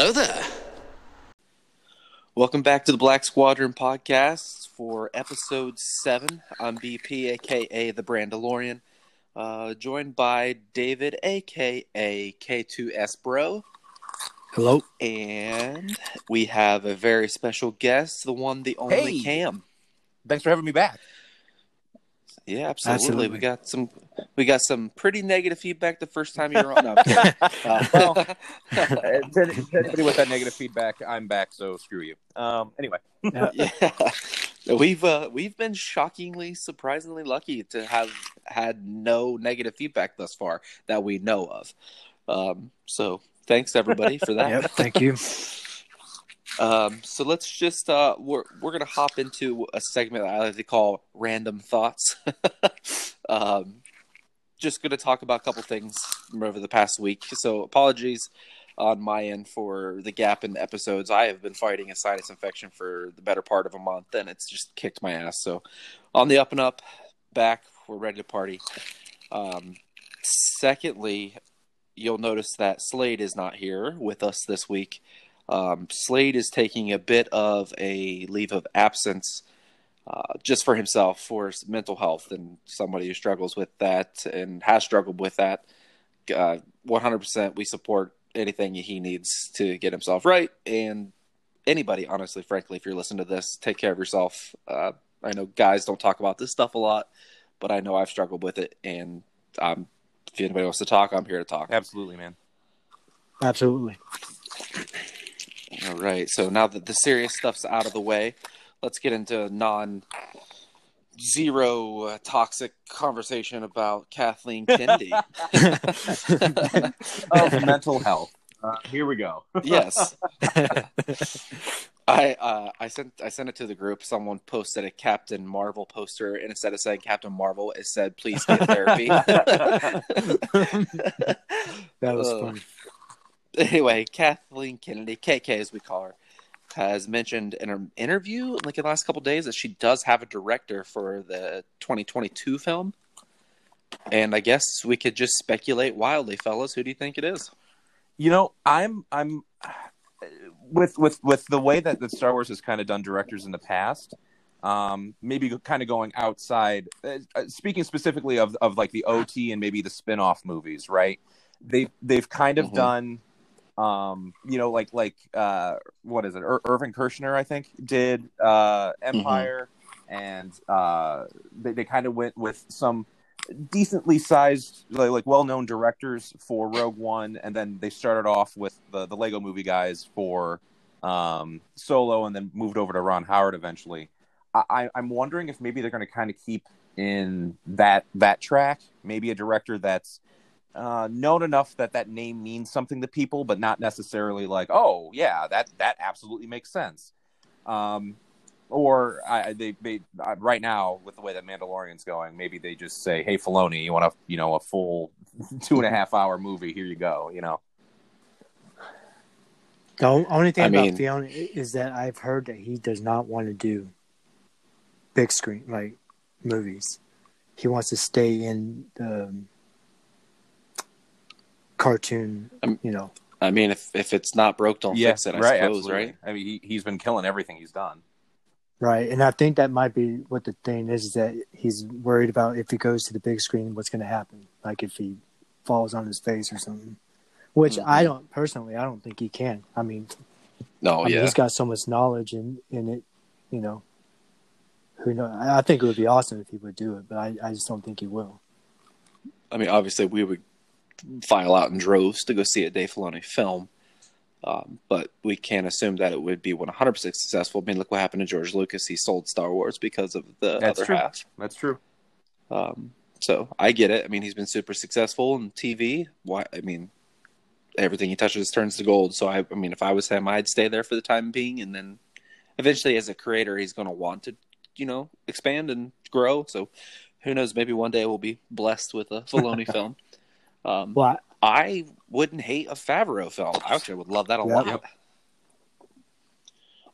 Hello there. Welcome back to the Black Squadron podcast for episode seven. I'm BP, aka the Brandalorian, uh, joined by David, aka K2S Bro, Hello. and we have a very special guest, the one, the only Hey. Cam. Thanks for having me back. Yeah, absolutely. Absolutely. We got some, we got some pretty negative feedback the first time you were on. No, Uh, Well, to, to anybody with that negative feedback, I'm back, so screw you. Um, anyway, yeah, we've uh, we've been shockingly, surprisingly lucky to have had no negative feedback thus far that we know of. Um, so thanks everybody for that. Yep. Thank you. Um, so let's just uh, we're we're gonna hop into a segment that I like to call random thoughts. um, just gonna talk about a couple things over the past week. So apologies on my end for the gap in the episodes. I have been fighting a sinus infection for the better part of a month, and it's just kicked my ass. So on the up and up, back, we're ready to party. Um, secondly, you'll notice that Slade is not here with us this week. Um, Slade is taking a bit of a leave of absence uh, just for himself, for his mental health, and somebody who struggles with that and has struggled with that. Uh, 100% we support anything he needs to get himself right. And anybody, honestly, frankly, if you're listening to this, take care of yourself. Uh, I know guys don't talk about this stuff a lot, but I know I've struggled with it. And um, if anybody wants to talk, I'm here to talk. absolutely, man. Absolutely. All right. So now that the serious stuff's out of the way, let's get into non zero uh, toxic conversation about Kathleen Kennedy. Of mental health. Uh, here we go. yes. I uh, I sent I sent it to the group. Someone posted a Captain Marvel poster, and instead of saying Captain Marvel, it said "Please get therapy." That was Ugh. funny. Anyway, Kathleen Kennedy, KK as we call her, has mentioned in an interview like in the last couple days that she does have a director for the 2022 film. And I guess we could just speculate wildly, fellas. Who do you think it is? You know, I'm I'm with with with the way that, that Star Wars has kind of done directors in the past. Um, maybe kind of going outside. Uh, uh, speaking specifically of of like the OT and maybe the spin-off movies, right? They they've kind of Mhm. done. Um, you know, like like uh, what is it? Ir- Irvin Kershner, I think, did uh, Empire, and uh, they they kind of went with some decently sized like, like well-known directors for rogue one and then they started off with the, the lego movie guys for um, solo and then moved over to ron howard eventually I- i'm wondering if maybe they're going to kind of keep in that that track maybe a director that's uh, known enough that that name means something to people but not necessarily like oh yeah that that absolutely makes sense um, or I, they, they uh, right now with the way that Mandalorian's going, maybe they just say, "Hey, Filoni, you want a you know a full two and a half hour movie? Here you go." You know, The on- only thing I about mean- Filoni is that I've heard that he does not want to do big screen like movies. He wants to stay in the um, cartoon. You know, I mean, if if it's not broke, don't fix it. I right, suppose, absolutely. right? I mean, he he's been killing everything he's done. right? And I think that might be what the thing is, is that he's worried about if he goes to the big screen, what's going to happen? Like if he falls on his face or something. Which Mhm. I don't personally, I don't think he can. I mean, No, I mean, yeah. he's got so much knowledge in in it, you know. Who knows? I I think it would be awesome if he would do it, but I, I just don't think he will. I mean, obviously, we would file out in droves to go see a Dave Filoni film, um, but we can't assume that it would be 100% successful. I mean, look what happened to George Lucas. He sold Star Wars because of the That's other true. half. That's true. Um, so I get it. I mean, he's been super successful in TV. Why? I mean, everything he touches turns to gold. So I, I mean, if I was him, I'd stay there for the time being, and then eventually, as a creator, he's going to want to, you know, expand and grow. So who knows? Maybe one day we'll be blessed with a Filoni film. Um, Well, I wouldn't hate a Favreau film. I actually would love that a Yeah. lot.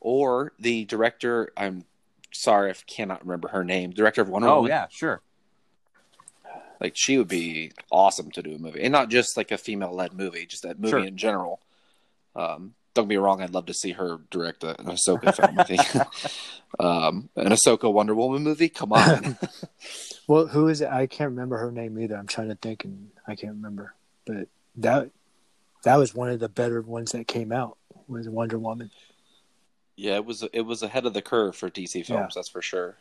Or the director. I'm sorry, I cannot remember her name. Director of Wonder Oh Woman. Oh yeah, sure. Like she would be awesome to do a movie, and not just like a female-led movie, just that movie Sure. in general. Um, don't be wrong, I'd love to see her direct a, an Ahsoka film. I think um, an Ahsoka Wonder Woman movie. Come on. Well, who is it? I can't remember her name either. I'm trying to think, and I can't remember. But that that was one of the better ones that came out. Was Wonder Woman. yeah, it was it was ahead of the curve for DC films. Yeah. That's for sure.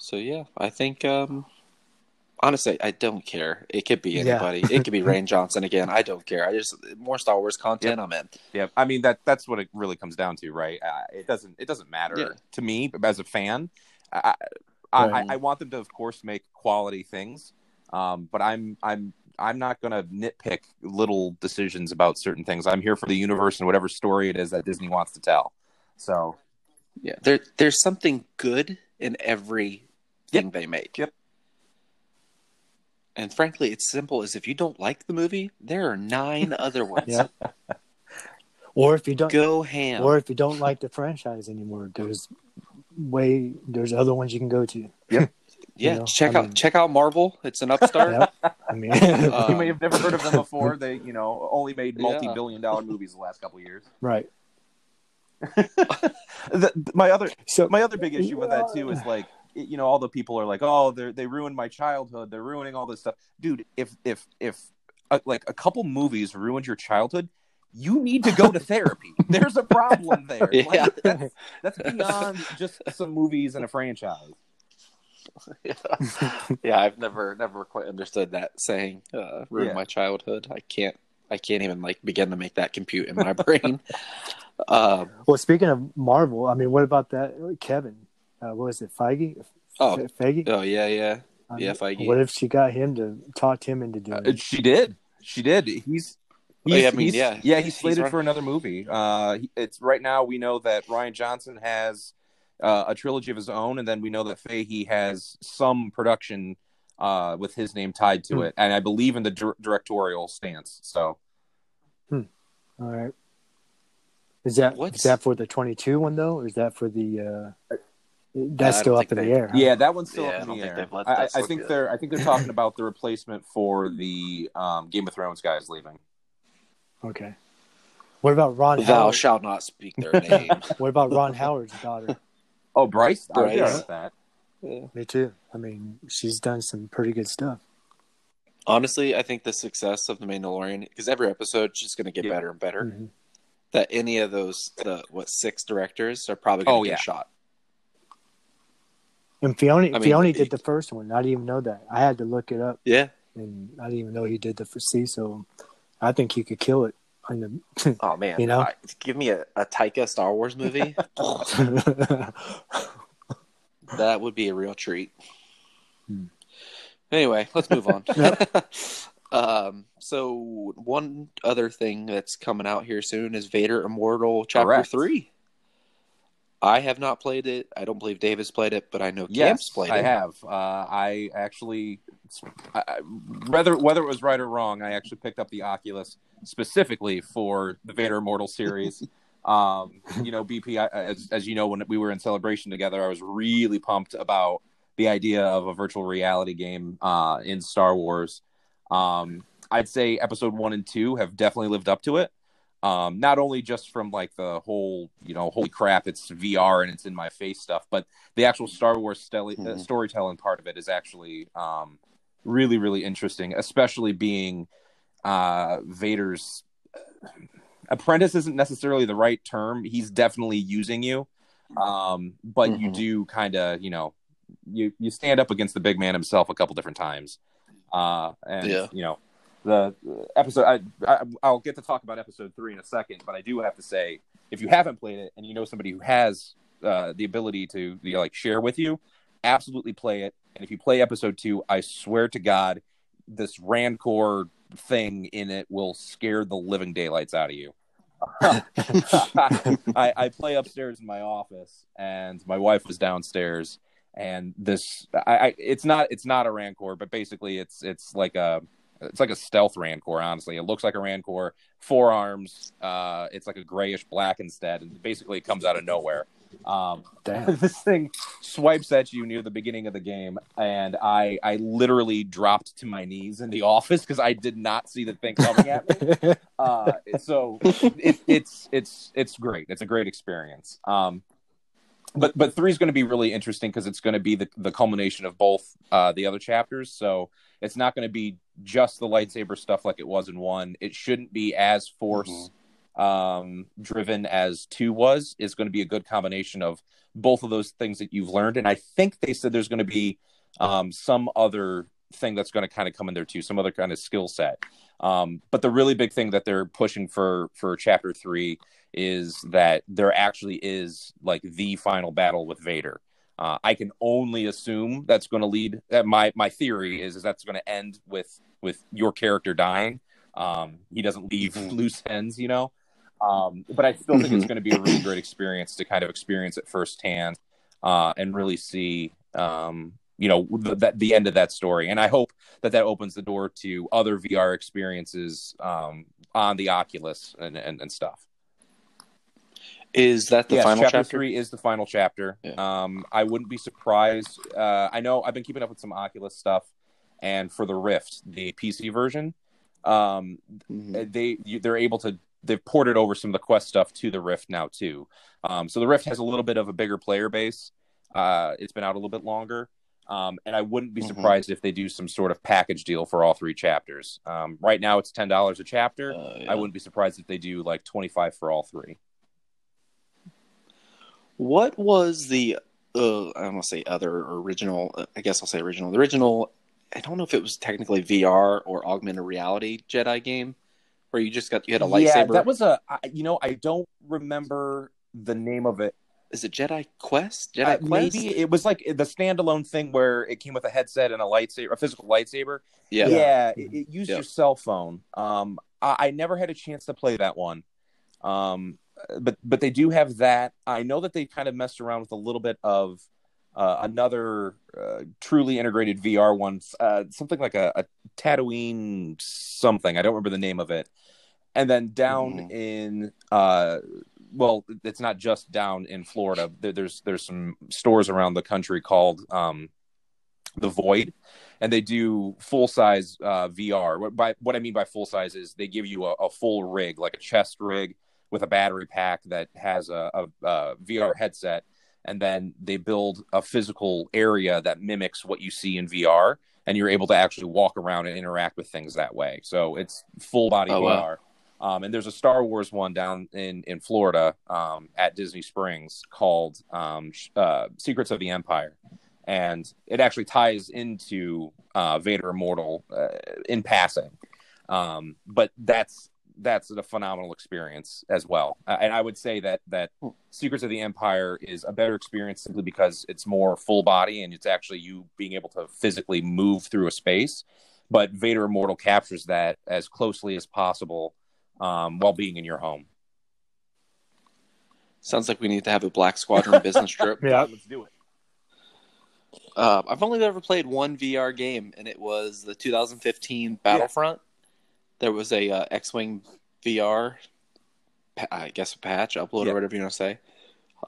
So yeah, I think um, honestly, I don't care. It could be Yeah. anybody. it could be Rian Johnson again. I don't care. I just more Star Wars content. I'm in. Yeah, I mean that that's what it really comes down to, right? Uh, it doesn't it doesn't matter Yeah. to me as a fan. I, I, Right. I, I want them to, of course, make quality things, um, but I'm I'm I'm not going to nitpick little decisions about certain things. I'm here for the universe and whatever story it is that Disney wants to tell. So Yeah, there there's something good in every thing they make. Yep. And frankly, it's simple as if you don't like the movie, there are nine other ones. Yeah. Or if you don't, Go ham. or if you don't like the franchise anymore, there's way there's other ones you can go to. yeah, you know, check I out mean- check out Marvel. It's an upstart. Yep. I mean, Uh, you may have never heard of them before. They you know only made multi-billion dollar movies the last couple of years. right. The, my other So my other big issue with that too is like you know all the people are like oh they they ruined my childhood they're ruining all this stuff dude if if if uh, like a couple movies ruined your childhood you need to go to therapy there's a problem there Yeah. like, that's, that's beyond just some movies and a franchise yeah, yeah, I've never never quite understood that saying. Uh, ruined Yeah. my childhood. I can't I can't even like begin to make that compute in my brain. um, well, speaking of Marvel, I mean, what about that Kevin? Uh, what was it, Feige? Oh. Fe- Feige. oh yeah, yeah. I yeah, mean, Feige. What if she got him to talk him into doing? Uh, it? she did she did he's Oh, yeah, I mean, he's- yeah. yeah, he's He's slated right. for another movie. Uh, it's right now. We know that Rian Johnson has uh, a trilogy of his own, and then we know that Feige has some production uh, with his name tied to Hmm. it, and I believe in the dir- directorial stance. So All right. Is that is What's- that for the 22 one though, or is that for the? Uh, that's I still up in think the air. huh? yeah, that one's still Yeah, up in the think air. let I, I think yet. they're I think they're talking about the replacement for the um, Game of Thrones guys leaving. Okay. What about Ron Thou Howard? shalt not speak their name. What about Ron Howard's daughter? Oh, Bryce, I Bryce. yeah, that. Yeah. Me too. I mean, she's done some pretty good stuff. Honestly, I think the success of the Mandalorian because every episode just going to get Yeah. better and better. Mhm. That any of those the what six directors are probably going to Oh, get yeah. shot. And Filoni, I mean, Filoni it- did the first one. I didn't even know that. I had to look it up, Yeah. and I didn't even know he did the C. So, I think he could kill it. In the, Oh man, You know? I- give me a, a Taika Star Wars movie. that would be a real treat. Hmm. Anyway, let's move on. Yep. um, so one other thing that's coming out here soon is Vader Immortal Chapter Correct. Three. I have not played it. I don't believe Davis played it, but I know Yes, Cam's played I it. I have. Uh, I actually, I, I- whether whether it was right or wrong, I actually picked up the Oculus specifically for the Vader Immortal series. um, you know, BP, I, as as you know, when we were in celebration together, I was really pumped about the idea of a virtual reality game uh, in Star Wars. Um, I'd say Episode One and Two have definitely lived up to it. Um, not only just from like the whole, you know, holy crap, it's VR and it's in my face stuff, but the actual Star Wars stel- uh, Mhm. storytelling part of it is actually um, really, really interesting, especially being uh, Vader's apprentice isn't necessarily the right term. He's definitely using you, um, but you Mhm. do kind of, you know, you you stand up against the big man himself a couple different times, uh, and Yeah. you know the the episode. I, I I'll get to talk about episode three in a second, but I do have to say, if you haven't played it and you know somebody who has uh, the ability to you know, like share with you, absolutely play it. And if you play episode two, I swear to God, this Rancor thing in it will scare the living daylights out of you. I, I play upstairs in my office, and my wife was downstairs, and this I, I it's not it's not a Rancor, but basically it's it's like a it's like a stealth Rancor. Honestly, it looks like a Rancor, four arms. Uh, it's like a grayish black instead, and basically it comes out of nowhere. Um, this thing swipes at you near the beginning of the game, and I I literally dropped to my knees in the office because I did not see the thing coming at me. Uh, so it, it's it's it's great. It's a great experience. Um, but but three is going to be really interesting because it's going to be the the culmination of both uh, the other chapters. So it's not going to be just the lightsaber stuff like it was in one. It shouldn't be as force um, driven as two was. is going to be a good combination of both of those things that you've learned. And I think they said there's going to be um, some other thing that's going to kind of come in there too, some other kind of skill set. Um, but the really big thing that they're pushing for for chapter three is that there actually is like the final battle with Vader. Uh, I can only assume that's going to lead. That my my theory is is that's going to end with with your character dying. Um, he doesn't leave loose ends, you know. Um, but I still think it's going to be a really great experience to kind of experience it firsthand uh, and really see, um, you know, the, the, the end of that story. And I hope that that opens the door to other VR experiences um, on the Oculus and, and, and stuff. Is that the yes, final chapter, chapter? three is the final chapter. Yeah. Um, I wouldn't be surprised. Uh, I know I've been keeping up with some Oculus stuff, and for the Rift, the PC version, um, Mhm. they you, they're able to they've ported over some of the quest stuff to the rift now too um, so the rift has a little bit of a bigger player base uh, it's been out a little bit longer um, and i wouldn't be Mhm. surprised if they do some sort of package deal for all three chapters um, right now it's $10 a chapter Uh, yeah. i wouldn't be surprised if they do like 25 for all three What was the uh, I don't want to say other original? uh, I guess I'll say original. The original. I don't know if it was technically VR or augmented reality Jedi game, where you just got you had a yeah lightsaber. that was a I, you know i don't remember the name of it Is it Jedi Quest? Jedi Uh, Quest? maybe it was like the standalone thing where it came with a headset and a lightsaber a physical lightsaber Yeah. yeah, it, it used Yeah. your cell phone. Um, I, I never had a chance to play that one. Um, but but they do have that. I know that they kind of messed around with a little bit of uh, another uh, truly integrated VR one, uh, something like a, a Tatooine something. I don't remember the name of it. And then down Mhm. in uh, well, it's not just down in Florida. There, there's there's some stores around the country called um, the Void, and they do full size uh, VR. What by what I mean by full size is they give you a, a full rig, like a chest rig with a battery pack that has a, a, a VR headset, and then they build a physical area that mimics what you see in VR, and you're able to actually walk around and interact with things that way. So it's full body Oh, VR. wow. Um, and there's a Star Wars one down in in Florida um, at Disney Springs called um, uh, Secrets of the Empire, and it actually ties into uh, Vader Immortal uh, in passing. Um, but that's that's a phenomenal experience as well. Uh, and I would say that that Hmm. Secrets of the Empire is a better experience simply because it's more full body and it's actually you being able to physically move through a space. But Vader Immortal captures that as closely as possible um, while being in your home. Sounds like we need to have a Black Squadron business trip. Yeah. let's do it. Uh, I've only ever played one VR game, and it was the 2015 Battlefront. There was a uh, X-wing VR, I guess a patch upload Yeah. or whatever you want to say.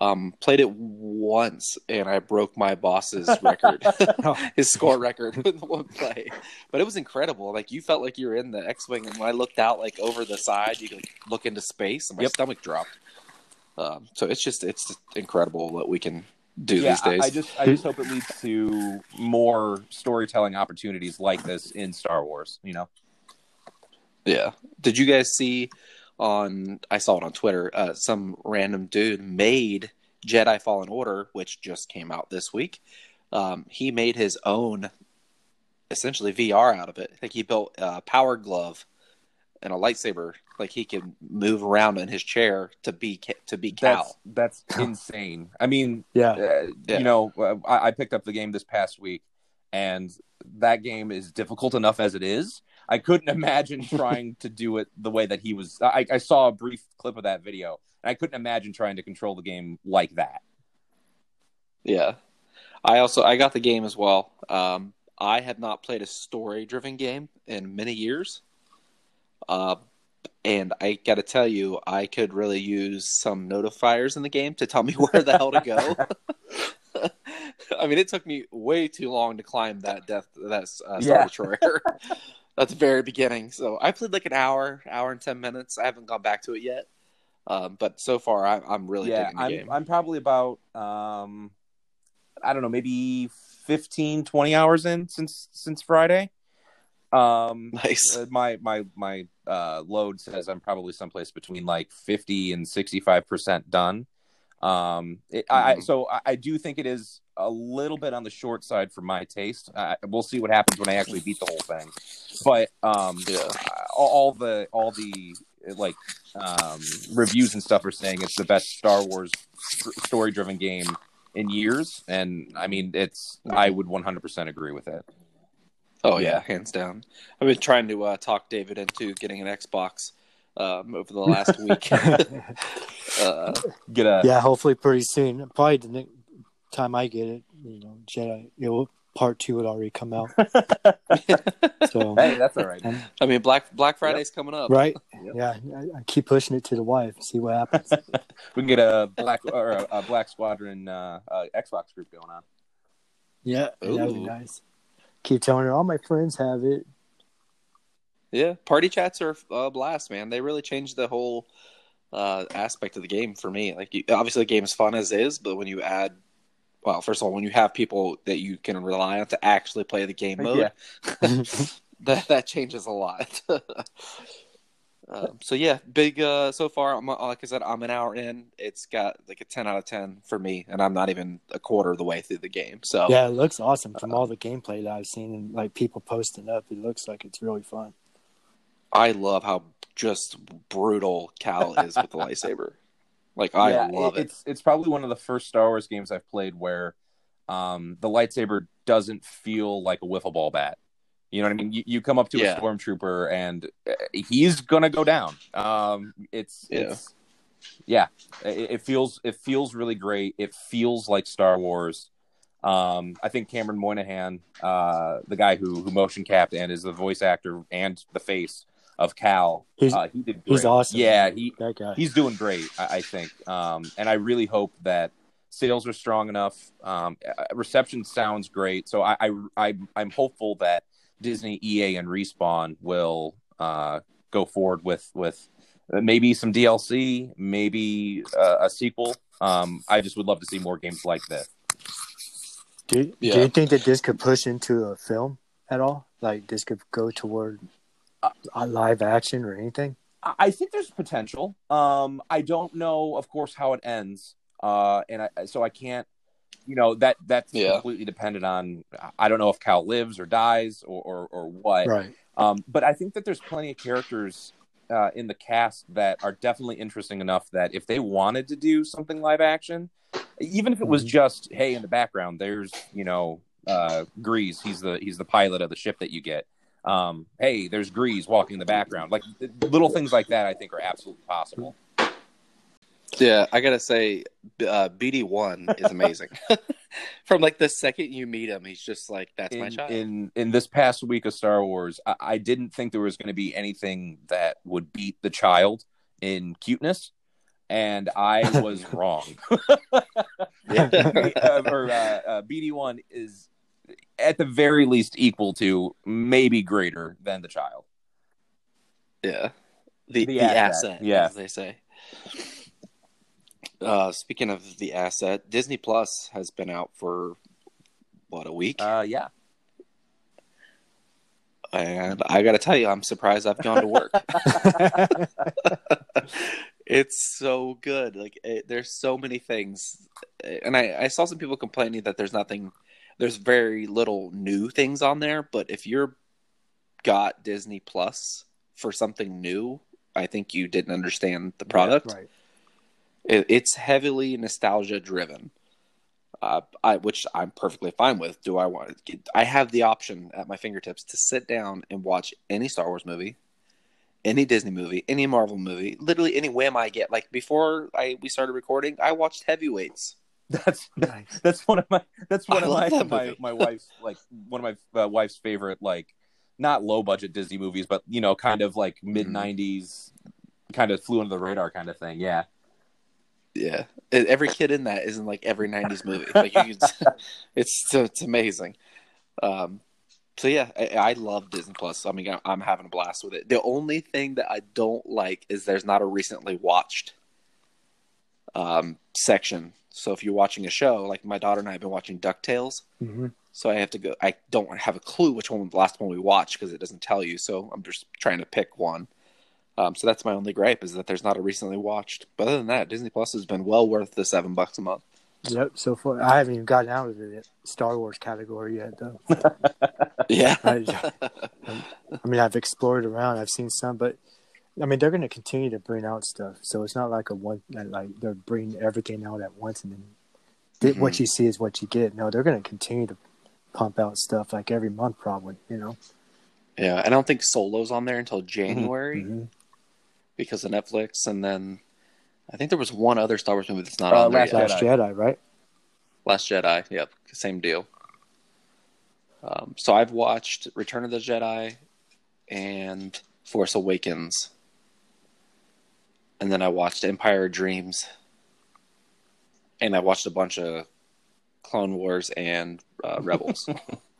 Um, played it once, and I broke my boss's record, Oh. his score record with one play. But it was incredible. Like you felt like you were in the X-wing, and when I looked out like over the side, you could look into space, and my Yep. stomach dropped. Um, so it's just it's incredible what we can do yeah, these days. I, I just I just hope it leads to more storytelling opportunities like this in Star Wars. You know, Yeah. Did you guys see on I saw it on Twitter, uh, some random dude made Jedi Fallen Order, which just came out this week. Um, he made his own essentially VR out of it. I think he built a power glove and a lightsaber like he can move around in his chair to be to be Cal. that's that's insane. I mean, Yeah. uh, Yeah. you know, uh, I, I picked up the game this past week, and that game is difficult enough as it is. I couldn't imagine trying to do it the way that he was. I, I saw a brief clip of that video, and I couldn't imagine trying to control the game like that. Yeah. I also I got the game as well. Um, I have not played a story driven game in many years. Uh, and I got to tell you, I could really use some notifiers in the game to tell me where the hell to go. I mean, it took me way too long to climb that death that uh, Star Yeah. Destroyer at the very beginning. So I played like an hour, hour and ten minutes. I haven't gone back to it yet, um, but so far I, I'm really yeah, digging the I'm game. I'm probably about um, I don't know, maybe 15, 20 hours in since since Friday. Um, nice. uh, my my my uh, load says I'm probably someplace between like 50 and 65 percent done. Um, it, I, I Mhm. so I, I do think it is a little bit on the short side for my taste. Uh, we'll see what happens when I actually beat the whole thing. But um, Yeah. all, all the all the like um, reviews and stuff are saying it's the best Star Wars story driven game in years, and I mean it's I would 100 percent agree with it. Oh yeah, Yeah. hands down. I've been trying to uh, talk David into getting an Xbox um, over the last week. uh, Get a yeah, hopefully pretty soon. Probably the next time I get it, you know, Jedi, it will, part two would already come out. So, hey, that's all right. um, I mean, Black Black Friday's coming up. right? Yep. Yeah, I, I keep pushing it to the wife, see what happens. We can get a black or a, a black squadron uh, uh, Xbox group going on. yeah, that would be nice. Keep telling her all my friends have it. Yeah, party chats are a blast, man. They really changed the whole uh, aspect of the game for me. Like, you, obviously, the game is fun as is, but when you add, well, first of all, when you have people that you can rely on to actually play the game mode, that that changes a lot. um, so yeah, big. Uh, so far, I'm, like I said, I'm an hour in. It's got like a ten out of ten for me, and I'm not even a quarter of the way through the game. So Yeah, it looks awesome from all the gameplay that I've seen and like people posting up. It looks like it's really fun. I love how just brutal Cal is with the lightsaber. Like I Yeah, love it. It's it's probably one of the first Star Wars games I've played where um, the lightsaber doesn't feel like a wiffle ball bat. You know what I mean? You, you come up to Yeah. a stormtrooper and uh, he's gonna go down. Um, it's Yeah. it's yeah. It, it feels it feels really great. It feels like Star Wars. Um, I think Cameron Monaghan, uh, the guy who who motion capped and is the voice actor and the face of Cal, He's- uh, he did. He's awesome. Yeah, he that guy. he's doing great, I, I think. Um, and I really hope that sales are strong enough. Um, uh, reception sounds great, so I, I, I I'm hopeful that Disney, EA, and Respawn will uh, go forward with with uh, maybe some DLC, maybe uh, a sequel. Um, I just would love to see more games like this. Do, do you think that this could push into a film at all? Like this could go toward a live action or anything? I I think there's potential. Um, I don't know, of course, how it ends, uh, and I, so I can't. You know that that's Yeah. completely dependent on. I don't know if Cal lives or dies or or, or what. Right. Um, but I think that there's plenty of characters uh, in the cast that are definitely interesting enough that if they wanted to do something live action, even if it was Mhm. just hey in the background, there's you know uh, Greez, he's the he's the pilot of the ship that you get. Um, hey, there's Greez walking in the background. Like little things like that, I think are absolutely possible. Yeah, I gotta say, uh, BD one is amazing. From like the second you meet him, he's just like, "That's my in, child." in in this past week of Star Wars, I, I didn't think there was going to be anything that would beat the child in cuteness, and I was wrong. Uh, or uh, uh, BD one is at the very least equal to, maybe greater than the child. yeah, the The the, asset, asset, yeah. as they say. Uh, speaking of the asset, Disney Plus has been out for what a week, Uh, yeah, and I gotta tell you, I'm surprised I've gone to work. it's so good. Like it, there's so many things, and I, I saw some people complaining that there's nothing, there's very little new things on there. But if you're got Disney Plus for something new, I think you didn't understand the product. right. It, it's heavily nostalgia driven. Uh, I, which I'm perfectly fine with. Do I want I have the option at my fingertips to sit down and watch any Star Wars movie, any Disney movie, any Marvel movie, literally any whim I get. Like before I we started recording, I watched Heavyweights. That's Nice. that's one of my that's one I of my my, my wife's like one of my uh, wife's favorite like not low budget Disney movies, but you know, kind of like mid '90s kind of flew under the radar kind of thing. Yeah. Yeah, every kid in that is in like every '90s movie. Like you, can, it's it's amazing. Um, so yeah, I, I love Disney Plus. I mean, I'm, I'm having a blast with it. The only thing that I don't like is there's not a recently watched um, section. So if you're watching a show, like my daughter and I have been watching Ducktales, hmm so I have to go. I don't have a clue which one the last one we watched because it doesn't tell you. So I'm just trying to pick one. Um, so that's my only gripe is that there's not a recently watched. But other than that, Disney Plus has been well worth the seven bucks a month. Yep. So far, I haven't even gotten out of the Star Wars category yet, though. Yeah, I, I mean, I've explored around. I've seen some, but I mean, they're going to continue to bring out stuff. So it's not like a one like they're bringing everything out at once and then th- what you see is what you get. No, they're going to continue to pump out stuff like every month, probably. You know. yeah. I don't think Solo's on there until January Mhm. because of Netflix, and then I think there was one other Star Wars movie that's not Uh, on there Last yet. Last Jedi, right? Last Jedi. Yep, same deal. Um, so I've watched Return of the Jedi and Force Awakens, and then I watched Empire of Dreams, and I watched a bunch of Clone Wars and uh, Rebels.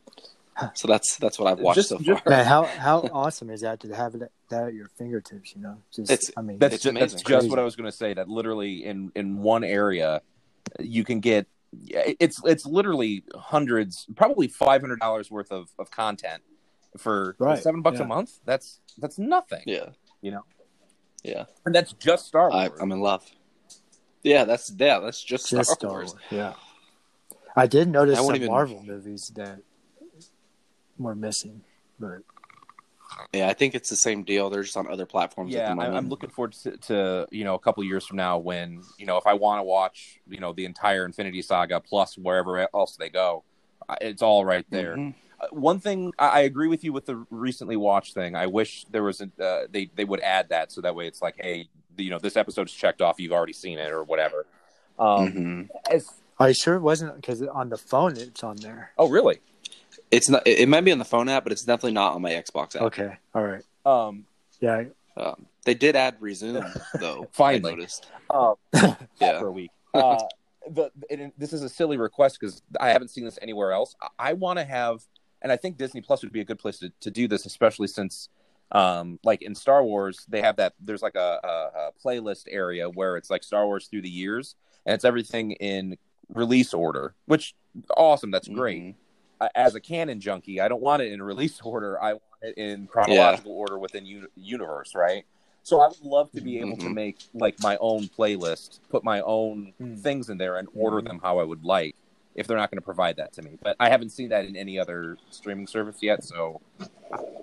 so that's that's what I've watched Just- so far. Man, how how awesome is that to have that, that at your fingertips? You know, just It's- I mean, That's It's just, that's amazing. just what I was going to say. That literally in in one area, you can get it's it's literally hundreds, probably five hundred dollars worth of, of content for Right, seven bucks yeah. a month. That's that's nothing, Yeah, you know. Yeah, And that's just Star I, Wars. I'm in love. Yeah, that's yeah, that's just, just Star Star Wars. Wars. Yeah, I did notice I some even- Marvel movies that were missing, but Yeah, I think it's the same deal. They're just on other platforms at yeah, the I, moment. I'm looking forward to, to you know a couple years from now when you know if I want to watch you know the entire Infinity Saga plus wherever else they go, it's all right there. Mhm. One thing I I agree with you with the recently watched thing. I wish there was a uh, they they would add that so that way it's like, hey, you know, this episode's checked off. You've already seen it or whatever. Um, Mhm. as, are you sure it wasn't because on the phone it's on there? oh, really? It's not. It it might be on the phone app, but it's definitely not on my Xbox app. Okay, all right, Um, yeah, Um, they did add resume though. Finally. I noticed. uh, Yeah. for a week. Uh, the and this is a silly request because I haven't seen this anywhere else. I, I want to have, and I think Disney Plus would be a good place to, to do this, especially since, um, like in Star Wars, they have that. There's like a, a, a playlist area where it's like Star Wars through the years, and it's everything in release order, which awesome. That's great. Mhm. Uh, As a canon junkie, I don't want it in release order. I want it in chronological order within uni- universe, right? So I would love to be able to Mhm. make like my own playlist, put my own Mm. things in there, and order Mhm. them how I would like. If they're not going to provide that to me, but I haven't seen that in any other streaming service yet. So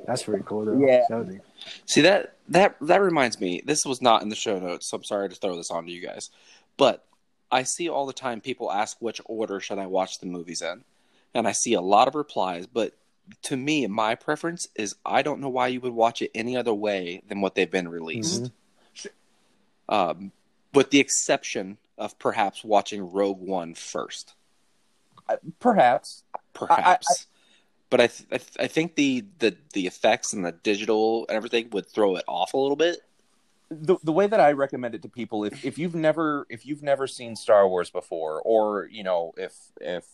that's pretty cool though. Yeah. That See that that that reminds me. This was not in the show notes, so I'm sorry to throw this on to you guys. But I see all the time people ask which order should I watch the movies in, and I see a lot of replies. But to me, my preference is I don't know why you would watch it any other way than what they've been released. Mhm. Um, with the exception of perhaps watching Rogue One first. I, perhaps perhaps. but I, th- I, th- I think the, the the effects and the digital and everything would throw it off a little bit. the the way that I recommend it to people, if if you've never if you've never seen Star Wars before, or you know if if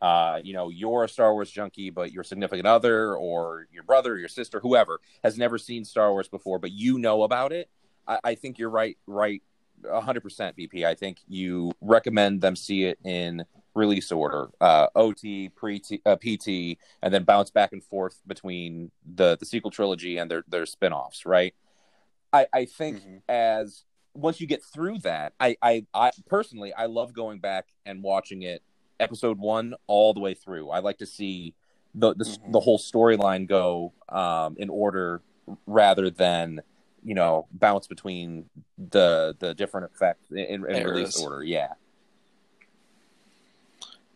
uh, you know you're a Star Wars junkie, but your significant other or your brother, or your sister, whoever has never seen Star Wars before, but you know about it, I, I think you're right right hundred percent, BP. I think you recommend them see it in release order, uh, OT, pre uh, PT, and then bounce back and forth between the the sequel trilogy and their their spin-offs, right? I, I think Mhm. as once you get through that, I, I, I personally I love going back and watching it episode one all the way through. I like to see the the, Mhm. the whole storyline go um, in order rather than you know bounce between the the different effects in, in release order. Yeah,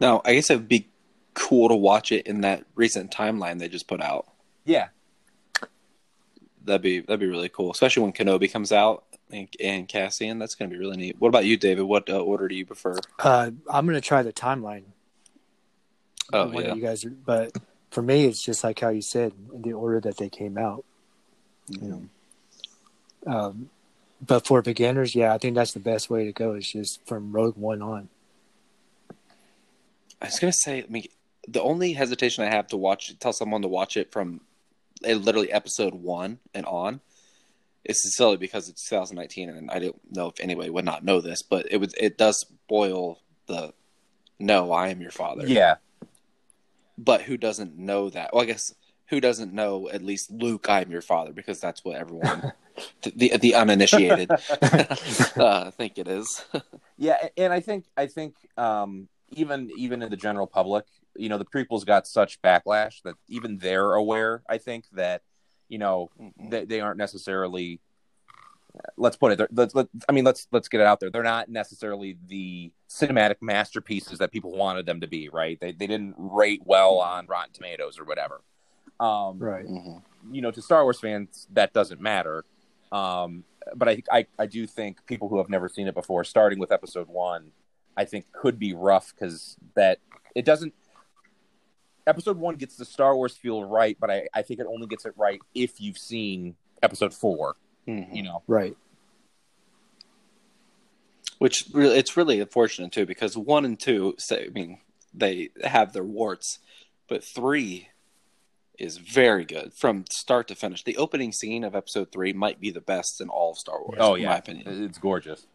Now, I guess it would be cool to watch it in that recent timeline they just put out. yeah. That'd be that'd be really cool, especially when Kenobi comes out and, and Cassian. That's gonna be really neat. What about you, David? What uh, order do you prefer? Uh, I'm gonna try the timeline. Oh One yeah, you guys, are, but for me, it's just like how you said, in the order that they came out. Mhm. Um, but for beginners, yeah, I think that's the best way to go. Is just from Rogue One on. I was gonna say, I mean, the only hesitation I have to watch, tell someone to watch it from uh, literally episode one and on, is silly because it's 2019, and I don't know if anybody would not know this, but it would it does spoil the no, I am your father. Yeah, But who doesn't know that? Well, I guess who doesn't know at least Luke, I am your father, because that's what everyone, the the uninitiated, uh, think it is. yeah, and I think I think um, even even in the general public, you know, the prequels got such backlash that even they're aware. I think that you know they, they aren't necessarily. Let's put it. they're- Let's, let, I mean, let's let's get it out there. They're not necessarily the cinematic masterpieces that people wanted them to be. Right? They they didn't rate well on Rotten Tomatoes or whatever. Um, Right. Mhm. you know, to Star Wars fans, that doesn't matter. Um, but I, I, I do think people who have never seen it before, starting with Episode One, I think could be rough because that it doesn't. Episode One gets the Star Wars feel right, but I, I think it only gets it right if you've seen Episode Four. Mhm. You know, Right. Which really, it's really unfortunate too, because one and two, say, I mean, they have their warts, but three is very good from start to finish. The opening scene of episode three might be the best in all of Star Wars. oh in yeah, my opinion. it's gorgeous.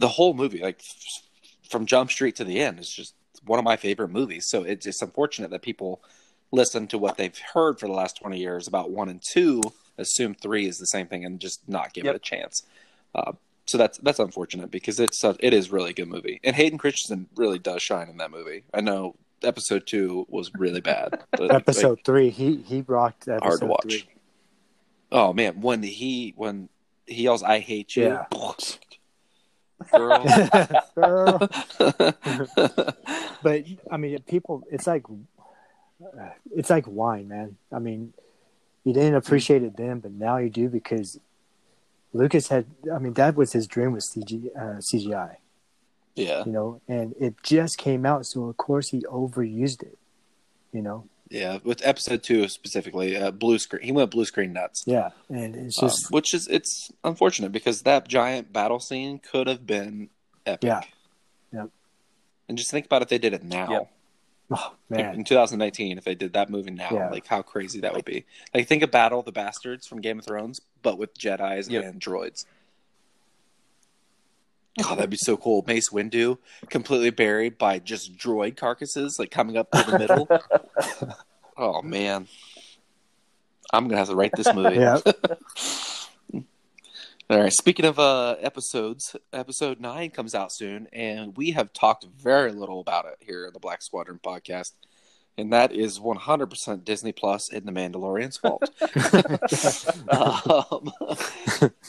The whole movie, like from Jump Street to the end, is just one of my favorite movies. So it's just unfortunate that people listen to what they've heard for the last twenty years about one and two, assume three is the same thing, and just not give Yep. it a chance. Uh, so that's that's unfortunate because it's a, it is really a good movie, and Hayden Christensen really does shine in that movie. I know episode two was really bad. Episode like, three, he he rocked episode hard to watch. three. Oh man, when he when he yells "I hate you," Yeah. girl. Girl. but I mean, people, it's like it's like wine, man. I mean, you didn't appreciate it then, but now you do because Lucas had. I mean, that was his dream with CG, uh, CGI, yeah, you know, and it just came out, so of course he overused it, you know. Yeah. With episode two specifically, uh, blue screen. He went blue screen nuts. Yeah, and it's Um, just which is it's unfortunate because that giant battle scene could have been epic. Yeah. Yeah. And just think about if they did it now. Yep. oh man, in 2019, if they did that movie now, Yeah. like how crazy that would be. Like think of Battle of the Bastards from Game of Thrones, but with Jedi's Yep. and droids. God, that'd be so cool. Mace Windu completely buried by just droid carcasses, like coming up through the middle. oh man, I'm gonna have to write this movie. yeah, All right. Speaking of uh, episodes, episode nine comes out soon, and we have talked very little about it here in the Black Squadron podcast, and that is 100% Disney Plus and The Mandalorian's fault. um,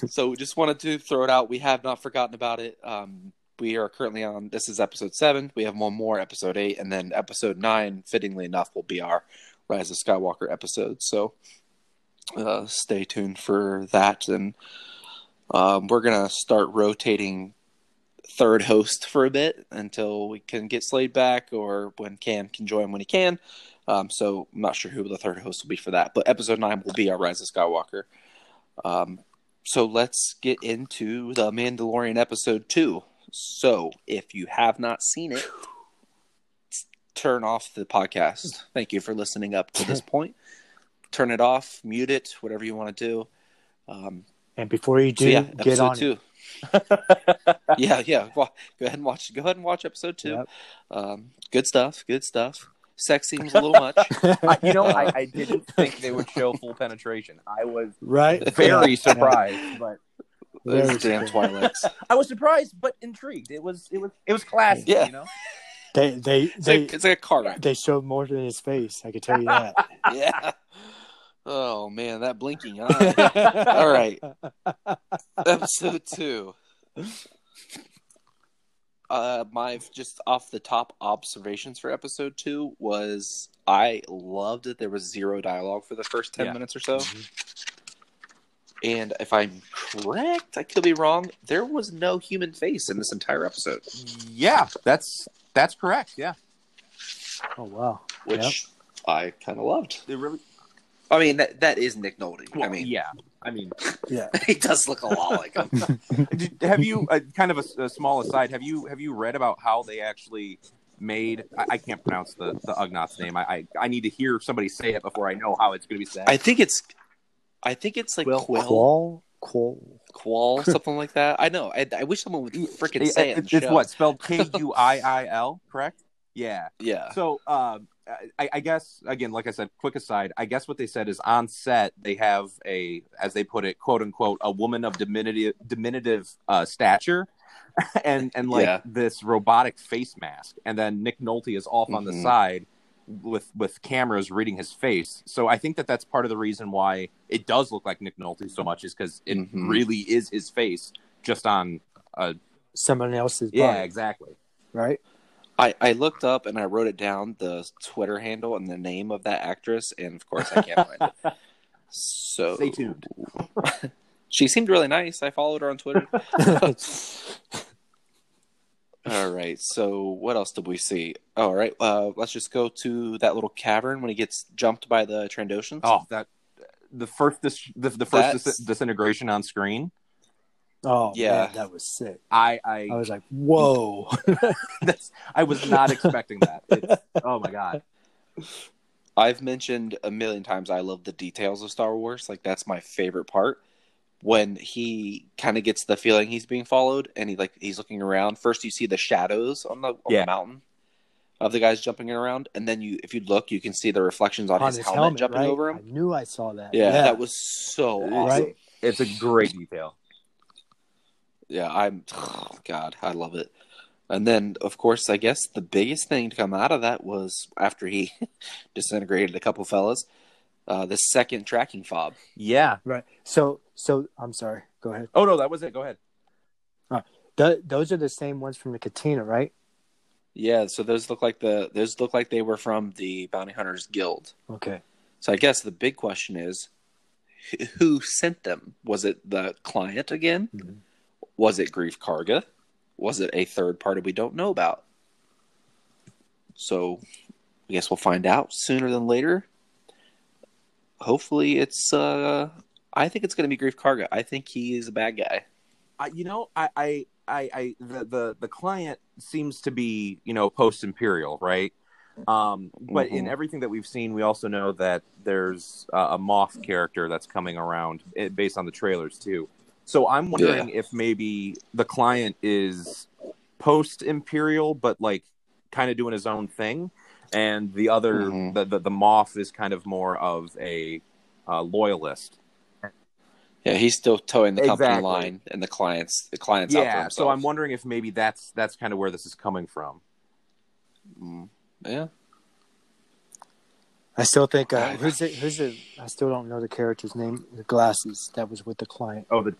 so we just wanted to throw it out. We have not forgotten about it. Um, we are currently on. This is episode seven. We have one more, episode eight, and then episode nine. Fittingly enough, will be our Rise of Skywalker episode. So uh, stay tuned for that and. Um, we're gonna start rotating third host for a bit until we can get Slade back, or when Cam can join when he can. Um, so I'm not sure who the third host will be for that, but episode nine will be our Rise of Skywalker. Um, so let's get into the Mandalorian episode two. So if you have not seen it, turn off the podcast. Thank you for listening up to this point. Turn it off, mute it, whatever you want to do. Um, and before you so do, yeah, get on two. yeah, yeah. Wa- Go ahead and watch. Go ahead and watch episode two. Yep. Um, good stuff. Good stuff. Sex seems a little much. You know, I, I didn't think they would show full penetration. I was right? very surprised, but Those damn surprised. Twi'leks. I was surprised but intrigued. It was it was it was classy. Yeah. You know. They they It's they like, it's like a car wreck. they showed more than his face. I can tell you that. Yeah. Oh man, that blinking eye. All right. Episode two. Uh, my just off the top observations for episode two was I loved that there was zero dialogue for the first ten Yeah. minutes or so. And if I'm correct, I could be wrong. There was no human face in this entire episode, Yeah, that's that's correct. Yeah, Oh wow. which Yep. I kind of loved. they really I mean, that that is Nick Nolte. I mean, yeah. I mean, Yeah. he does look a lot like him. Have you uh, kind of a, a small aside? Have you have you read about how they actually made? I, I can't pronounce the the Ugnaughts name. I, I I need to hear somebody say it before I know how it's going to be said. I think it's, I think it's like Quill. Quill, Qual, qual. Qual, something like that. I know. I, I wish someone would freaking say it. in it's, it's show. what spelled K U I I L, correct? Yeah. Yeah. So, um, I, I guess again, like I said, quick aside. I guess what they said is on set they have a, as they put it, quote unquote, a woman of diminutive diminutive uh, stature, and and like Yeah. this robotic face mask, and then Nick Nolte is off on the Mhm. side with with cameras reading his face. So I think that that's part of the reason why it does look like Nick Nolte so much is because it Mhm. really is his face just on. Uh, Someone else's yeah, body, exactly. right? I, I looked up and I wrote it down the Twitter handle and the name of that actress, and of course I can't find it. So Stay tuned. She seemed really nice. I followed her on Twitter. All right. So what else did we see? All right. Uh, let's just go to that little cavern when he gets jumped by the Trandoshans. Oh, that the first dis- the, the first dis- disintegration on screen. Oh Yeah. man, that was sick. I I I was like, whoa. that's I was not expecting that. It's, oh my god. I've mentioned a million times I love the details of Star Wars. Like that's my favorite part. When he kind of gets the feeling he's being followed, and he like he's looking around. First, you see the shadows on the, on Yeah. the mountain of the guys jumping around, and then you, if you look, you can see the reflections on, On his, helmet, jumping right? over him. I knew I saw that. Yeah, that was so awesome. right. It's a great detail. Yeah, I'm. Oh, God, I love it. And then, of course, I guess the biggest thing to come out of that was after he disintegrated a couple fellas, uh, the second tracking fob. Yeah. Right. So, so I'm sorry. Go ahead. Oh no, that was it. Go ahead. Th- those are the same ones from the Katina, right? Yeah, so those look like the those look like they were from the Bounty Hunters Guild. Okay. So I guess the big question is, who sent them? Was it the client again? Mhm. Was it Greef Karga? Was it a third party we don't know about? So I guess we'll find out sooner than later. Hopefully, it's. uh I think it's going to be Greef Karga. I think he is a bad guy. I, you know, I, I, I, I the, the the client seems to be, you know, post imperial, right? Um, but in Mhm. everything that we've seen, we also know that there's uh, a Moff character that's coming around eh, based on the trailers too. So I'm wondering if maybe the client is post imperial, but like kind of doing his own thing, and the other Mhm. the, the the Moff is kind of more of a uh, loyalist. Yeah, he's still toeing the company Exactly. line, and the clients the clients out for Yeah, so I'm wondering if maybe that's that's kind of where this is coming from. Mm, yeah. I still think uh, who's the who's the I still don't know the character's name. The glasses that was with the client. Oh, the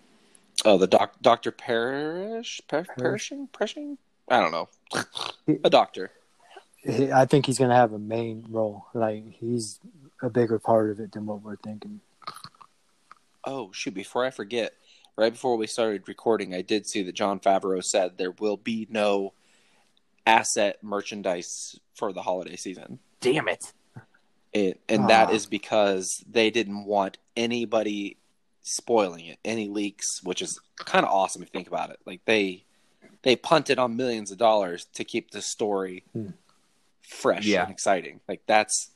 Oh, the doc, Doctor Parrish, per, Perishing, Perishing. I don't know. a doctor. He- I think he's gonna have a main role. Like he's a bigger part of it than what we're thinking. Oh shoot! Before I forget, right before we started recording, I did see that Jon Favreau said there will be no asset merchandise for the holiday season. damn it! It, and that Ah. is because they didn't want anybody spoiling it, any leaks, which is kind of awesome if you think about it. Like they they punted on millions of dollars to keep the story Hmm. fresh Yeah. and exciting. Like that's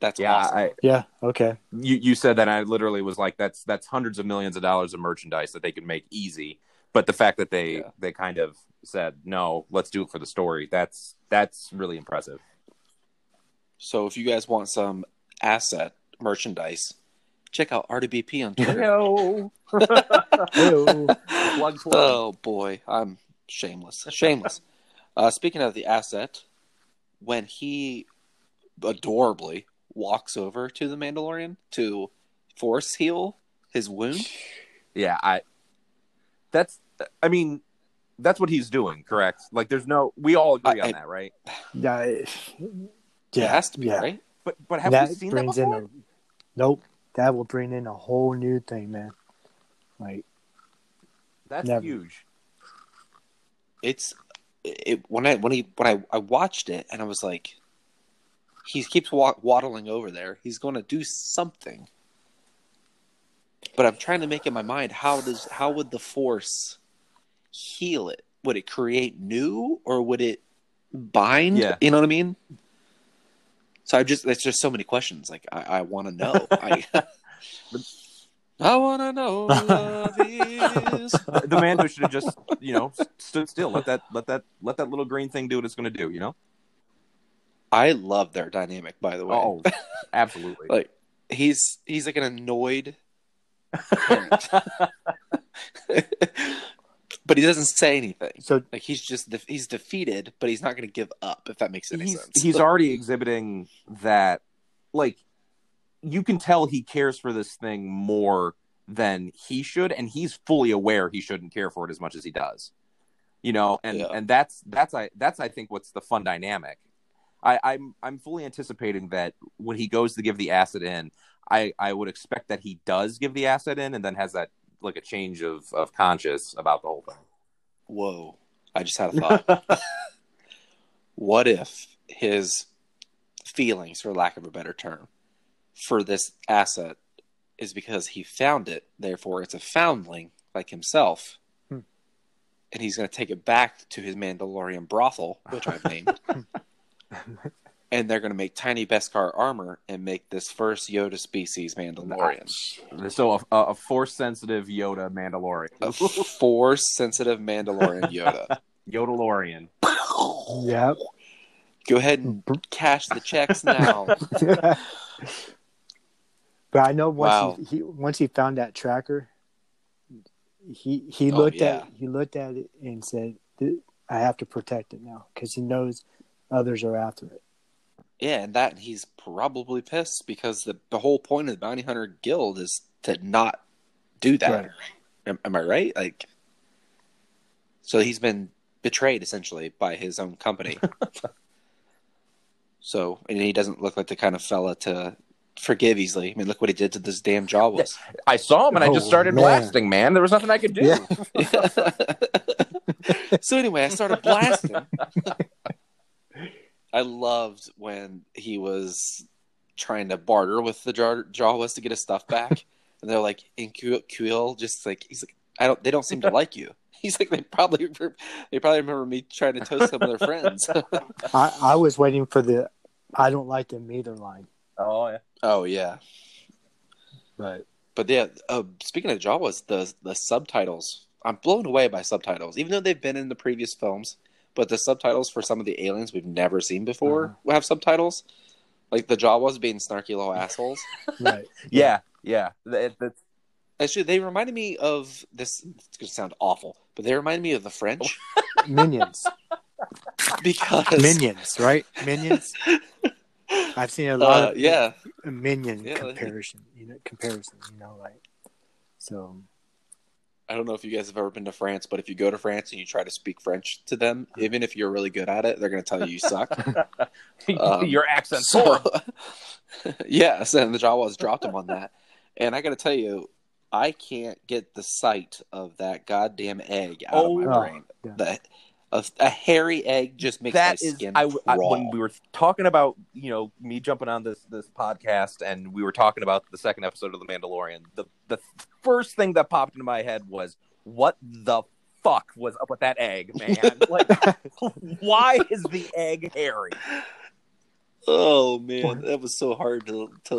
that's Yeah, awesome. I, Yeah. Okay. you you said that, I literally was like, that's that's hundreds of millions of dollars of merchandise that they could make easy. But the fact that they Yeah. they kind of said no, let's do it for the story. That's that's really impressive. So if you guys want some asset merchandise, check out RDBP on Twitter. No, Hello. plug plug. oh boy, I'm shameless. Shameless. uh, speaking of the asset, when he adorably walks over to the Mandalorian to force heal his wound, Yeah, I. That's. I mean, that's what he's doing. Correct. Like, there's no. We all agree I- on I- that, right? Yeah. it- it Yeah. has to be yeah. right. But but have that we seen that brings in before? a nope. That will bring in a whole new thing, man. Like That's Never. huge. It's it when I when he when I, I watched it and I was like, he keeps waddling over there. He's going to do something. But I'm trying to make in my mind how does how would the force heal it? Would it create new or would it bind? Yeah. You know what I mean? So I just there's just so many questions. Like I, I want to know. I, I want to know. Love is. the man who should have just you know stood still. Let that let that let that little green thing do what it's going to do. You know. I love their dynamic, by the way. Oh, absolutely. like he's he's like an annoyed parent, but he doesn't say anything. So Like he's just de- he's defeated, but he's not going to give up. If that makes any he's sense. he's already exhibiting that like you can tell he cares for this thing more than he should and he's fully aware he shouldn't care for it as much as he does you know and Yeah. and that's that's i that's i think what's the fun dynamic i i'm i'm fully anticipating that when he goes to give the acid in i i would expect that he does give the acid in and then has that like a change of of conscience about the whole thing Whoa! I just had a thought. what if his feelings, for lack of a better term, for this asset is because he found it, therefore it's a foundling like himself. Hmm. And he's going to take it back to his Mandalorian brothel, which I've named. and they're going to make tiny Beskar armor and make this first Yoda species Mandalorian. so a, a force sensitive yoda mandalorian A force sensitive Mandalorian Yoda. yodalorian Yep. Go ahead and cash the checks now. but I know once Wow. he, he once he found that tracker, he he Oh, looked yeah. at he looked at it and said, "I have to protect it now because he knows others are after it." Yeah, and that he's probably pissed because the, the whole point of the bounty hunter guild is to not do that. Right. Am, am I right? Like, so he's been betrayed essentially by his own company. so, and he doesn't look like the kind of fella to forgive easily. I mean, look what he did to this damn Jawas. I saw him and I Oh, just started man. blasting, man. There was nothing I could do. Yeah. so anyway, I started blasting. I loved when he was trying to barter with the Jar- Jawas to get his stuff back, and they're like, "In Kuiil, just like he's like, I don't, they don't seem to like you." He's like, they probably, they probably remember me trying to toast some of their friends. I, I was waiting for the "I don't like them either" line, Oh yeah. oh yeah, Right. but yeah. Uh, speaking of Jawas, the the subtitles, I'm blown away by subtitles, even though they've been in the previous films. But the subtitles for some of the aliens we've never seen before Uh-huh. have subtitles. Like the Jawas being snarky little assholes. right. Yeah, yeah. That- that's- Actually, they reminded me of this. It's going to sound awful, but they reminded me of the French Minions, because minions, right? Minions. I've seen a lot Uh, of yeah, minion Yeah, comparison. You know, comparison. You know, like so. I don't know if you guys have ever been to France, but if you go to France and you try to speak French to them, even if you're really good at it, they're going to tell you you suck. Um, Your accent. So, horrible. yes, and the Jawas dropped him on that. And I got to tell you, I can't get the sight of that goddamn egg out Oh, of my oh, brain. yeah. The, a, a hairy egg just makes That my is, skin I, I crawl. when we were talking about you know me jumping on this this podcast and we were talking about the second episode of The Mandalorian. The the first thing that popped into my head was what the fuck was up with that egg, man? like, why is the egg hairy? Oh man, that was so hard to to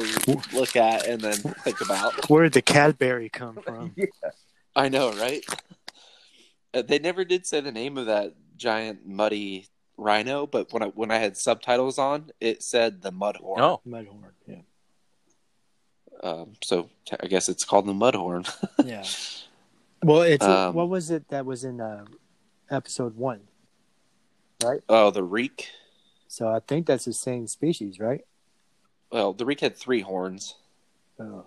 look at and then think about. Where did the Cadbury come from? I know, right? Uh, they never did say the name of that giant muddy rhino, but when I when I had subtitles on, it said the mudhorn. No, Mudhorn. Yeah. Um, so t- I guess it's called the mudhorn. Yeah. Well, it's Um, what was it that was in uh, episode one? Right? Oh, the reek. So I think that's the same species, right? Well, the reek had three horns. Oh,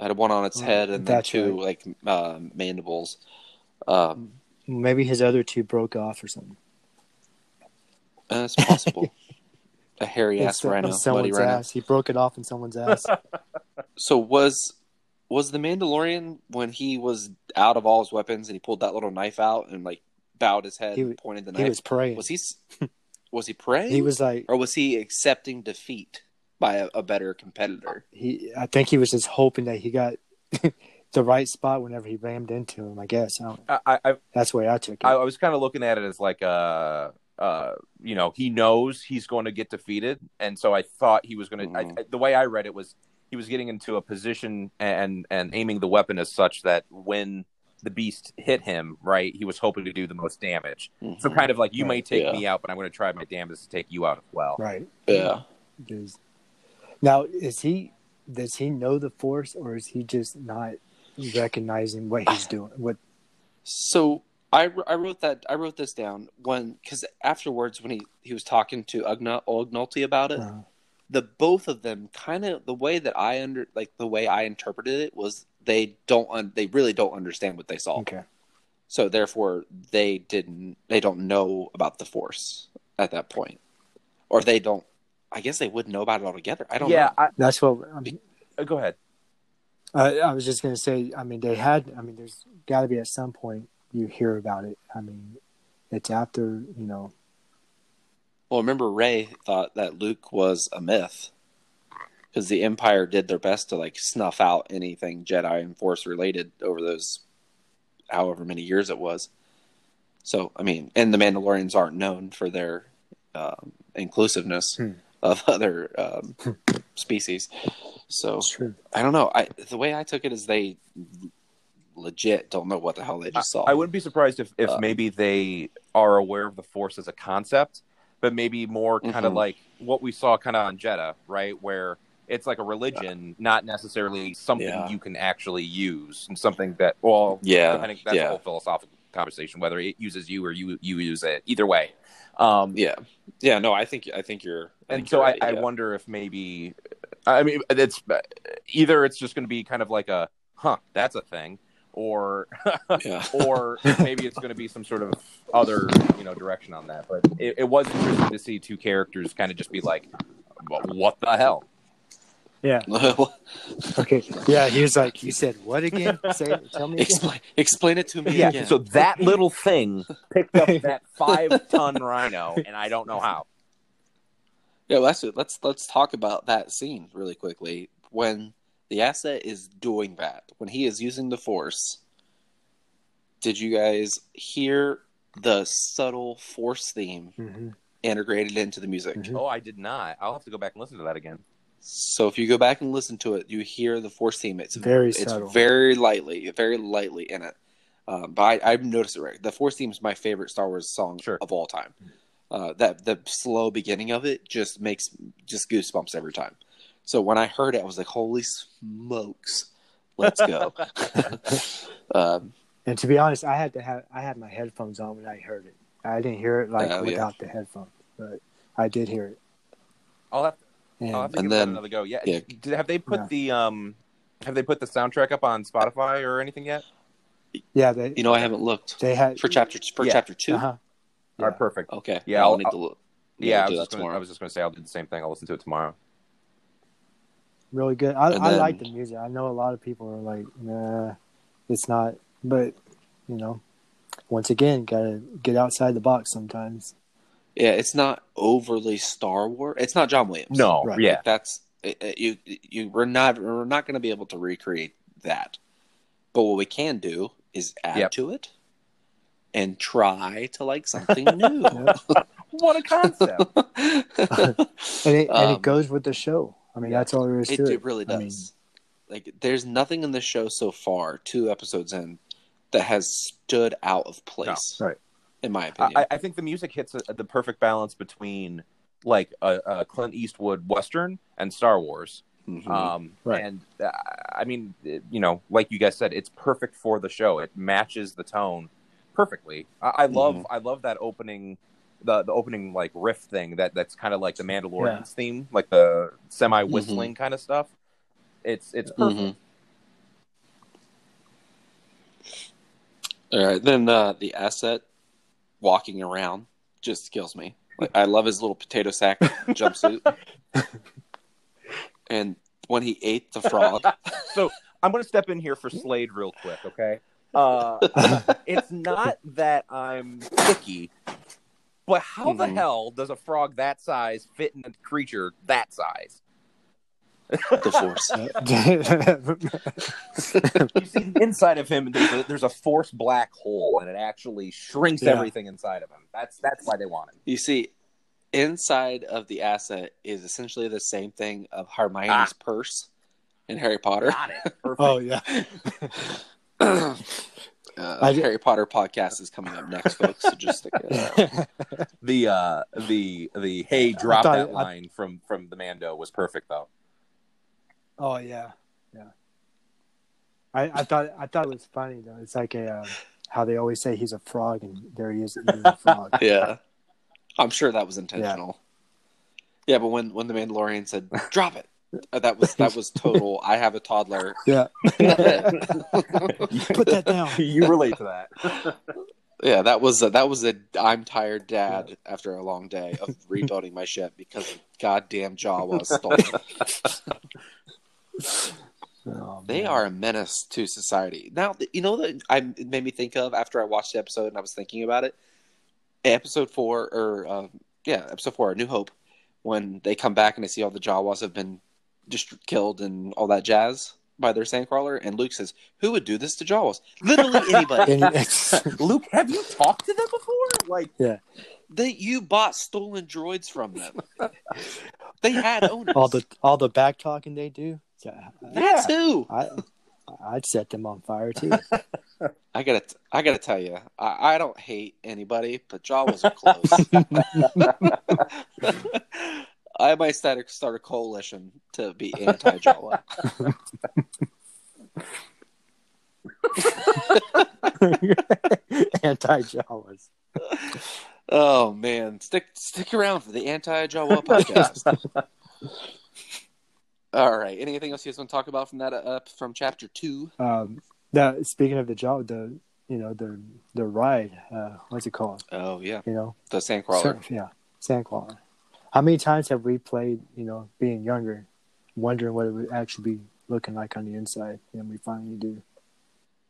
It had one on its Oh, head and then that's two like uh, mandibles. Um, maybe his other two broke off or something. uh, it's possible. A hairy ass rhino, someone's rhino. ass. He broke it off in someone's ass. So was was the Mandalorian when he was out of all his weapons and he pulled that little knife out and like bowed his head He and pointed the knife? he was praying. Was he? Was he praying? He was like or was he accepting defeat by a, a better competitor? he. I think he was just hoping that he got the right spot whenever he rammed into him. I guess I don't, I, I, that's the way I took it. I, I was kind of looking at it as like uh uh you know he knows he's going to get defeated and so i thought he was going to Mhm. The way i read it was he was getting into a position and and aiming the weapon as such that when the beast hit him right he was hoping to do the most damage so kind of like you may take yeah. me out but i'm going to try my damnedest to take you out as well right. yeah. Now is he? Does he know the force, or is he just not recognizing what he's doing? What? So I, I wrote that I wrote this down when because afterwards when he, he was talking to Ugna Ognulti about it, Uh, the both of them kind of the way that I under like the way I interpreted it was they don't un, they really don't understand what they saw. okay. So therefore they didn't they don't know about the force at that point. Or they don't I guess they wouldn't know about it altogether. I don't yeah know. I, That's what. I mean, go ahead I, I was just gonna say. I mean, they had. I mean, there's got to be at some point you hear about it. I mean, it's after you know. Well, remember Rey thought that Luke was a myth because the Empire did their best to like snuff out anything Jedi and Force related over those however many years it was. So, I mean, and the Mandalorians aren't known for their um, inclusiveness Hmm. Of other um, species. So, I don't know. I the way I took it is they legit don't know what the hell they just saw. I wouldn't be surprised if, if Uh, maybe they are aware of the Force as a concept, but maybe more kind of Mhm. like what we saw kind of on Jedha, right? Where it's like a religion, not necessarily something Yeah. you can actually use, and something that, well, Yeah, depending, that's a whole philosophical conversation, whether it uses you or you you use it. Either way. Um, Yeah, yeah. No, I think I think you're. I and think so you're I, right, I yeah. wonder if maybe i mean it's either it's just going to be kind of like a huh that's a thing or or maybe it's going to be some sort of other you know direction on that but it, it was interesting to see two characters kind of just be like what the hell Yeah. Okay. Yeah. He was like, "You said what again? Say it. Tell me." Again. explain explain it to me yeah again. so that little thing picked up that five ton rhino and i don't know how Yeah, well, that's it. Let's let's talk about that scene really quickly. When the asset is doing that, when he is using the force, did you guys hear the subtle force theme hmm integrated into the music? Mhm. oh i did not i'll have to go back and listen to that again So if you go back and listen to it, you hear the force theme. It's Very it's subtle. very lightly, very lightly in it. Um, but I, I've noticed it. Right, the force theme is my favorite Star Wars song Sure. of all time. Uh, that the slow beginning of it just makes just goosebumps every time. So when I heard it, I was like, "Holy smokes, let's go!" um, And to be honest, I had to have I had my headphones on when I heard it. I didn't hear it like Oh, yeah. without the headphones, but I did hear it. i'll have And I'll have to And give then- another go. Yeah. yeah. Did, have they put Yeah. the um have they put the soundtrack up on Spotify or anything yet? yeah, they you know, I haven't looked they had for chapter for Yeah. chapter 2 Uh-huh. Yeah. right, perfect. Okay, Yeah, I'll, I'll- need to look. Yeah, I I'll was, just gonna. I was just going to say I'll do the same thing. I'll listen to it tomorrow. really good. I, And I like the music. I know a lot of people are like, nah, it's not. But you know, once again, gotta get outside the box sometimes. Yeah, it's not overly Star Wars. It's not John Williams. No, Right. yeah, Like, that's it- it- you. You we're not we're not going to be able to recreate that. But what we can do is add Yep. to it and try to like something new. what a concept. And it, and Um, it goes with the show. I mean, yeah. that's all there is it, to it. it really I does. mean, like, there's nothing in the show so far, two episodes in, that has stood out of place. No, right. In my opinion. I, I think the music hits a, the perfect balance between like a, a Clint Eastwood western and Star Wars. Mhm. Um, Right. And uh, I mean, it- you know, like you guys said, it's perfect for the show. It matches the tone perfectly. I, I love, Mhm. I love that opening, the the opening like riff thing that that's kind of like the Mandalorian's theme, like the semi whistling kind of stuff. It's it's perfect. Mhm. All right, then uh, the asset walking around just kills me. Like, I love his little potato sack jumpsuit, and when he ate the frog, So I'm going to step in here for Slade real quick, okay? Uh, it's not that I'm picky. But how the Mhm. hell does a frog that size fit in a creature that size? The force. You see the inside of him, there's a, there's a force black hole, and it actually shrinks Yeah. everything inside of him. That's that's why they want him. You see, inside of the asset is essentially the same thing of Hermione's Ah. purse in Harry Potter. Got it. Perfect. oh yeah. uh, I- Harry Potter podcast is coming up next, folks. So just stick it out. the uh the the hey drop thought- that I- line from from the Mando was perfect though. Oh yeah, yeah. I, I thought I thought it was funny though. It's like a uh, how they always say he's a frog, and there he is eating a frog. Yeah, I'm sure that was intentional. Yeah, but when when the Mandalorian said "drop it," uh, that was that was total. I have a toddler. Yeah. Put that down. you relate to that. Yeah, that was a, that was a I'm tired dad after a long day of rebuilding my ship because of goddamn Jawa stolen. Oh, They man. are a menace to society. Now, you know that I it made me think of after I watched the episode and I was thinking about it. Episode four, or uh, yeah, episode four, A New Hope, when they come back and they see all the Jawas have been just killed and all that jazz by their sandcrawler, and Luke says, "Who would do this to Jawas? Literally anybody. Luke, have you talked to them before? Like they you bought stolen droids from them. they had owners. all the all the back talking they do. Yeah, that too. I I'd set them on fire too. I gotta, I gotta tell you, I, I don't hate anybody, but Jawas are close. I might start start a coalition to be anti-Jawa. Anti Jawas. Oh man, stick stick around for the anti-Jawa podcast. All right. Anything else you guys want to talk about from that uh, from chapter two? Um, the speaking of the job, the you know the the ride. Uh, what's it called? Oh yeah, You know, the Sandcrawler. Yeah, Sandcrawler. How many times have we played? You know, being younger, wondering what it would actually be looking like on the inside, and we finally do.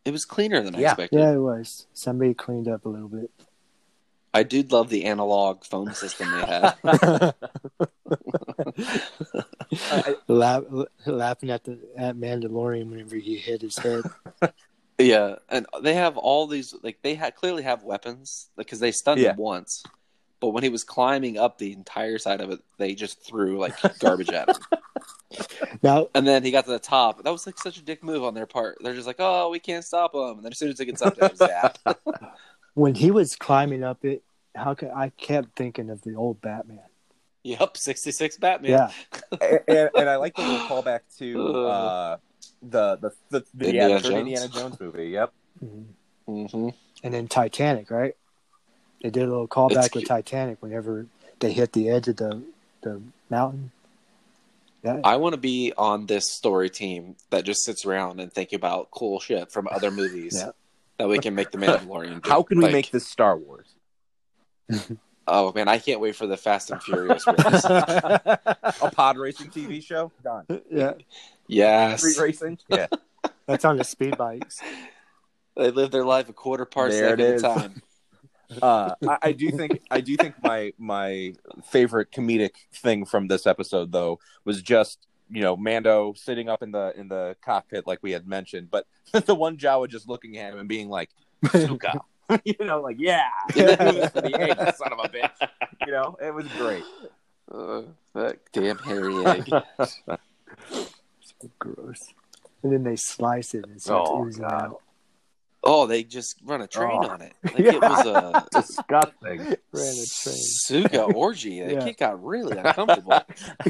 It was cleaner than I Yeah. expected. Yeah, it was. Somebody cleaned up a little bit. I did love the analog phone system they had. Laugh, laughing at the at Mandalorian whenever he hit his head. Yeah, and they have all these like they had clearly have weapons because they stunned Yeah. him once, but when he was climbing up the entire side of it, they just threw like garbage at him. Now, And then he got to the top. That was like such a dick move on their part. They're just like, "Oh, we can't stop him." And then as soon as he gets up there, zap. When he was climbing up it, how could I kept thinking of the old Batman? yep, sixty six Batman. Yeah, and, and, and I like the little callback to uh, the the the, the, Indiana the third Jones. Indiana Jones movie. Yep. Mhm. hmm and then Titanic, right? They did a little callback It's- with Titanic whenever they hit the edge of the the mountain. Yeah, I want to be on this story team that just sits around and think about cool shit from other movies Yeah. That we can make the Mandalorian. do. How can we Like, make this Star Wars? Oh man, I can't wait for the Fast and Furious. A pod racing TV show? Done. yeah, yes, Street racing? Yeah. that's on the speed bikes. they live their life a quarter part There second it at a time. Uh, I, I do think I do think my my favorite comedic thing from this episode though was just you know Mando sitting up in the in the cockpit like we had mentioned, but the one Jawa just looking at him and being like, "Suka," you know, like yeah, yeah. for the egg, son of a bitch. You know, it was great. Uh, that damn hairy egg. So gross. And then they slice it and it starts Oh, oozing God. Out. Oh, they just run a train Oh. on it. Like it was a Disgusting. Ran a train. Suga orgy. That Yeah. kid got really uncomfortable.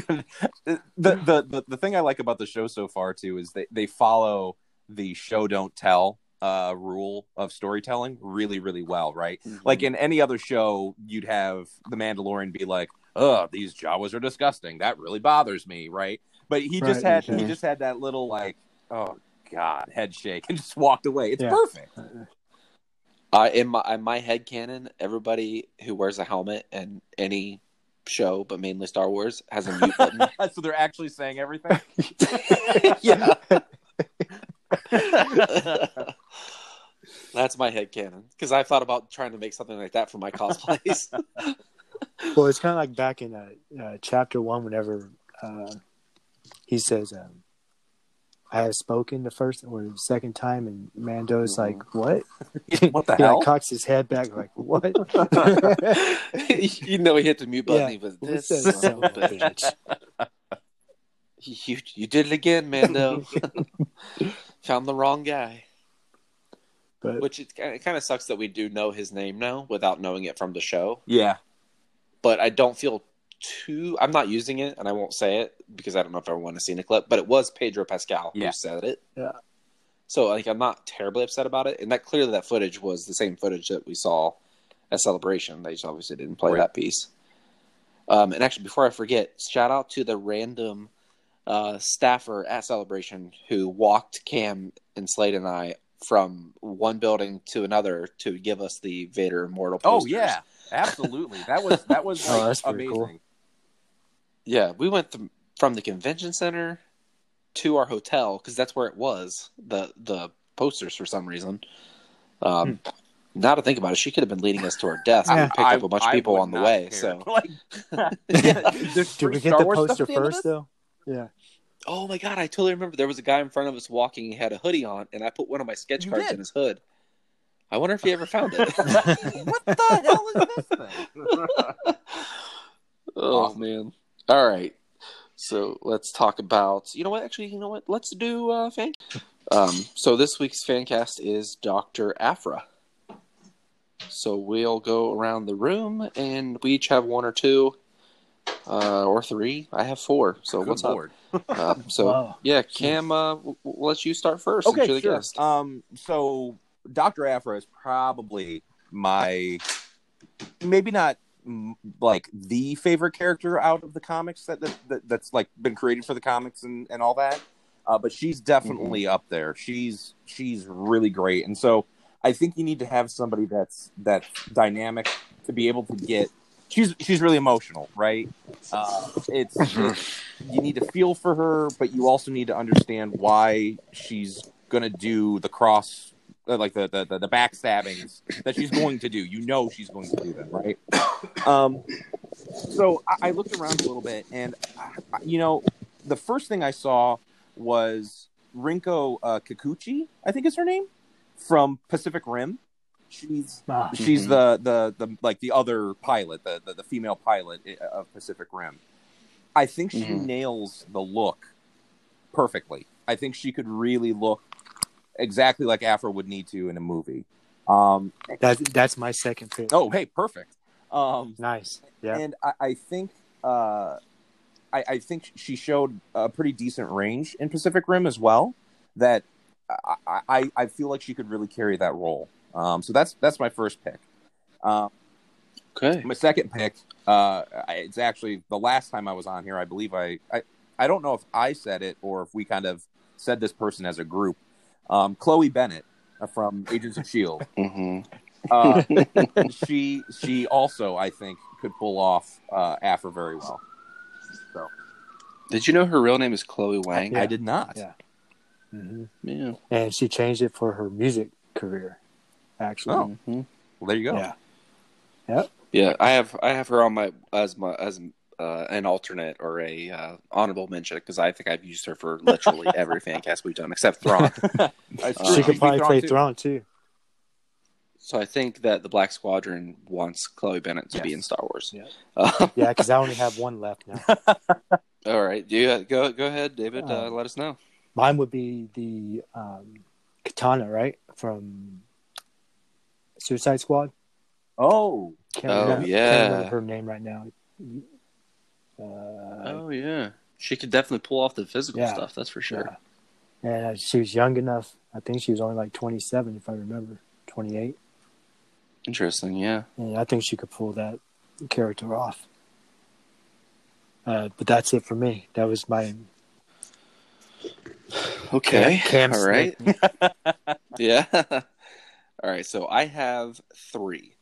the, the the the thing I like about the show so far too is they they follow the show don't tell uh rule of storytelling really really well right like in any other show you'd have the mandalorian be like oh these jawas are disgusting that really bothers me right but he just Right, had he yeah. just had that little like oh god head shake and just walked away it's Yeah. perfect I in my in my head canon, everybody who wears a helmet in any show, but mainly Star Wars, has a mute button. so they're actually saying everything yeah. That's my head canon because I thought about trying to make something like that for my cosplays. Well, it's kind of like back in uh, uh, chapter one, whenever uh, he says, um, "I have spoken the first or the second time," and Mando's mm-hmm. like, "What?" what the He hell? like, cocks his head back, like, "What?" you know, he hit the mute button. Yeah. He was this that son of son of a bitch. You you did it again, Mando. Found the wrong guy. but Which it, it kind of sucks that we do know his name now without knowing it from the show. yeah. But I don't feel too. I'm not using it, and I won't say it because I don't know if everyone has seen the clip. But it was Pedro Pascal Yeah. who said it. Yeah. So like, I'm not terribly upset about it, and that clearly that footage was the same footage that we saw at Celebration. They just obviously didn't play Right. that piece. Um, and actually, before I forget, shout out to the random uh, staffer at Celebration who walked Cam and Slade and I from one building to another to give us the Vader Immortal. Oh yeah, absolutely. That was that was Oh, like, that's pretty amazing. cool. Yeah, we went th- from the convention center to our hotel because that's where it was. The the posters for some reason. Um, Now to think about it, she could have been leading us to our death. and Yeah. we picked up a bunch of people on the way. care. So, like, yeah, did we get Star the Wars poster at the first though? Yeah. oh my god, I totally remember there was a guy in front of us walking. He had a hoodie on, and I put one of my sketch You cards did? in his hood. I wonder if he ever found it. what the hell is this thing? oh Awesome. man! All right, so let's talk about. You know what? Actually, you know what? Let's do uh, fan. Um, so this week's fan cast is Doctor Aphra. So we'll go around the room, and we each have one or two, uh, or three. I have four. So Good what's lord. up? Uh, so Wow. yeah, Cam, uh, w- w- let you start first. Okay, you're sure. guest. Um, so Doctor Aphra is probably my maybe not like the favorite character out of the comics that, that, that that's like been created for the comics and, and all that. Uh, but she's definitely up there. She's she's really great, and so I think you need to have somebody that's that's dynamic to be able to get. She's she's really emotional, right? Uh, it's, you need to feel for her, but you also need to understand why she's gonna do the cross, like the, the the the backstabbings that she's going to do. You know she's going to do them, right? Um, so I, I looked around a little bit, and uh, you know, the first thing I saw was Rinko uh, Kikuchi, I think is her name, from Pacific Rim. She's Ah, she's Mhm. the, the the like the other pilot, the the, the female pilot of Pacific Rim. I think she Mhm. nails the look perfectly. I think she could really look exactly like Aphra would need to in a movie. Um, That's that's my second pick. oh, hey, perfect. Um, Nice. Yeah. and I, I think uh, I, I think she showed a pretty decent range in Pacific Rim as well. That I, I, I feel like she could really carry that role. Um, so that's that's my first pick. Um, Okay. my second pick, uh, it's actually the last time I was on here. I believe I, I, I don't know if I said it or if we kind of said this person as a group. Um, Chloe Bennet uh, from Agents of Shield. hmm Uh, she she also I think could pull off uh, Aphra very well. So Did you know her real name is Chloe Wang? Yeah. I did not. Yeah. hmm Yeah. And she changed it for her music career. Actually. Oh. Mhm. Well, there you go. Yeah. Yep. Yeah, I have I have her on my as my as uh, an alternate or a uh, honorable mention because I think I've used her for literally every fan cast we've done except Thrawn. That's Uh, she She'd could probably Thrawn play too. Thrawn too. so I think that the Black Squadron wants Chloe Bennet to be in Star Wars. Yeah. Uh, Yeah, because I only have one left now. all right, do you, go go ahead, David. Uh, Uh, let us know. Mine would be the um, Katana, right from Suicide Squad. Oh, Can't Oh, remember, yeah. Can't remember her name right now. Uh, oh yeah, she could definitely pull off the physical Yeah. stuff. That's for sure. yeah. And uh, she was young enough. I think she was only like 27, if I remember, 28. Interesting. Yeah. And I think she could pull that character off. Uh, but that's it for me. That was my Okay. Cam all right. Yeah. All right. So I have three,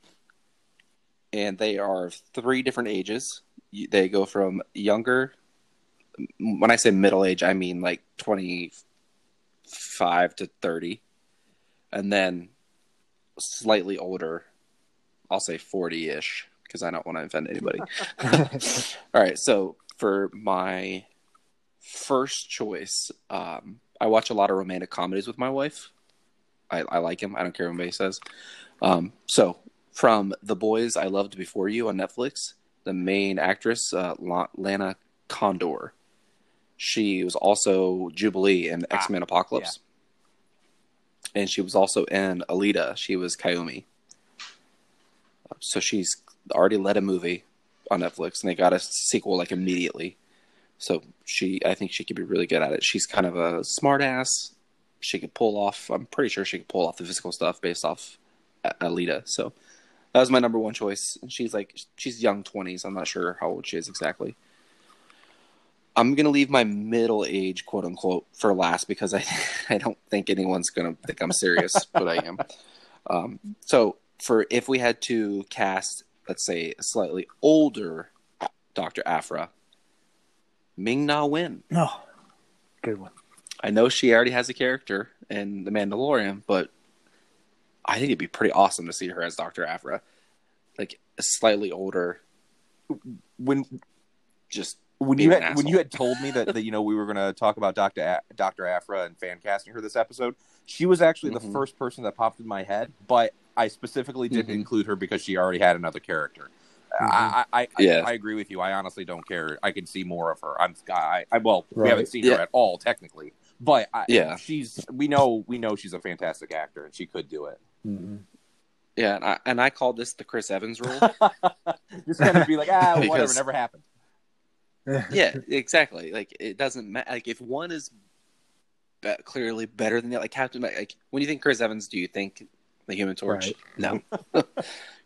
and they are three different ages. They go from younger. When I say middle age, I mean like twenty-five to thirty, and then slightly older. I'll say 40 ish because I don't want to offend anybody. All right. So for my first choice, um, I watch a lot of romantic comedies with my wife. I, I like him. I don't care what anybody says. Um, so from The Boys I Loved Before You on Netflix, the main actress, uh, Lana Condor. She was also Jubilee in ah, X Men Apocalypse. Yeah. And she was also in Alita. She was Kyomi. Uh, so she's already led a movie on Netflix, and they got a sequel like immediately. So she, I think she could be really good at it. She's kind of a smartass. She could pull off. I'm pretty sure she could pull off the physical stuff based off uh, Alita. So that was my number one choice. And she's like, she's young twenties. I'm not sure how old she is exactly. I'm gonna leave my middle age, quote unquote, for last because I, I don't think anyone's gonna think I'm serious, but I am. Um, so for if we had to cast, let's say, a slightly older Doctor Aphra, Ming Na Wen. No, oh, good one. I know she already has a character in The Mandalorian, but I think it'd be pretty awesome to see her as Doctor Aphra, like a slightly older. When just when you had when you had told me that, that you know we were going to talk about Doctor A- Doctor Aphra and fan casting her this episode, she was actually mm-hmm. the first person that popped in my head. But I specifically didn't mm-hmm. include her because she already had another character. Mm-hmm. I, I, yeah. I, I, agree with you. I honestly don't care. I can see more of her. I'm, I, I well, right. we haven't seen yeah. her at all technically, but I, yeah, she's. We know, we know she's a fantastic actor, and she could do it. Mm-hmm. Yeah, and I, and I call this the Chris Evans rule. Just kind of be like, ah, because, whatever, never happened. yeah, exactly. Like it doesn't matter. Like if one is be- clearly better than the other, like Captain, like when you think Chris Evans, do you think the Human Torch? Right. No.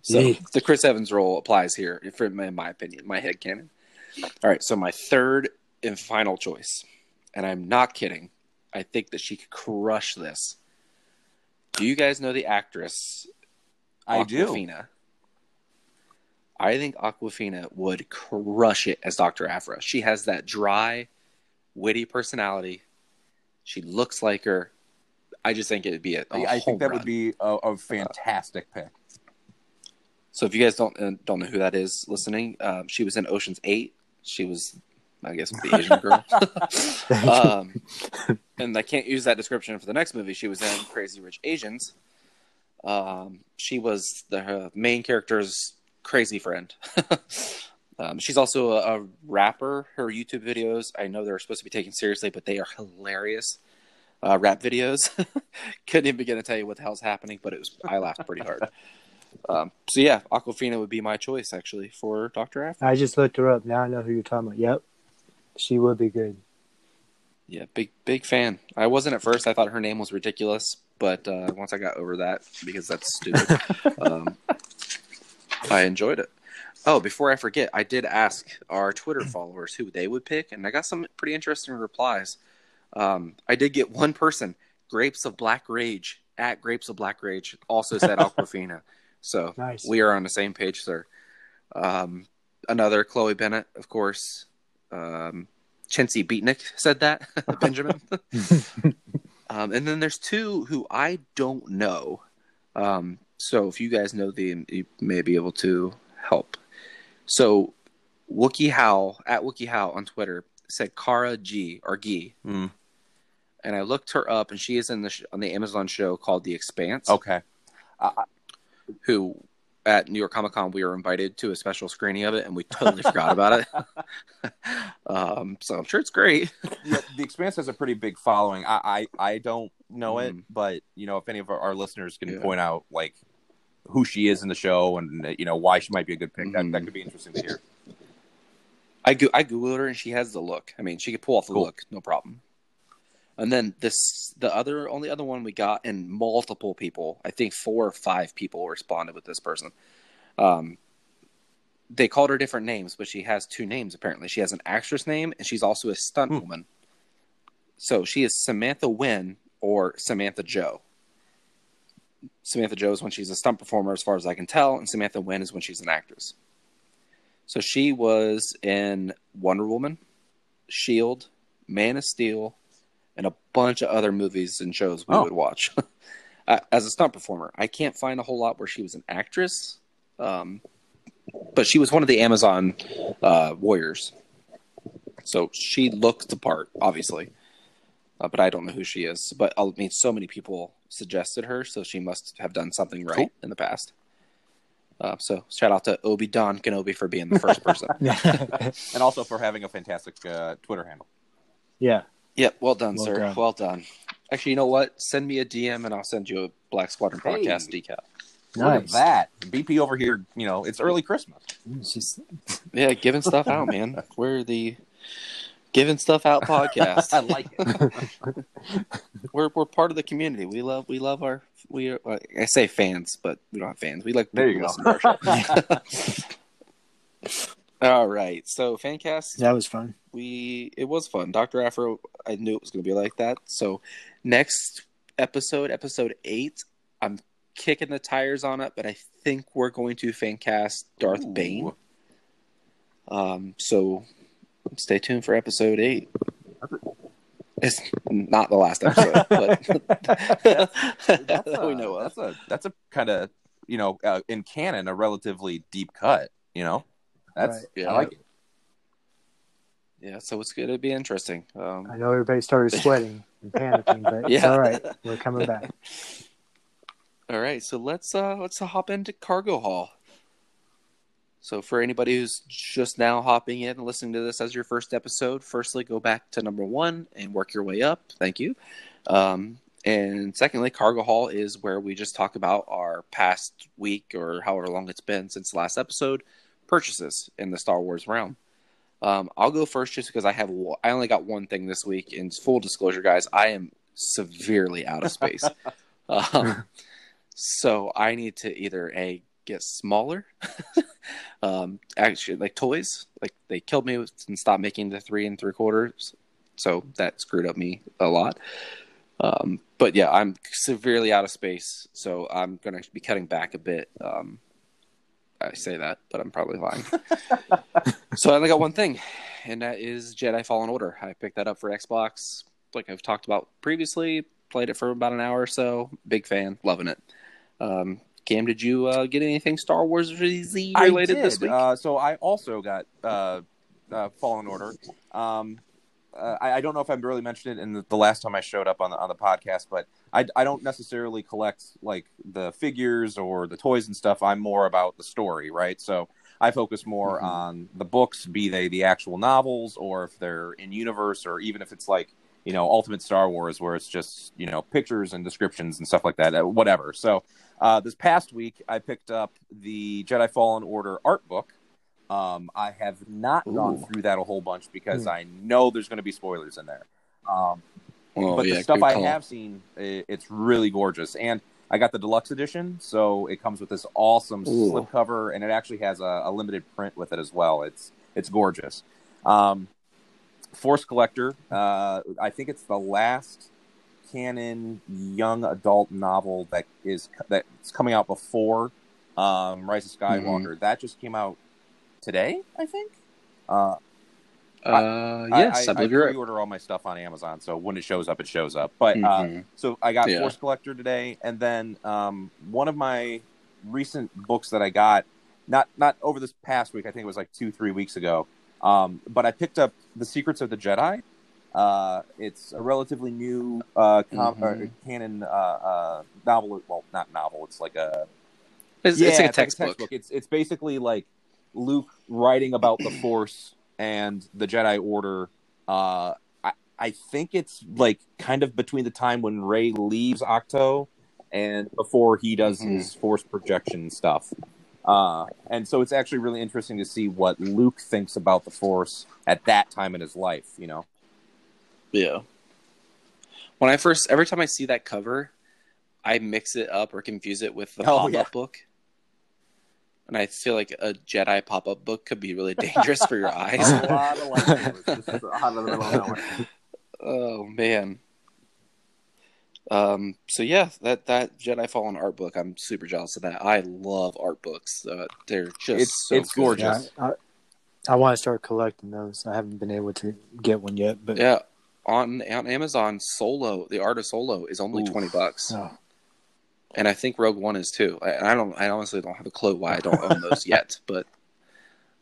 so yeah. the Chris Evans role applies here, for in my opinion, my head canon. All right, so my third and final choice, and I'm not kidding. I think that she could crush this. Do you guys know the actress? I Awkwafina? do. I think Awkwafina would crush it as Dr. Aphra. She has that dry, witty personality. She looks like her. I just think it'd be a. a I think that run. would be a, a fantastic uh, pick. So if you guys don't uh, don't know who that is listening, um, she was in Ocean's Eight. She was, I guess, the Asian girl. um, and I can't use that description for the next movie. She was in Crazy Rich Asians. Um, she was the main character's crazy friend. um, she's also a, a, rapper. Her YouTube videos, I know they're supposed to be taken seriously, but they are hilarious. Uh, rap videos. Couldn't even begin to tell you what the hell's happening, but it was I laughed pretty hard. Um, so yeah, Awkwafina would be my choice actually for Doctor Aphra. I just looked her up. Now I know who you're talking about. Yep, she would be good. Yeah, big big fan. I wasn't at first. I thought her name was ridiculous, but uh, once I got over that because that's stupid, um, I enjoyed it. Oh, before I forget, I did ask our Twitter followers who they would pick, and I got some pretty interesting replies. Um, I did get one person, Grapes of Black Rage at Grapes of Black Rage, also said Awkwafina. so nice. we are on the same page, sir. Um, another Chloe Bennet, of course. Um, Chensey Beatnik said that, Benjamin. um, and then there's two who I don't know. Um, so if you guys know them, you may be able to help. So Wookie How at Wookie How on Twitter said Cara G or G. Mm. And I looked her up, and she is in the sh- on the Amazon show called The Expanse. Okay. Uh, who at New York Comic Con we were invited to a special screening of it, and we totally forgot about it. um, so I'm sure it's great. yeah, the Expanse has a pretty big following. I I, I don't know mm. it, but you know, if any of our, our listeners can yeah. point out like who she is in the show and you know why she might be a good pick, mm-hmm. that that could be interesting to hear. I go I googled her and she has the look. I mean, she could pull off the cool. look, no problem. And then this, the other, only other one we got, and multiple people, I think four or five people responded with this person. Um, they called her different names, but she has two names apparently. She has an actress name, and she's also a stunt hmm. woman. So she is Samantha Win or Samantha Jo. Samantha Jo is when she's a stunt performer, as far as I can tell, and Samantha Win is when she's an actress. So she was in Wonder Woman, Shield, Man of Steel, and a bunch of other movies and shows we oh. would watch. uh, as a stunt performer. I can't find a whole lot where she was an actress, um, but she was one of the Amazon uh, warriors. So she looks the part, obviously, uh, but I don't know who she is. But I mean, so many people suggested her, so she must have done something right Cool. in the past. Uh, so shout out to Obi Don Kenobi for being the first person. and also for having a fantastic uh, Twitter handle. yeah. Yep, well done, Well sir. done. Well done. Actually, you know what? Send me a DM and I'll send you a Black Squadron Hey. podcast decal. Look Nice. at that. BP over here, you know, it's early Christmas. She's, Yeah, giving stuff out, man. We're the giving stuff out podcast. I like it. we're we're part of the community. We love we love our we are, uh, I say fans, but we don't have fans. We like There you go. Listen to our show. All right, so fancast. that was fun. we it was fun. Doctor Aphra, I knew it was going to be like that. So next episode, episode eight, I'm kicking the tires on it, but I think we're going to fancast Darth Ooh. Bane. Um, so stay tuned for episode eight. It's not the last episode, but That's that a, we know of. That's a that's a kind of you know uh, in canon a relatively deep cut. You know, that's Right. Yeah. I like it. Yeah, so it's going to be interesting. Um, I know everybody started sweating and panicking, but it's Yeah. all right. We're coming back. All right, so let's uh let's hop into cargo hall. So for anybody who's just now hopping in and listening to this as your first episode, firstly go back to number one and work your way up. Thank you. Um, and secondly, cargo hall is where we just talk about our past week or however long it's been since the last episode purchases in the Star Wars realm. Um, I'll go first just because I have I only got one thing this week. In full disclosure, guys, I am severely out of space. um, so I need to either a get smaller, um, actually like toys. Like they killed me and stopped making the three and three quarters, so that screwed up me a lot. Um, but yeah, I'm severely out of space, so I'm gonna be cutting back a bit. Um, I say that, but I'm probably lying. so I only got one thing, and that is Jedi Fallen Order. I picked that up for Xbox, like I've talked about previously. Played it for about an hour or so. Big fan, loving it. Um, Cam, did you uh, get anything Star Wars related I did. this week? Uh, so I also got uh, uh, Fallen Order. Um, uh, I, I don't know if I really mentioned it in the, the last time I showed up on the on the podcast, but I, I don't necessarily collect like the figures or the toys and stuff. I'm more about the story, right? So I focus more Mhm. on the books, be they the actual novels or if they're in universe, or even if it's like you know Ultimate Star Wars, where it's just you know pictures and descriptions and stuff like that, uh, whatever. So uh, this past week, I picked up the Jedi Fallen Order art book. Um, I have not gone through that a whole bunch because Hmm. I know there's going to be spoilers in there. Um, oh, but yeah, the stuff I call. have seen, i it's really gorgeous. And I got the deluxe edition, so it comes with this awesome Ooh. slipcover, and it actually has a, a limited print with it as well. It's it's gorgeous. Um, Force Collector, uh, I think it's the last canon young adult novel that is that's coming out before um, Rise of Mm-hmm. Skywalker. That just came out today, I think. Uh, Uh, yes, I, believe I you're right. pre-order all my stuff on Amazon, so when it shows up, it shows up. But uh, Mhm. so I got Yeah. Force Collector today, and then um, one of my recent books that I got not not over this past week. I think it was like two three weeks ago. Um, but I picked up The Secrets of the Jedi. Uh, it's a relatively new uh, com- Mhm. uh, canon uh, uh, novel. Well, not novel. It's like a It's, yeah, it's like a textbook. It's it's basically like Luke writing about the Force and the Jedi Order. Uh, I I think it's like kind of between the time when Rey leaves Ahch-To and before he does Mhm. his Force projection stuff. Uh, and so it's actually really interesting to see what Luke thinks about the Force at that time in his life. You know. Yeah. When I first, every time I see that cover, I mix it up or confuse it with the Oh, pop up yeah. book. And I feel like a Jedi pop up book could be really dangerous for your eyes. A lot of lightsabers, just out of the middle of nowhere. Oh man. Um. So yeah, that that Jedi Fallen art book, I'm super jealous of that. I love art books. Uh, they're just It's- so it's gorgeous. Yeah, I, I want to start collecting those. I haven't been able to get one yet, but Yeah, on on Amazon, Solo, the art of Solo is only Ooh. twenty bucks. oh, and I think Rogue One is too. I, I don't. I honestly don't have a clue why I don't own those yet, but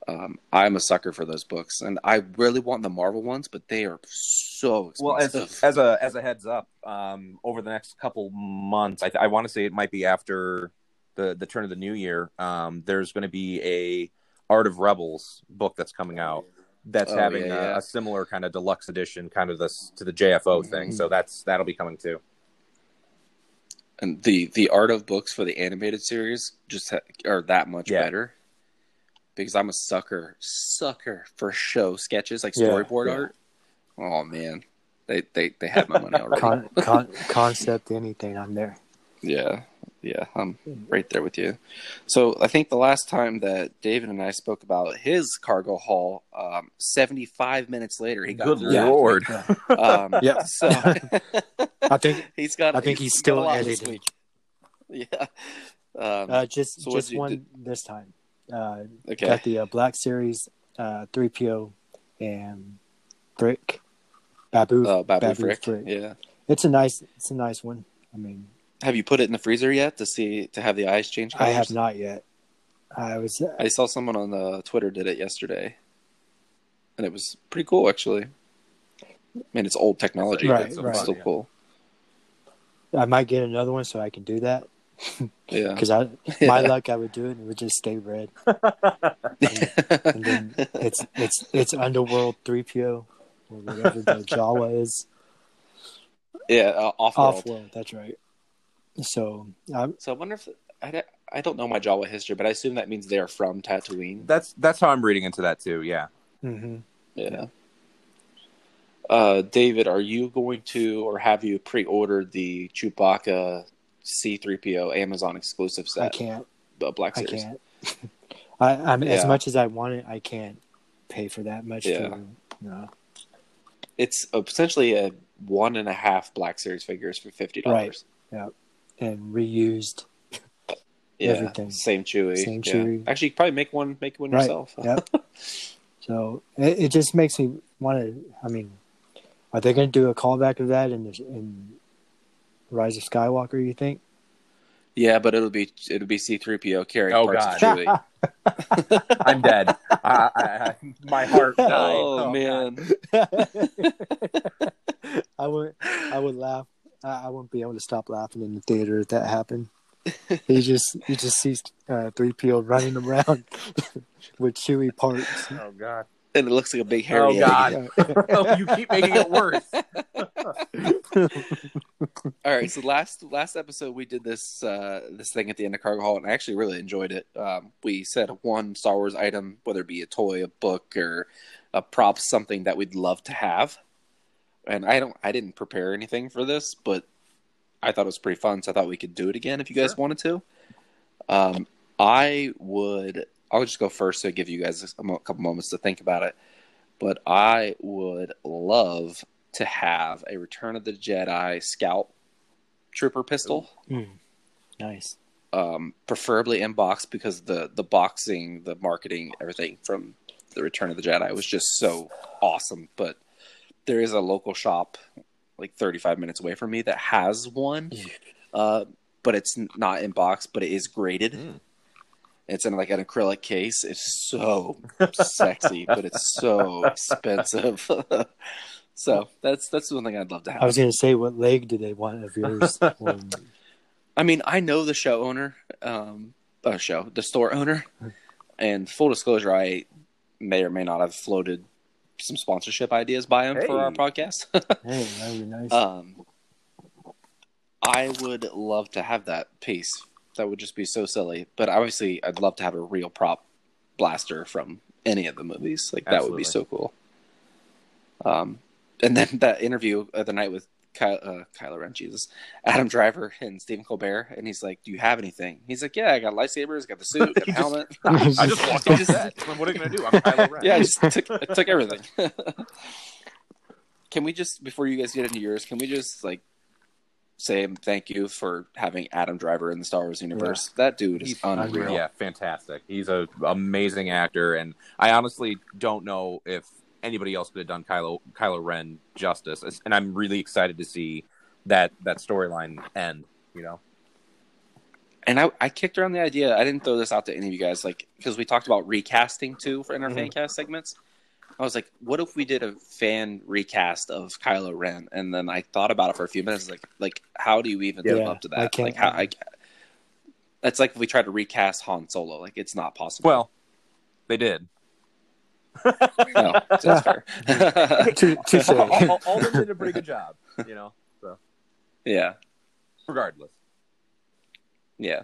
um, I'm a sucker for those books, and I really want the Marvel ones, but they are so expensive. Well, as as a as a heads up, um, over the next couple months, I, I want to say it might be after the the turn of the new year. Um, there's going to be a Art of Rebels book that's coming out that's Oh, having yeah, a, yeah. a similar kind of deluxe edition, kind of this to the JFO thing. Mm-hmm. So that's that'll be coming too. And the the art of books for the animated series just ha- are that much Yeah. better because I'm a sucker sucker for show sketches like storyboard yeah. art. Oh man, they they they have my money already. Con, con, concept, anything, I'm there. Yeah, yeah, I'm right there with you. So I think the last time that David and I spoke about his cargo haul, um, 75 minutes later, he got Good through lord! that. Um, Yeah. So I think he's got. I think he's got still a lot this editing. Yeah. Um, uh, just So just one do? this time. Uh, okay. Got the uh, Black Series, uh, 3PO, and Brick, Babu. Uh, Babu, Babu Frick. Frick. Yeah. It's a nice, it's a nice one. I mean, Have you put it in the freezer yet to see to have the eyes change? I have not yet. I was, I saw someone on the Twitter did it yesterday, and it was pretty cool actually. I mean, it's old technology, Right, but right. it's still Yeah. cool. I might get another one so I can do that Yeah. because I, my luck, I would do it and it would just stay red. And then it's it's it's Underworld 3PO or whatever the Jawa is. yeah. Uh, off world. Off world, that's right. So um, So I wonder if I, don't- I don't know my Jawa history, but I assume that means they're from Tatooine. That's that's how I'm reading into that too. Yeah. mhm. Yeah. Uh, David, are you going to, or have you pre-ordered the Chewbacca C-3PO Amazon exclusive set? I can't. uh, Black I Series? can't. I, I'm as much as I want it. I can't pay for that much. Yeah. For, no. It's uh, essentially a one and a half Black Series figures for fifty dollars. And reused. Yeah, Everything. same Chewy. Same yeah. Chewy. Actually, you probably make one, make one Right. yourself. Yep. So it, it just makes me want to. I mean, are they going to do a callback of that in the, in Rise of Skywalker? You think? Yeah, but it'll be it'll be C-3PO carrying Oh, parts God. of Chewy. I'm dead. I, I, I, my heart died. oh, oh God. man. I would I would laugh. I, I wouldn't be able to stop laughing in the theater if that happened. He just he just sees uh, three PO running around with chewy parts. Oh god. And it looks like a big hairy Oh egg. god. oh, you keep making it worse. All right, so last last episode we did this uh, this thing at the end of Cargo Hall, and I actually really enjoyed it. Um, we said one Star Wars item, whether it be a toy, a book, or a prop, something that we'd love to have. And I don't, I didn't prepare anything for this, but I thought it was pretty fun, so I thought we could do it again if you guys Sure. wanted to. Um, I would, I'll just go first to give you guys a mo- couple moments to think about it. But I would love to have a Return of the Jedi Scout Trooper pistol, Mm, nice. um, preferably in box because the the boxing, the marketing, everything from the Return of the Jedi was just so awesome. But there is a local shop like 35 minutes away from me that has one, Mm. uh, but it's not in box, but it is graded. Mm. It's in like an acrylic case. It's so sexy, but it's so expensive. so that's that's one thing I'd love to have. I was going to say, what leg do they want of yours? Um, I mean, I know the show owner, um, uh, show the store owner, and full disclosure, I may or may not have floated some sponsorship ideas by him for our podcast. hey, that would be nice. um, I would love to have that piece. That would just be so silly. But obviously, I'd love to have a real prop blaster from any of the movies. Like that would be so cool. Um, and then that interview of the night with Ky- uh, Kylo Ren, Jesus, Adam Driver and Stephen Colbert, and he's like, "Do you have anything?" He's like, "Yeah, I got lightsabers, got the suit, got the He just- helmet." I just walked off set. What are you gonna do? I'm Kylo Ren. yeah, I just took, I took everything. can we just before you guys get into yours, can we just like say thank you for having Adam Driver in the Star Wars universe? That dude is He's unreal. Yeah, fantastic. He's a amazing actor, and I honestly don't know if anybody else could have done Kylo Kylo Ren justice. And I'm really excited to see that that storyline end. You know, and I, I kicked around the idea. I didn't throw this out to any of you guys, like because we talked about recasting too for in our Mhm. fan cast segments. I was like, what if we did a fan recast of Kylo Ren? And then I thought about it for a few minutes, like, like how do you even Yeah, live up to I that? can't- Like how I. That's like if we tried to recast Han Solo, like it's not possible. Well, they did. No, that's fair. Tou- Touche. all, all, all of them did a pretty good job, you know. So yeah, regardless, yeah.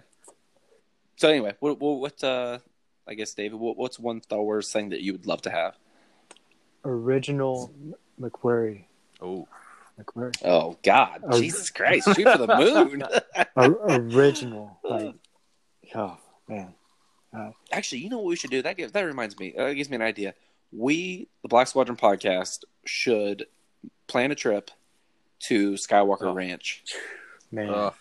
So anyway, what, what, what uh, I guess David, what, what's one Star Wars thing that you would love to have? Original McQuarrie. oh, McQuarrie. Oh God, Oh. Jesus Christ, shoot for the moon! O- original. Like, oh man. Actually, you know what we should do? That gives, that reminds me. Uh, That gives me an idea. We, the Black Squadron podcast, should plan a trip to Skywalker Oh. Ranch. Man, ugh.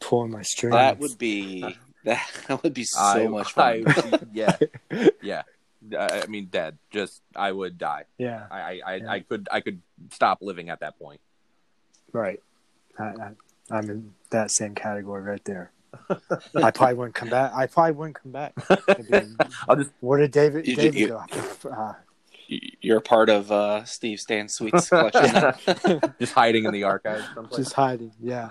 pulling my strings. That would be that would be so I, much fun. I, yeah, yeah. I I mean, dead. Just I would die. yeah, I, I, I, Yeah. I could, I could stop living at that point. right. I, I, I'm in that same category right there. I probably wouldn't come back. I probably wouldn't come back. I'd be- I'll just Where did David You- David you- go? Uh, You're a part of uh, Steve Sansweet's collection. just hiding in the archives someplace. just hiding. Yeah.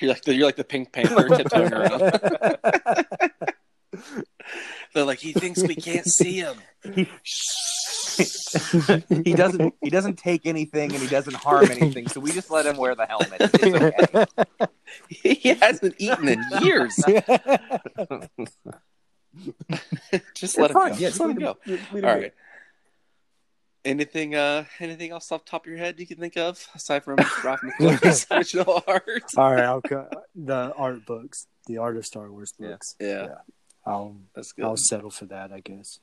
you're like the, you're like the Pink Panther tiptoeing around. They're like, he thinks we can't see him. he doesn't, he doesn't take anything and he doesn't harm anything. So we just let him wear the helmet. It's okay. He hasn't eaten in years. Just let It's him fine. go. Yeah, just let him go. leave him All be. right. Anything uh anything else off the top of your head you can think of aside from Ralph McQuarrie's original art? All right. I'll go. The art books, the art of Star Wars Yeah. books. Yeah, I'll that's good. I'll settle for that. I guess.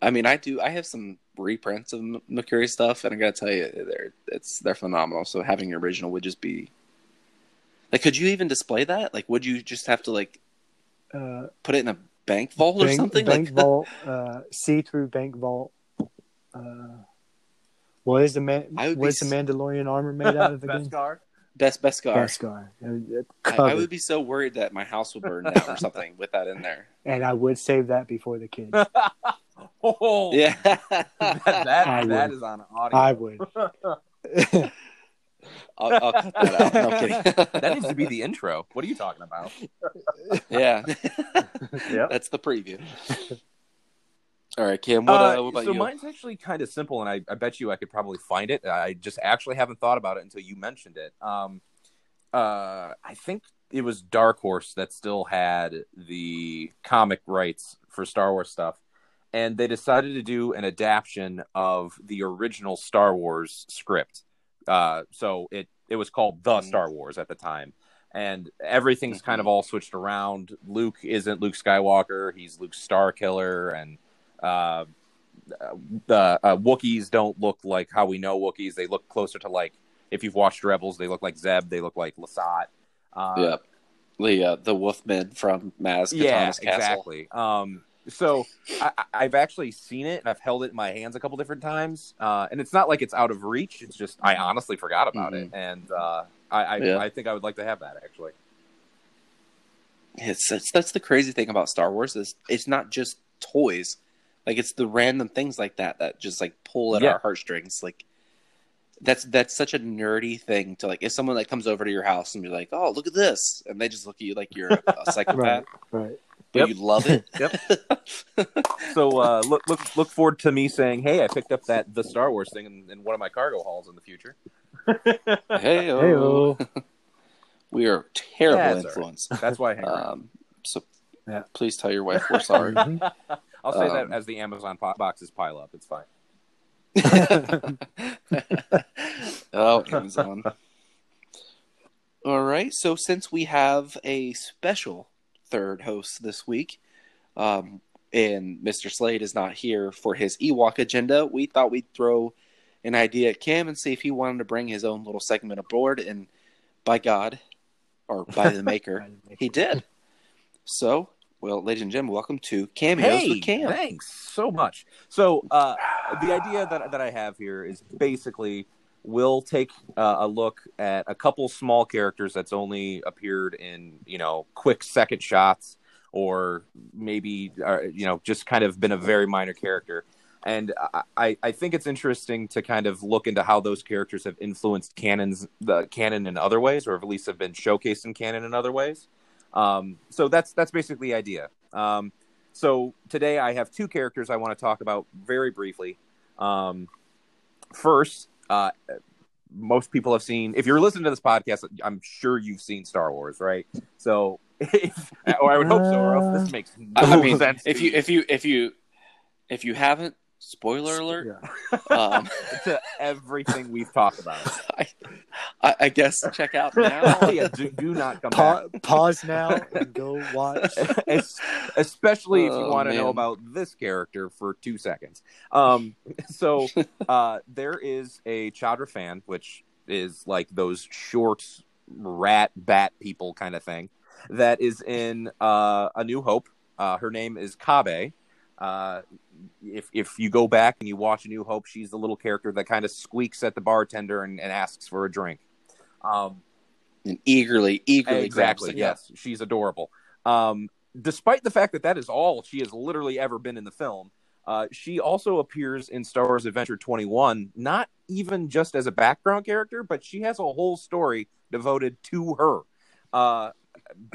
I mean, I do. I have some reprints of M- McQuarrie stuff, and I gotta tell you, they're it's they're phenomenal. So having your original would just be like, could you even display that? Like, would you just have to like Uh, put it in a bank vault or something? bank like, vault, uh, see-through bank vault. Uh, what is the man? I be What is the Mandalorian armor made out of again? Beskar? Best best guard. Beskar. Uh, I. I would be so worried that my house would burn down or something with that in there. and I would save that before the kids. Oh, Yeah, that, that, I that would. is on audio. I would. I'll, I'll cut that out. No, I'm kidding. That needs to be the intro. What are you talking about? yeah. Yep. That's the preview. All right, Cam. What, uh, Uh, what about so you? mine's actually kind of simple, and I, I bet you I could probably find it. I just actually haven't thought about it until you mentioned it. Um, uh, I think it was Dark Horse that still had the comic rights for Star Wars stuff, and they decided to do an adaptation of the original Star Wars script. Uh, so it it was called The Mhm. Star Wars at the time. And everything's kind Mhm. of all switched around. Luke isn't Luke Skywalker; he's Luke Starkiller, and uh, the uh, Wookiees don't look like how we know Wookiees. They look closer to like if you've watched Rebels, they look like Zeb. They look like Lasat. Uh, Yep. The uh, the Wolfman from Maz Kanata's yeah, castle. exactly. Um, so I, I've actually seen it and I've held it in my hands a couple different times. Uh, and it's not like it's out of reach. It's just I honestly forgot about it, and uh, I I, Yeah. I think I would like to have that actually. It's, it's that's the crazy thing about Star Wars is it's not just toys, like it's the random things like that that just like pull at Yeah. our heartstrings. Like that's that's such a nerdy thing to like. If someone like comes over to your house and be like, "Oh, look at this," and they just look at you like you're a, a psychopath, Right. Right. but Yep. you love it. Yep. So uh, look look look forward to me saying, "Hey, I picked up that the Star Wars thing in, in one of my cargo hauls in the future." hey, Hey-o. we are terrible Yeah, it's all right. influence. That's why I hang. Um, so Yeah. please tell your wife we're sorry. I'll say um, that as the Amazon boxes pile up. It's fine. oh, Amazon. All right. So since we have a special third host this week, um, and Mr. Slade is not here for his Ewok agenda, we thought we'd throw an idea at Cam and see if he wanted to bring his own little segment aboard. And by God, or by the Maker, he did. So, well, ladies and gentlemen, welcome to Cameos Hey, with Cam. thanks so much. So uh, the idea that that I have here is basically we'll take uh, a look at a couple small characters that's only appeared in you know quick second shots or maybe uh, you know just kind of been a very minor character and I, I think it's interesting to kind of look into how those characters have influenced canons the canon in other ways or at least have been showcased in canon in other ways um, so that's that's basically the idea. Um, so today i have two characters i want to talk about very briefly. Um, first uh, most people have seen if you're listening to this podcast i'm sure you've seen star wars right? So if, or i would hope so or else this makes no I mean, sense. if you if you if you if you haven't, spoiler alert. Um, to everything we've talked about. I, I, I guess check out now. Oh, yeah, do, do not come Pa- pause now and go watch. Es- especially if you Oh, want to know about this character for two seconds. Um so uh there is a chadra fan which is like those short rat bat people kind of thing that is in uh a new hope. Uh her name is kabe uh if if you go back and you watch a new hope she's the little character that kind of squeaks at the bartender and, and asks for a drink. Um and eagerly, eagerly exactly yes. She's adorable. Um despite the fact that that is all she has literally ever been in the film uh, she also appears in Star Wars Adventure 21, not even just as a background character, but she has a whole story devoted to her. Uh,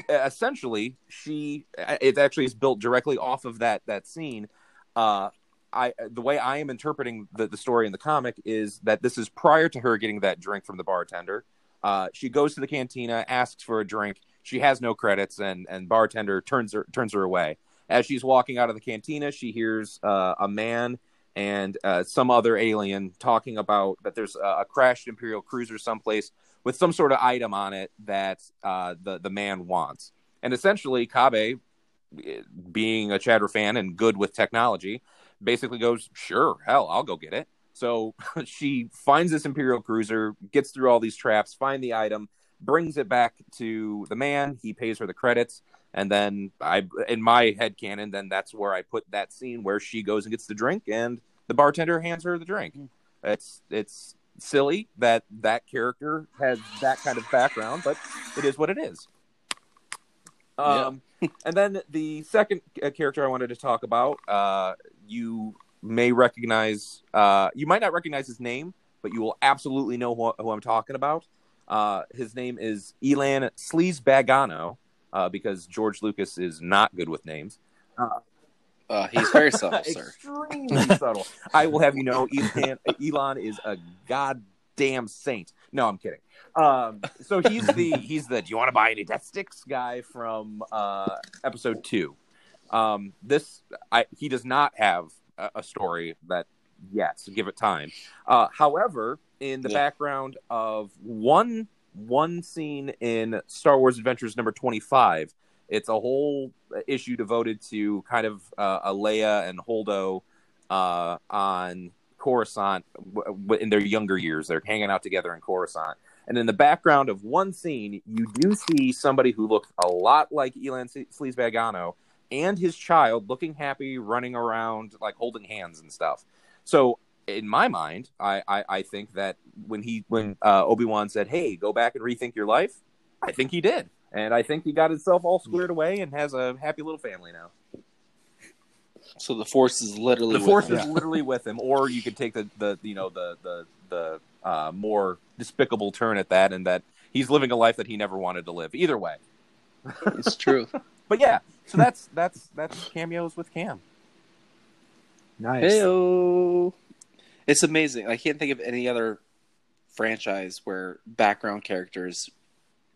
essentially, she it actually is built directly off of that that scene. Uh, I the way I am interpreting the, the story in the comic is that this is prior to her getting that drink from the bartender. Uh, she goes to the cantina, asks for a drink. She has no credits, and and bartender turns her turns her away. As she's walking out of the cantina, she hears uh, a man and uh, some other alien talking about that there's a, a crashed Imperial cruiser someplace with some sort of item on it that uh, the the man wants. And essentially, Kabe, being a Chadra fan and good with technology, basically goes, "Sure, hell, I'll go get it." So she finds this Imperial cruiser, gets through all these traps, find the item, brings it back to the man. He pays her the credits, and then I, in my head canon, then that's where I put that scene where she goes and gets the drink, and the bartender hands her the drink. It's it's silly that that character has that kind of background, but it is what it is. Um, and then the second uh, character I wanted to talk about, uh, you may recognize, uh, you might not recognize his name, but you will absolutely know who, who I'm talking about. Uh, his name is Elan Sleazebaggano, uh, because George Lucas is not good with names. Uh, he's very subtle, sir. Extremely subtle. I will have you know, Elon, Elon is a goddamn saint. No, I'm kidding. Um, so he's the he's the do you want to buy any death sticks guy from uh, episode two. Um, this I, he does not have a, a story that yet. So give it time. Uh, however, in the Yeah. background of one one scene in Star Wars Adventures number twenty five, it's a whole issue devoted to kind of uh, a Leia and Holdo uh, on Coruscant in their younger years. They're hanging out together in Coruscant. And in the background of one scene, you do see somebody who looks a lot like Elan Sleazebaggano and his child looking happy, running around, like holding hands and stuff. So in my mind, I, I, I think that when he when uh, Obi Wan said, "Hey, go back and rethink your life," I think he did, and I think he got himself all squared away and has a happy little family now. So the force is literally The with force him. is literally with him, or you could take the the you know the the the uh, more despicable turn at that, and that he's living a life that he never wanted to live. Either way, It's true. but yeah, so that's that's that's cameos with Cam. Nice. Heyo. It's amazing. I can't think of any other franchise where background characters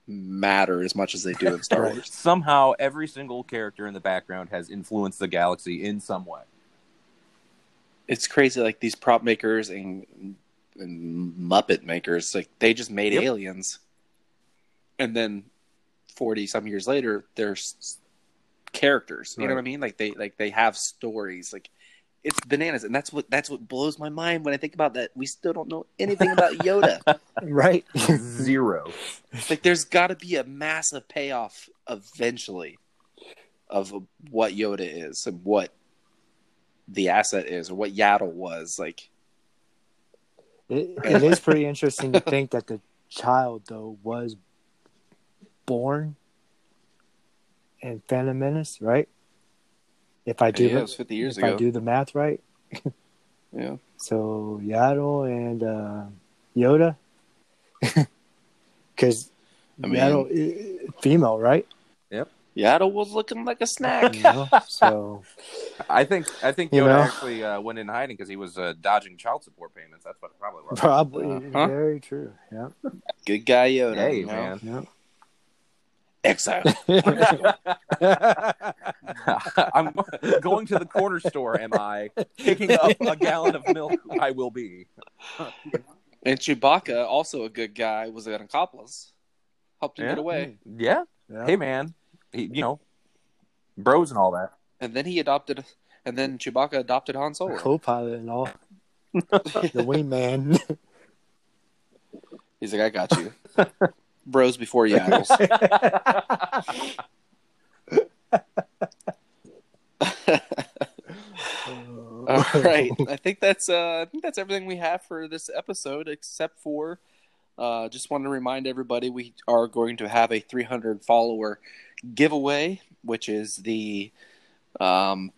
matter as much as they do in Star Right. Wars. Somehow, every single character in the background has influenced the galaxy in some way. It's crazy. Like these prop makers and, and Muppet makers, like they just made Yep. aliens, and then forty some years later, they're s- characters. You know what I mean? Like they like they have stories. Like it's bananas, and that's what that's what blows my mind when I think about that. We still don't know anything about Yoda. Right. Zero. like there's got to be a massive payoff eventually of what Yoda is and what the asset is or what Yaddle was like It, it is pretty interesting to think that the child though was born in Phantom Menace, right? If I do, yeah, the- it was 50 years if I do the math right. Yeah. So Yaddle and uh, Yoda, because I mean- Yaddle female, right? Yep. Yaddle was looking like a snack. You know? so I think I think You Yoda know? actually uh, went in hiding because he was uh, dodging child support payments. That's what it probably was. probably Uh-huh. very true. Yeah. Good guy Yoda. Hey you know? man, yeah. Exile. I'm going to the corner store. Am I picking up a gallon of milk? I will be. and Chewbacca, also a good guy, was an accomplice. Helped him Yeah. get away. Yeah. Yeah. Hey man, he, you know, bros and all that. And then he adopted, and then Chewbacca adopted Han Solo. co-pilot and all. the wingman. He's like, I got you. Bros before Yaddles. All right. I think that's uh, I think that's everything we have for this episode, except for uh, just want to remind everybody we are going to have a 300 follower giveaway, which is the um,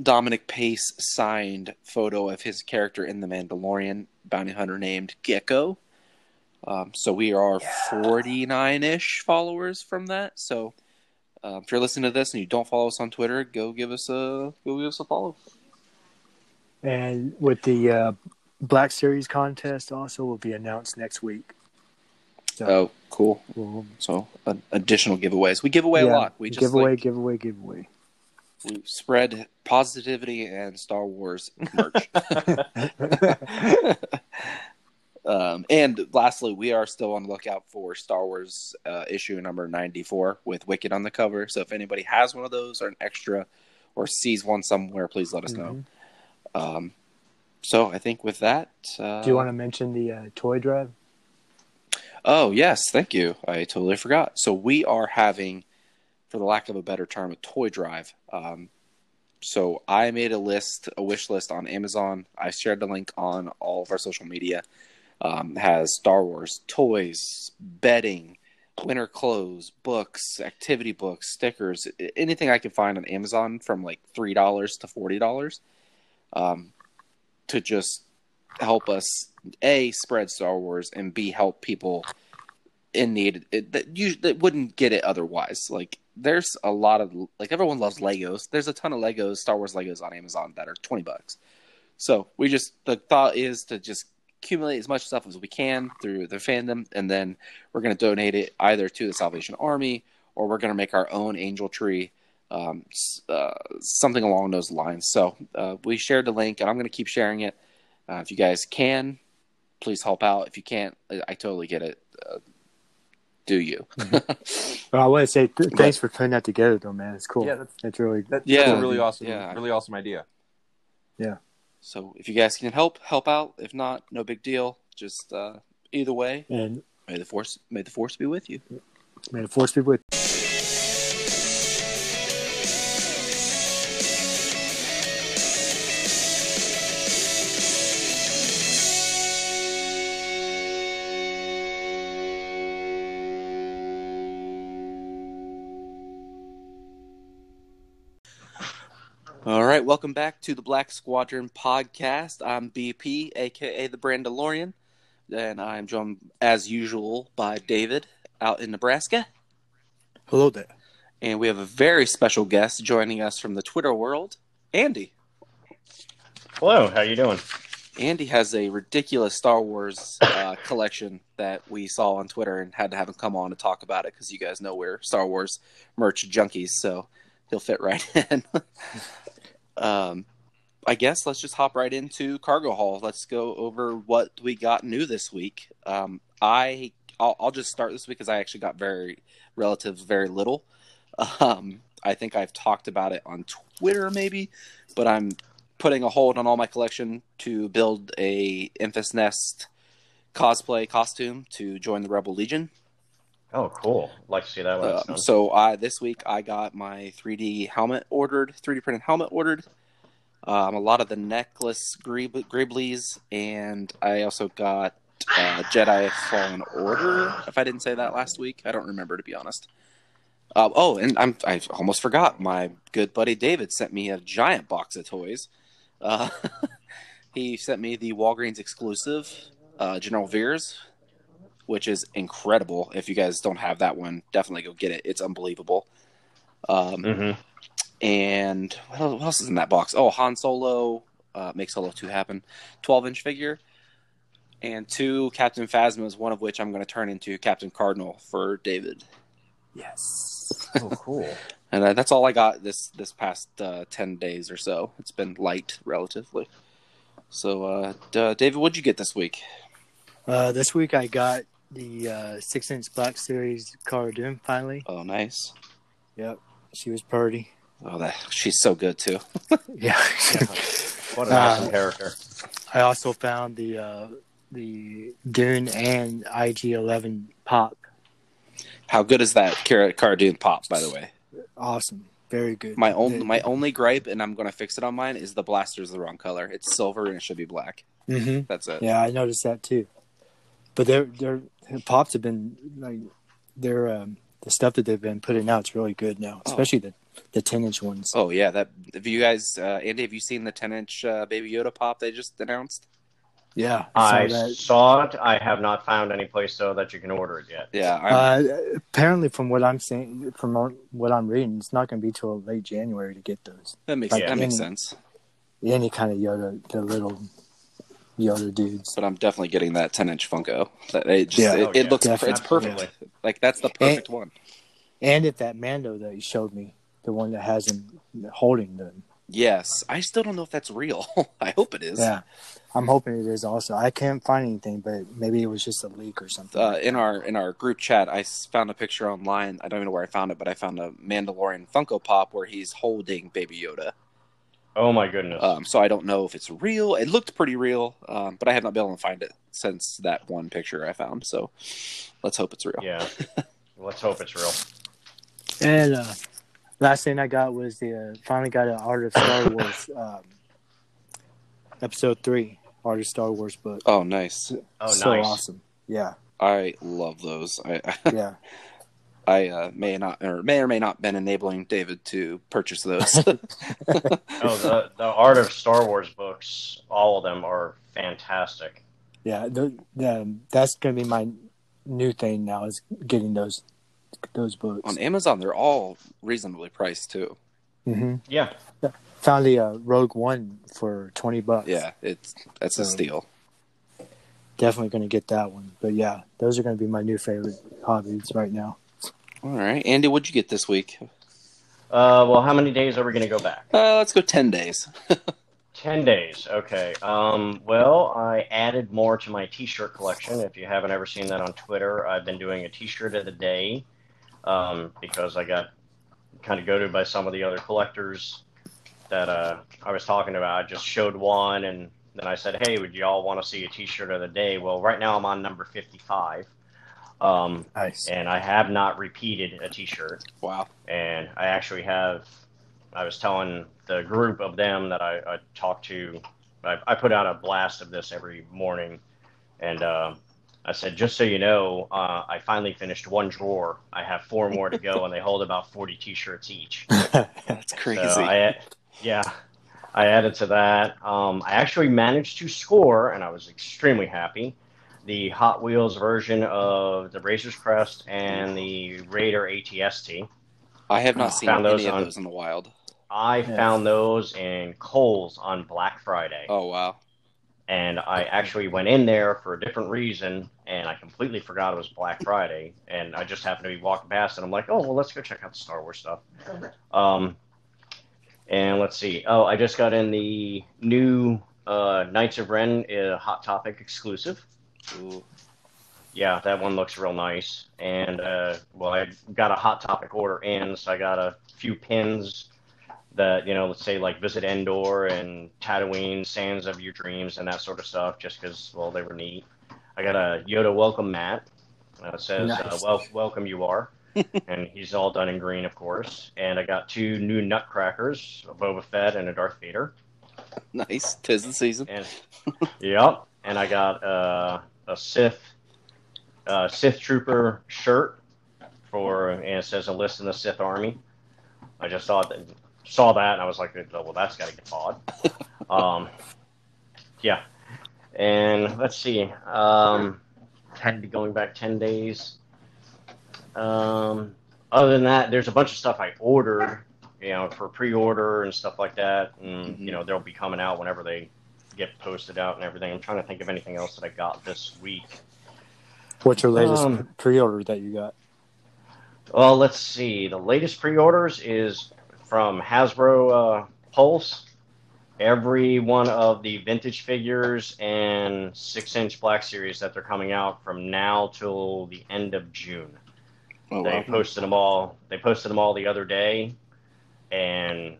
Dominic Pace signed photo of his character in The Mandalorian, bounty hunter named Gekko. Um, so we are 49 ish followers from that. So uh, if you're listening to this and you don't follow us on Twitter, go give us a go give us a follow. and with the uh, Black Series contest, also will be announced next week. So Oh, cool. we'll, So uh, additional giveaways. We give away yeah, a lot. We just giveaway, like, giveaway, giveaway. we spread positivity and Star Wars merch. um, and lastly, we are still on the lookout for Star Wars uh, issue number 94 with Wicket on the cover. So if anybody has one of those or an extra or sees one somewhere, please let us know. Um, so I think with that. Uh, Do you want to mention the uh, toy drive? Oh, yes. Thank you. I totally forgot. So we are having, for the lack of a better term, a toy drive. Um, so I made a list, a wish list on Amazon. I shared the link on all of our social media. Um, has Star Wars toys, bedding, winter clothes, books, activity books, stickers, anything I can find on Amazon from like three dollars to forty dollars, um, to just help us a spread Star Wars and b help people in need that you that wouldn't get it otherwise. Like there's a lot of like everyone loves Legos. There's a ton of Legos, Star Wars Legos on Amazon that are twenty bucks. So we just the thought is to just accumulate as much stuff as we can through the fandom, and then we're going to donate it either to the Salvation Army or we're going to make our own angel tree, um, uh, something along those lines. So uh, we shared the link, and I'm going to keep sharing it. Uh, if you guys can, please help out. If you can't, I, I totally get it. Uh, do you? Well, I want to say th- thanks for putting that together, though, man. It's cool. Yeah, that's, That's really that, Yeah. that's a really awesome, Yeah. really awesome idea. So if you guys can help, help out. If not, no big deal. Just uh, either way, and may the force may the force be with you. may the force be with. All right, welcome back to the Black Squadron podcast. I'm BP, aka the Brandalorian, and I'm joined as usual by David out in Nebraska, Hello there. and we have a very special guest joining us from the Twitter world, Andy. Hello, how you doing? Andy has a ridiculous Star Wars uh, collection that we saw on Twitter and had to have him come on to talk about it because you guys know we're Star Wars merch junkies, so he'll fit right in. Um, I guess let's just hop right into Cargo Hall. Let's go over what we got new this week. Um, I I'll, I'll just start this week because I actually got very relative, very little. Um, I think I've talked about it on Twitter maybe, but I'm putting a hold on all my collection to build a Enfys Nest cosplay costume to join the Rebel Legion. Oh, cool. Like to see that it's Um, so I this week I got my 3D helmet ordered, 3D printed helmet ordered. Um, a lot of the necklace Grib- Griblies, and I also got uh, Jedi Fallen Order. If I didn't say that last week, I don't remember to be honest. Uh, oh, and I'm I almost forgot. My good buddy David sent me a giant box of toys. Uh, he sent me the Walgreens exclusive uh, General Veers, which is incredible. If you guys don't have that one, definitely go get it. It's unbelievable. Um, hmm and what else, what else is in that box? Oh, Han Solo, uh, make Solo two happen, twelve inch figure, and two Captain Phasmas, one of which I'm going to turn into Captain Cardinal for David. Yes. Oh, cool. And uh, that's all I got this this past uh, ten days or so. It's been light relatively. So, uh, D- David, what'd you get this week? Uh, this week I got the uh, six inch Black Series Cara Dune finally. Oh, nice. Yep. She was pretty. Oh, that she's so good too. Yeah. What an awesome Uh, character. I also found the uh, the Dune and IG Eleven pop. How good is that Cara Cardoon pop? By the way, Awesome. Very good. my only my only gripe, and I'm going to fix it on mine, is the blaster's the wrong color. It's silver and it should be black. Mhm. That's it. Yeah, I noticed that too. But their their pops have been like their um, the stuff that they've been putting out's really good now, Oh. especially the the ten inch ones. Oh yeah, that. Have you guys, uh, Andy? Have you seen the 10 inch uh, Baby Yoda pop they just announced? Yeah, I saw that. saw it. I have not found any place though that you can order it yet. Yeah, I'm, Uh, apparently, from what I'm saying, from what I'm reading, it's not going to be till late January to get those. that makes like that makes any- sense. Any kind of Yoda, the little Yoda dudes. But I'm definitely getting that 10 inch Funko. That it just Yeah. it, Oh, it yeah. looks Definitely. it's perfect. Absolutely. Like that's the perfect one. And if that Mando that you showed me, the one that has him holding them, Yes, I still don't know if that's real. I hope it is. yeah, I'm hoping it is also. I can't find anything, but maybe it was just a leak or something. Uh, in our in our group chat, I found a picture online. I don't even know where I found it, but I found a Mandalorian Funko Pop where he's holding Baby Yoda. Oh my goodness. Um, so I don't know if it's real. It looked pretty real, um, but I have not been able to find it since that one picture I found. So let's hope it's real. yeah. Let's hope it's real. And uh, last thing I got was the uh, finally got an Art of Star Wars um, episode three Art of Star Wars book. Oh, nice. Oh, so nice. awesome! Yeah, I love those. I yeah. I uh, may not or may or may not been enabling David to purchase those. Oh, the the art of Star Wars books, all of them are fantastic. Yeah, the, the, that's gonna be my new thing now is getting those those books. On Amazon, they're all reasonably priced too. hmm Yeah. Found the uh, Rogue One for twenty bucks. Yeah, it's that's a steal. definitely gonna get that one. But yeah, those are gonna be my new favorite hobbies right now. All right, Andy, what'd you get this week? Uh, well, how many days are we going to go back? Uh, let's go ten days. Ten days. Okay. Um, well, I added more to my T-shirt collection. If you haven't ever seen that on Twitter, I've been doing a T-shirt of the day um, because I got kind of goaded by some of the other collectors that uh, I was talking about. I just showed one, and then I said, "Hey, would you all want to see a T-shirt of the day?" Well, right now I'm on number fifty-five, um, Nice. and I have not repeated a T-shirt Wow. and I actually have. I was telling the group of them that I, I talked to. I, I put out a blast of this every morning, and uh, I said, just so you know, uh, I finally finished one drawer. I have four more to go, and they hold about forty T-shirts each. That's crazy. So I, yeah, I added to that. Um, I actually managed to score, and I was extremely happy. The Hot Wheels version of the Razor's Crest and the Raider ATST. I have not Oh, seen found those any of on- those in the wild. I Yeah. found those in Kohl's on Black Friday, Oh wow. and I actually went in there for a different reason, and I completely forgot it was Black Friday, and I just happened to be walking past, and I'm like, oh well, let's go check out the Star Wars stuff. Um, and let's see. Oh, I just got in the new uh, Knights of Ren uh, Hot Topic exclusive. Ooh. Yeah, that one looks real nice. And uh, well, I got a hot topic order in, so I got a few pins that you know, let's say like Visit Endor and Tatooine, Sands of Your Dreams, and that sort of stuff, just because well, they were neat. I got a Yoda welcome mat. Uh, it says, uh, "Well, welcome you are," and he's all done in green, of course. And I got two new Nutcrackers, a Boba Fett and a Darth Vader. Nice. Tis the season. and yep, and I got uh, a Sith uh, Sith Trooper shirt for, and it says enlist in the Sith Army. I just saw that, saw that, and I was like, oh, well, that's got to get bought. um, yeah, and let's see. Um, had to be going back ten days. Um, other than that, there's a bunch of stuff I ordered, you know, for pre-order and stuff like that, and Mhm. you know they'll be coming out whenever they get posted out and everything. I'm trying to think of anything else that I got this week. What's your latest Um, pre-order that you got? Well, let's see. The latest pre-orders is from Hasbro uh, Pulse. Every one of the vintage figures and six-inch Black Series that they're coming out from now till the end of June. Oh, they wow. posted them all. They posted them all the other day, and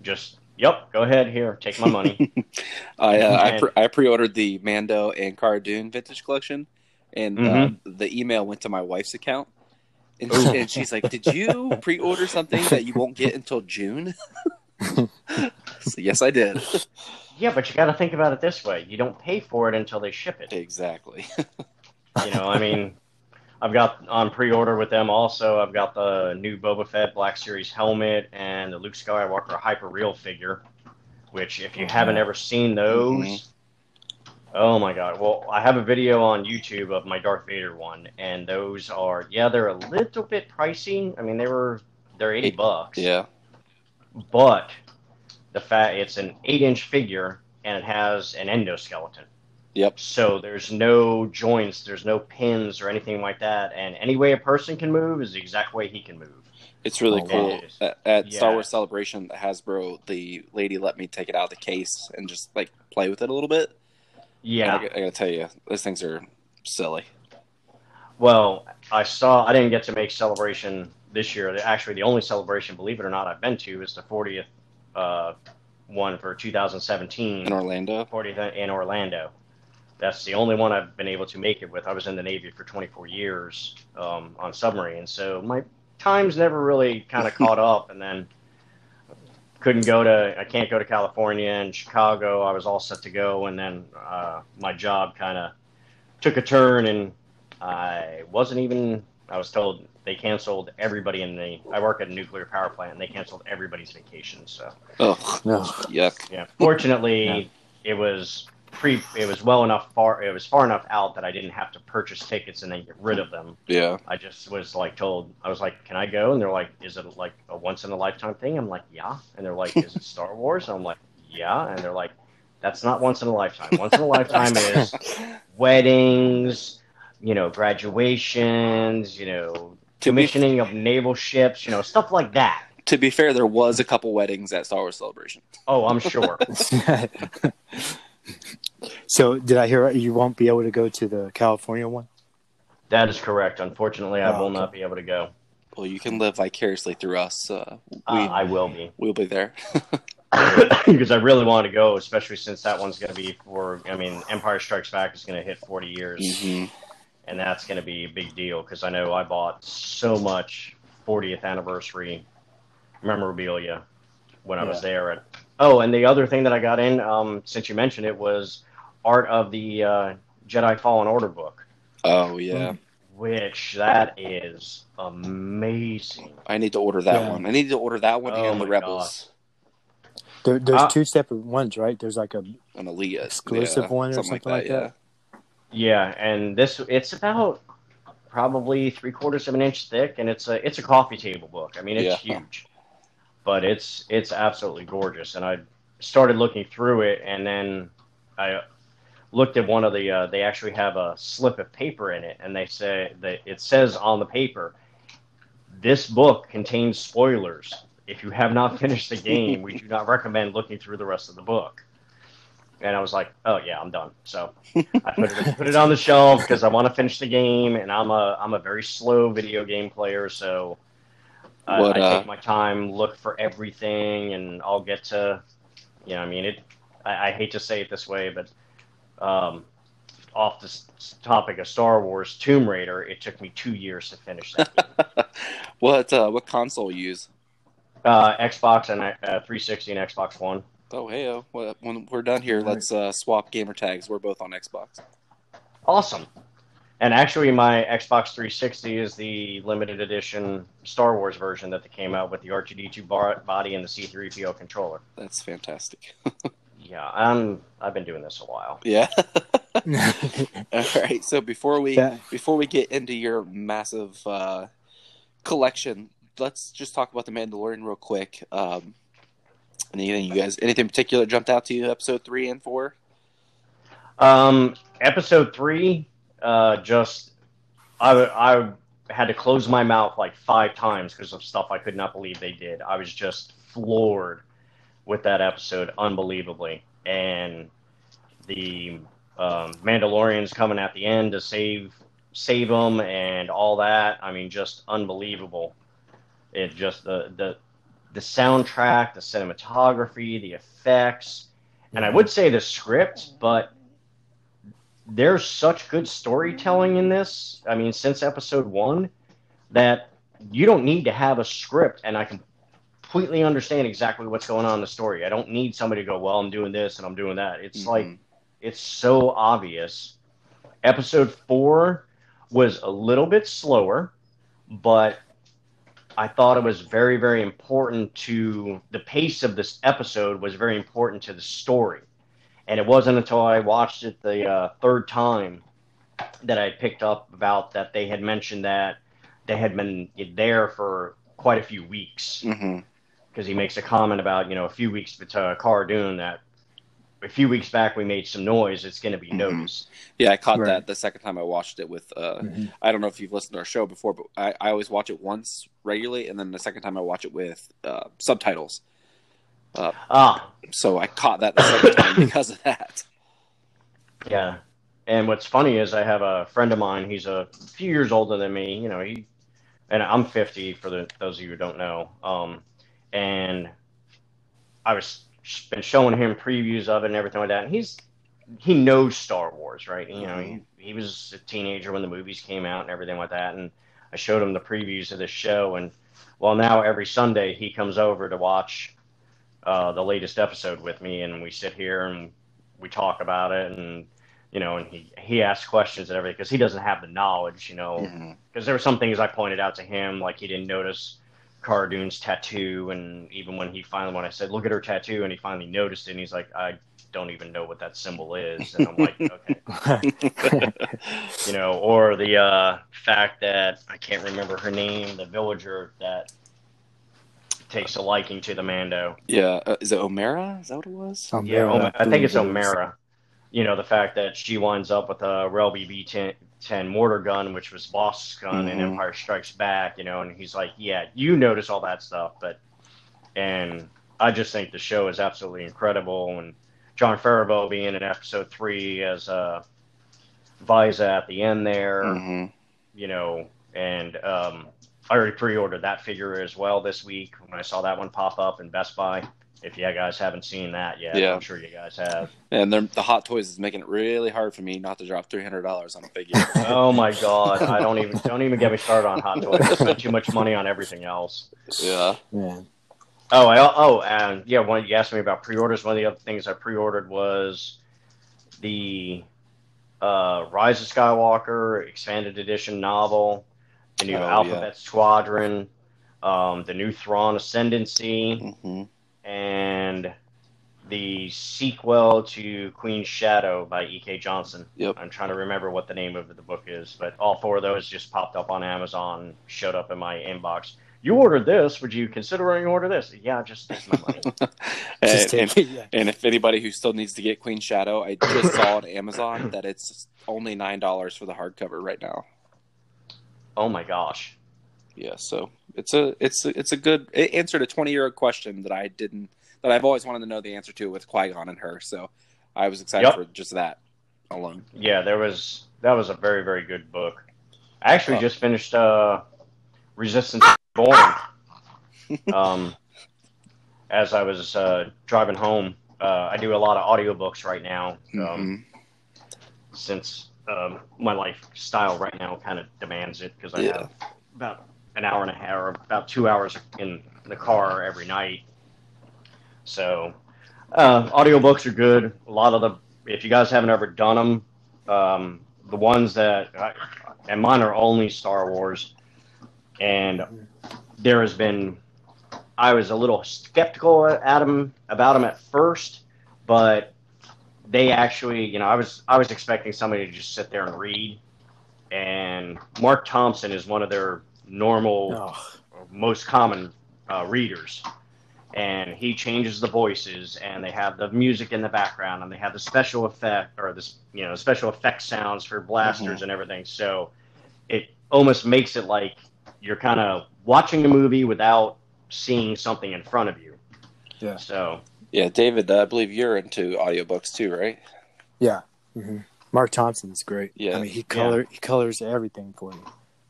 just yep. Go ahead here, take my money. I uh, I, pre- I pre-ordered the Mando and Cara Dune vintage collection, and uh, Mhm. the email went to my wife's account, and, Ooh. and she's like, "Did you pre-order something that you won't get until June?" so, yes, I did. yeah, but you got to think about it this way: you don't pay for it until they ship it. exactly. You know, I mean, I've got on pre-order with them also. I've got the new Boba Fett Black Series helmet and the Luke Skywalker Hyper Real figure. Which, if you haven't ever seen those, Mhm. oh my god! Well, I have a video on YouTube of my Darth Vader one, and those are yeah, they're a little bit pricey. I mean, they were they're eighty bucks. Yeah. But the fact it's an eight-inch figure and it has an endoskeleton. Yep. So there's no joints, there's no pins or anything like that, and any way a person can move is the exact way he can move. It's really Oh, cool. wow. At, at Star Wars Celebration, Hasbro, the lady let me take it out of the case and just like play with it a little bit. Yeah. I, I gotta tell you, those things are silly. Well, I saw I didn't get to make celebration this year. Actually, the only celebration, believe it or not, I've been to is the 40th uh, one for 2017. In Orlando, 40th in Orlando. That's the only one I've been able to make it with. I was in the Navy for 24 years um, on submarines, so my time's never really kind of caught up. And then couldn't go to, I can't go to California and Chicago. I was all set to go, and then uh, my job kind of took a turn, and I wasn't even. I was told they canceled everybody in the. I work at a nuclear power plant, and they canceled everybody's vacation. So oh No. yuck. yeah. Fortunately, it was pre. It was well enough far. It was far enough out that I didn't have to purchase tickets and then get rid of them. Yeah, I just was like told. I was like, "Can I go?" And they're like, "Is it like a once in a lifetime thing?" I'm like, "Yeah." And they're like, "Is it Star Wars?" And I'm like, "Yeah." And they're like, "That's not once in a lifetime. Once in a lifetime is weddings, you know, graduations, you know, be commissioning of naval ships, you know, stuff like that." to be fair, there was a couple weddings at Star Wars Celebration. Oh, I'm sure. so did I hear you won't be able to go to the California one? That is correct. Unfortunately, I Oh, will okay. not be able to go. Well, you can live vicariously through us. Uh, we Uh, I will be we'll be there. because I really want to go, especially since that one's going to be for. I mean, Empire Strikes Back is going to hit 40 years, hmm and that's going to be a big deal because I know I bought so much 40th anniversary memorabilia when I was there. At, oh, and the other thing that I got in, um, since you mentioned it, was art of the uh, Jedi Fallen Order book, Oh yeah, which that is amazing. I need to order that Yeah. one. I need to order that one Oh and the my Rebels There, there's Ah. two separate ones, right? There's like a and Elite Exclusive yeah, one or something like that? Yeah, and this it's about probably three quarters of an inch thick, and it's a it's a coffee table book. I mean, it's Yeah. huge, but it's it's absolutely gorgeous. And I started looking through it, and then I looked at one of the. Uh, they actually have a slip of paper in it, and they say that it says on the paper, "This book contains spoilers. If you have not finished the game, we do not recommend looking through the rest of the book." And I was like, "Oh yeah, I'm done." So I put it put it on the shelf because I want to finish the game, and I'm a I'm a very slow video game player, so What, I uh, take my time, look for everything, and I'll get to, you know, I mean it. I, I hate to say it this way, but um, off the topic of Star Wars, Tomb Raider, it took me two years to finish that. game. what uh, what console you use? uh, Xbox and uh, 360 and Xbox One. Oh, hey, oh. When we're done here, let's uh, swap gamer tags. We're both on Xbox. Awesome. And actually, my Xbox 360 is the limited edition Star Wars version that they came out with the R2D2 bar- body and the C3PO controller. That's fantastic. Yeah, I'm. I've been doing this a while. Yeah. All right. So before we Yeah. before we get into your massive uh, collection, let's just talk about the Mandalorian real quick. Um, anything you guys, anything in particular jumped out to you? Episode three and four. Um, episode three, uh, just I I had to close my mouth like five times because of stuff I could not believe they did. I was just floored with that episode, unbelievably, and the um, Mandalorians coming at the end to save save them and all that. I mean, just unbelievable. It just the the the soundtrack, the cinematography, the effects, and I would say the script, but there's such good storytelling in this. I mean, since episode one, that you don't need to have a script, and I completely understand exactly what's going on in the story. I don't need somebody to go, "Well, I'm doing this and I'm doing that." It's like Mhm. it's so obvious. Episode four was a little bit slower, but I thought it was very, very important to the pace of this episode was very important to the story. And it wasn't until I watched it the uh, third time that I picked up about that they had mentioned that they had been there for quite a few weeks because he makes a comment about you know a few weeks to Cara Dune that a few weeks back we made some noise. It's going to be Mhm. noticed. Yeah, I caught Right. that the second time I watched it with. Uh, Mhm. I don't know if you've listened to our show before, but I, I always watch it once regularly, and then the second time I watch it with uh, subtitles. Ah, So I caught that the second time because of that. yeah. And what's funny is I have a friend of mine. He's a few years older than me. You know, he and I'm 50 for the, those of you who don't know. Um, and I was been showing him previews of it and everything like that. And he's he knows Star Wars, right? You know, he, he was a teenager when the movies came out and everything like that. And I showed him the previews of this show. And well, now every Sunday he comes over to watch uh, the latest episode with me, and we sit here and we talk about it, and you know, and he he asks questions and everything because he doesn't have the knowledge, you know, because there were some things I pointed out to him, like he didn't notice Cara Dune's tattoo, and even when he finally, when I said, "Look at her tattoo," and he finally noticed it, and he's like, "I don't even know what that symbol is," and I'm like, "Okay." you know, or the uh, fact that I can't remember her name, the villager that takes a liking to the Mando. Yeah, uh, is it Omera? Is that what it was? Um, Yeah, Om- I think it's believe. Omera. You know, the fact that she winds up with a Relby V10 10 mortar gun, which was Bossk's gun in Mhm. Empire Strikes Back, you know, and he's like, yeah, you notice all that stuff, but, and I just think the show is absolutely incredible. And Jon Favreau being in episode three as uh, Vizsla at the end there, Mhm. you know, and um, I already pre-ordered that figure as well this week when I saw that one pop up in Best Buy. If you guys haven't seen that yet, Yeah. I'm sure you guys have. And the Hot Toys is making it really hard for me not to drop three hundred dollars on a figure. Oh my god, I don't even don't even get me started on Hot Toys. I spend too much money on everything else. yeah. Yeah. Oh, I, oh, and yeah, when you asked me about pre-orders, one of the other things I pre-ordered was the uh, Rise of Skywalker expanded edition novel, the new Oh, Alphabet Squadron, um, the new Thrawn Ascendancy, hmm and the sequel to Queen Shadow by E.K. Johnston. Yep. I'm trying to remember what the name of the book is, but all four of those just popped up on Amazon, showed up in my inbox. You ordered this. Would you consider you order this? Yeah, just take my money. Just And, take it. Yeah. and if anybody who still needs to get Queen Shadow, I just saw on Amazon that it's only nine dollars for the hardcover right now. Oh my gosh. Yeah, so it's a it's a, it's a good it answered a twenty year old question that I didn't that I've always wanted to know the answer to with Qui Gon and her. So I was excited Yep. for just that alone. Yeah, there was that was a very very good book. I actually Oh. just finished uh, Resistance Born. um, as I was uh, driving home, uh, I do a lot of audiobooks right now. Um, Mhm. since um, my lifestyle right now kind of demands it because I Yeah. have about an hour and a half or about two hours in the car every night. So Uh, audiobooks are good. A lot of the, if you guys haven't ever done them, um, the ones that, I, and mine are only Star Wars, and there has been, I was a little skeptical at them about them at first, but they actually, you know, I was I was expecting somebody to just sit there and read, and Marc Thompson is one of their normal, Oh, most common uh, readers, and he changes the voices, and they have the music in the background, and they have the special effect or this, you know, special effect sounds for blasters and everything. So it almost makes it like you're kind of watching a movie without seeing something in front of you. Yeah. So Yeah, David, I believe you're into audiobooks too, right? yeah. hmm Marc Thompson's great. Yeah. I mean, he color he colors everything for you.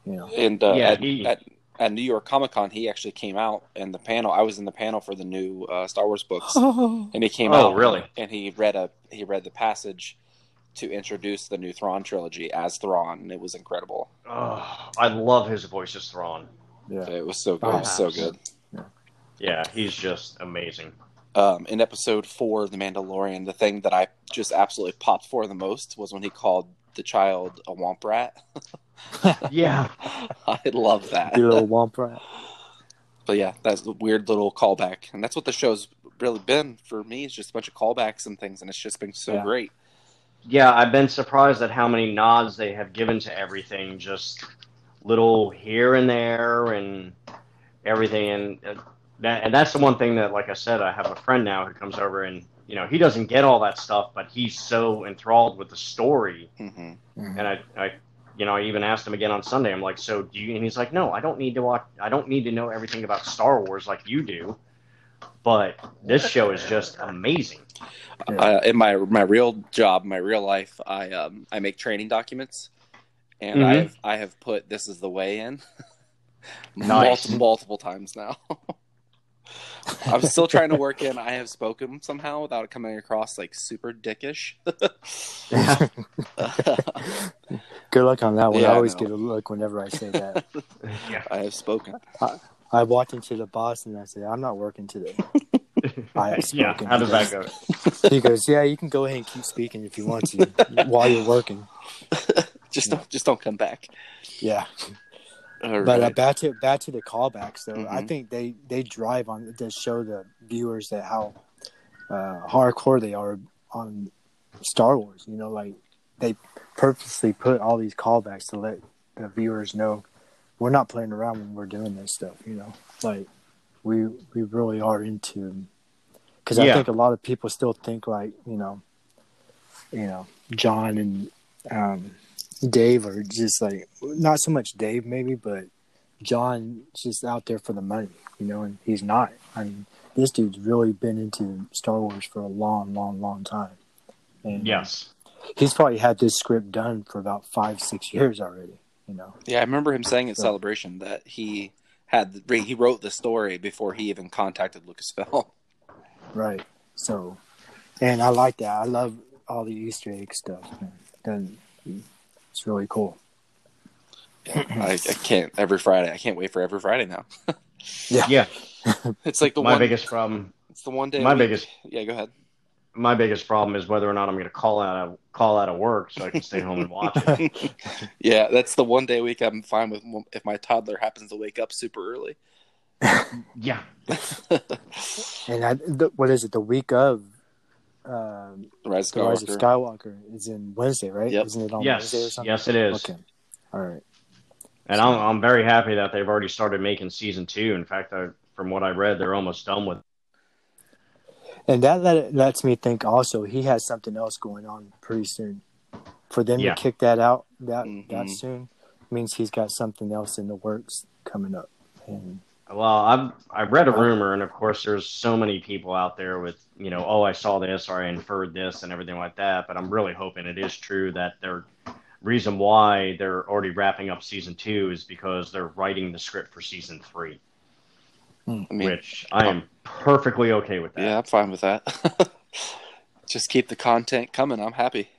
You know. And uh, Yeah, at, he- at, at New York Comic Con, he actually came out in the panel. I was in the panel for the new uh, Star Wars books, and he came Oh, out. really? And he read a he read the passage to introduce the new Thrawn trilogy as Thrawn, and it was incredible. oh, I love his voice as Thrawn. Yeah. It was so good. It was so good. Yeah, he's just amazing. Um, in episode four of The Mandalorian, the thing that I just absolutely popped for the most was when he called the child a womp rat. Yeah. I love that. Your little womp rat. But yeah, that's a weird little callback, and that's what the show's really been for me. It's just a bunch of callbacks and things, and it's just been so Yeah. great. Yeah, I've been surprised at how many nods they have given to everything, just little here and there and everything. And uh, that, and that's the one thing that, like I said, I have a friend now who comes over and you know he doesn't get all that stuff, but he's so enthralled with the story. hmm Mhm. And I, I, you know, I even asked him again on Sunday. I'm like, so do you? And he's like, no, I don't need to watch. I don't need to know everything about Star Wars like you do. But this show is just amazing. Uh, in my my real job, my real life, I um I make training documents, and Mhm. I have I have put this is the way in Nice. multiple multiple times now. I'm still trying to work in. I have spoken somehow without it coming across like super dickish. Good luck on that one. Yeah, I I always know. get a look whenever I say that. Yeah. I have spoken. I walked into the boss and I said, "I'm not working today." I have yeah. spoken. How does that go? He goes, "Yeah, you can go ahead and keep speaking if you want to while you're working." Just don't just don't come back. Yeah, All but uh, back to back to the callbacks though. I Mhm. think they they drive on to show the viewers that how uh, hardcore they are on Star Wars. You know, like they purposely put all these callbacks to let the viewers know we're not playing around when we're doing this stuff. You know, like we we really are into. Because I Yeah. think a lot of people still think like you know, you know, John and um, Dave or just like not so much Dave maybe, but John just out there for the money, you know, and he's not. I mean, this dude's really been into Star Wars for a long, long, long time. And Yes. he's probably had this script done for about five, six years already. You know, Yeah, I remember him saying at So- Celebration that he had the, he wrote the story before he even contacted Lucasfilm. right? So, and I like that. I love all the Easter egg stuff. Man. Then it's really cool. I, I can't every Friday. I can't wait for every Friday now. Yeah. yeah. It's like the My one. biggest problem. It's the one day. My biggest. Yeah, go ahead. My biggest problem is whether or not I'm going to call out of call out of work so I can stay home and watch it. Yeah, that's the one day a week I'm fine with if my toddler happens to wake up super early. Yeah. And I, the, what is it? The week of um, Rise the Rise of Skywalker. Skywalker is in Wednesday, right? Yep. Isn't it on Yes. Wednesday or something? Yes, it is. Okay. All right. And I'm I'm very happy that they've already started making season two. In fact, I, from what I read, they're almost done with. And that let, lets me think also he has something else going on pretty soon. For them Yeah. to kick that out that Mhm. that soon means he's got something else in the works coming up. And Well, I've I've read a rumor, and of course, there's so many people out there with you know, oh, I saw this or I inferred this and everything like that. But I'm really hoping it is true that they're reason why they're already wrapping up season two is because they're writing the script for season three, hmm. I mean, which I am perfectly okay with that. yeah, I'm fine with that. Just keep the content coming. I'm happy.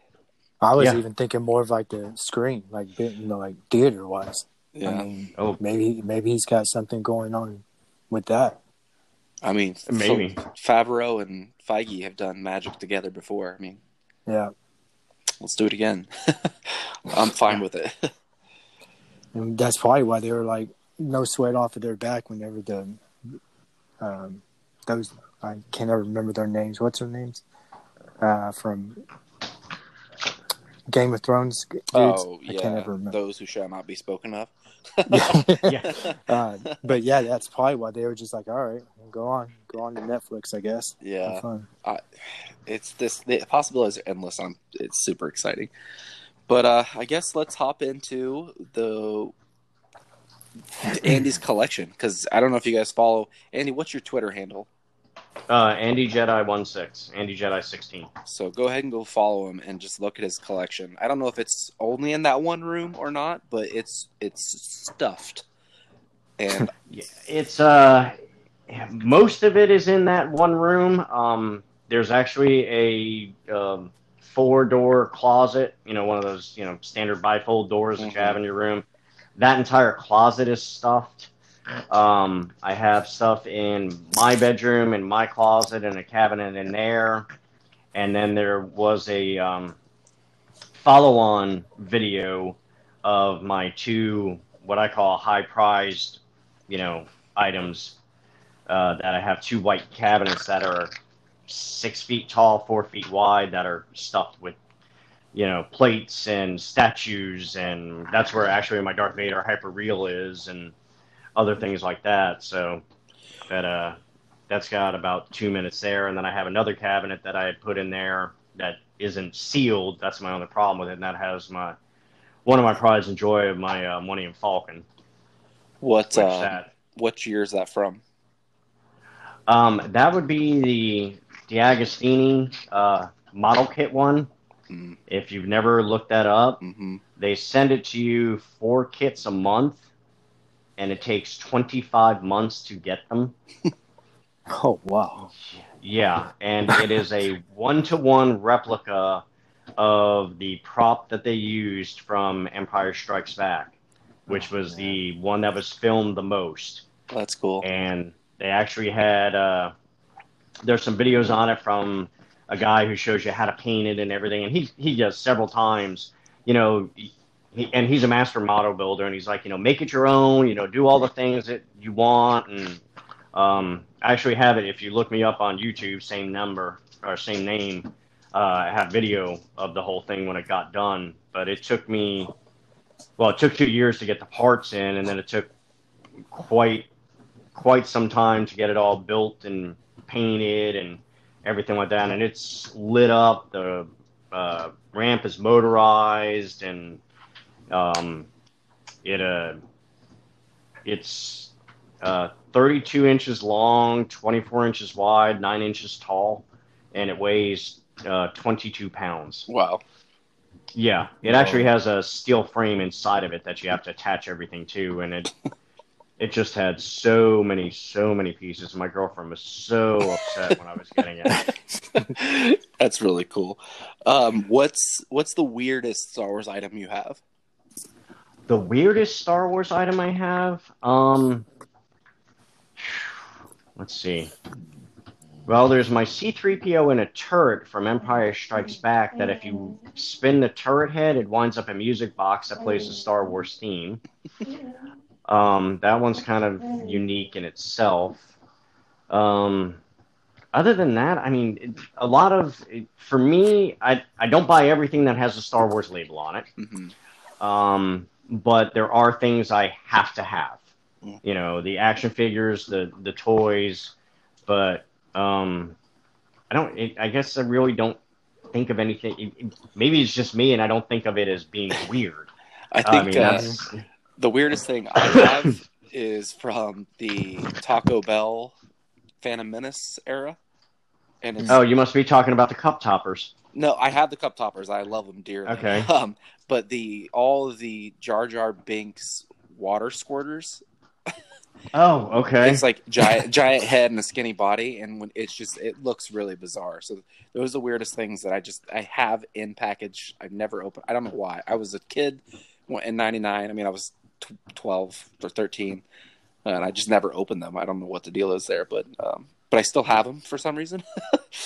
I was Yeah. even thinking more of like the screen, like you know, like theater wise. Yeah. I mean, Oh. maybe maybe he's got something going on with that. I mean, Maybe. Favreau and Feige have done magic together before. I mean, Yeah, let's do it again. I'm fine with it. and that's probably why they were like no sweat off of their back whenever the um those I can't ever remember their names. What's their names? Uh, from Game of Thrones. Dudes. oh I yeah, can't ever remember. those who shall not be spoken of. Yeah. uh, but yeah, that's probably why they were just like, all right, go on, go on to Netflix, I guess. Yeah. fun. it's this the possibilities are endless. I'm it's super exciting. But uh I guess let's hop into the Andy's collection because I don't know if you guys follow Andy. What's your Twitter handle? Uh, Andy Jedi one six, Andy Jedi sixteen. So go ahead and go follow him and just look at his collection. I don't know if it's only in that one room or not, but it's it's stuffed. And Yeah, it's uh, most of it is in that one room. Um, there's actually a um, four door closet. You know, one of those you know standard bifold doors that you have in your room. That entire closet is stuffed. Um, I have stuff in my bedroom, in my closet, and a cabinet in there. And then there was a um, follow on video of my two, what I call high prized, you know, items uh, that I have two white cabinets that are six feet tall, four feet wide, that are stuffed with, you know, plates and statues. And that's where actually my Darth Vader hyper real is and other things like that. So that, uh, that's got about two minutes there. And then I have another cabinet that I had put in there that isn't sealed. That's my only problem with it. And that has my, one of my prides and joy of my uh, Millennium Falcon. what Which uh, that, what year is that from? um, that would be the DeAgostini uh, model kit one. Mm, If you've never looked that up, hmm they send it to you four kits a month, and it takes 25 months to get them. Oh wow! Yeah, and it is a one to one replica of the prop that they used from Empire Strikes Back, which was the one that was filmed the most. That's cool. And they actually had uh, there's some videos on it from a guy who shows you how to paint it and everything, and he he does several times. You know, he, and he's a master model builder, and he's like, you know, make it your own. You know, do all the things that you want, and um, I actually have it. If you look me up on YouTube, same number or same name, uh, I have video of the whole thing when it got done. But it took me, well, it took two years to get the parts in, and then it took quite quite some time to get it all built and painted and everything like that. And it's lit up. The uh, ramp is motorized, and um, it uh, it's uh, 32 inches long, 24 inches wide, nine inches tall, and it weighs uh, 22 pounds. Wow. Yeah, it actually has a steel frame inside of it that you have to attach everything to, and it it just had so many, so many pieces. My girlfriend was so upset when I was getting it. That's really cool. Um, what's what's the weirdest Star Wars item you have? The weirdest Star Wars item I have, um, let's see. Well, there's my C3PO in a turret from Empire Strikes Back that if you spin the turret head, it winds up a music box that plays the Star Wars theme. Um, that one's kind of unique in itself. Um, other than that, I mean, it, a lot of for me, I I don't buy everything that has a Star Wars label on it. hmm Um, but there are things I have to have. You know, the action figures, the the toys, but um, I don't. It, I guess I really don't think of anything. it- it- maybe it's just me, and I don't think of it as being weird. I I think mean, uh, that's the weirdest thing I have is from the Taco Bell Phantom Menace era, and it's oh, you must be talking about the cup toppers. No, I have the cup toppers. I love them dearly. Okay. Um, but the all of the Jar Jar Binks water squirters, Oh, okay. it's like giant giant head and a skinny body, and when it's just it looks really bizarre. So those are the weirdest things that I just I have in package. I've never opened. I don't know why. I was a kid in '99. I mean, I was tw- 12 or 13. and I just never opened them. I don't know what the deal is there, but um, but I still have them for some reason.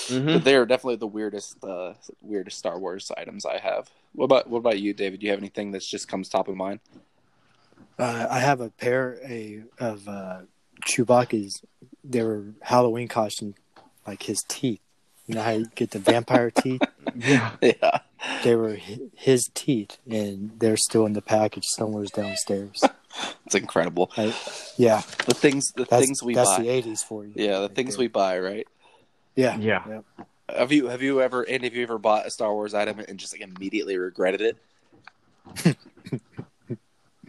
Mhm. They are definitely the weirdest uh, weirdest Star Wars items I have. What about what about you, David? Do you have anything that just comes top of mind? Uh, I have a pair a, of uh, Chewbacca's. They were Halloween costume, like his teeth. You know how you get the vampire teeth? Yeah. Yeah, They were his teeth, and they're still in the package somewhere downstairs. it's incredible. Like, yeah, The things the that's things we buy. that's buy. the '80s for you. yeah, the right things there. we buy, right? Yeah, Yeah. yeah. Have you have you ever and have you ever bought a Star Wars item and just like immediately regretted it?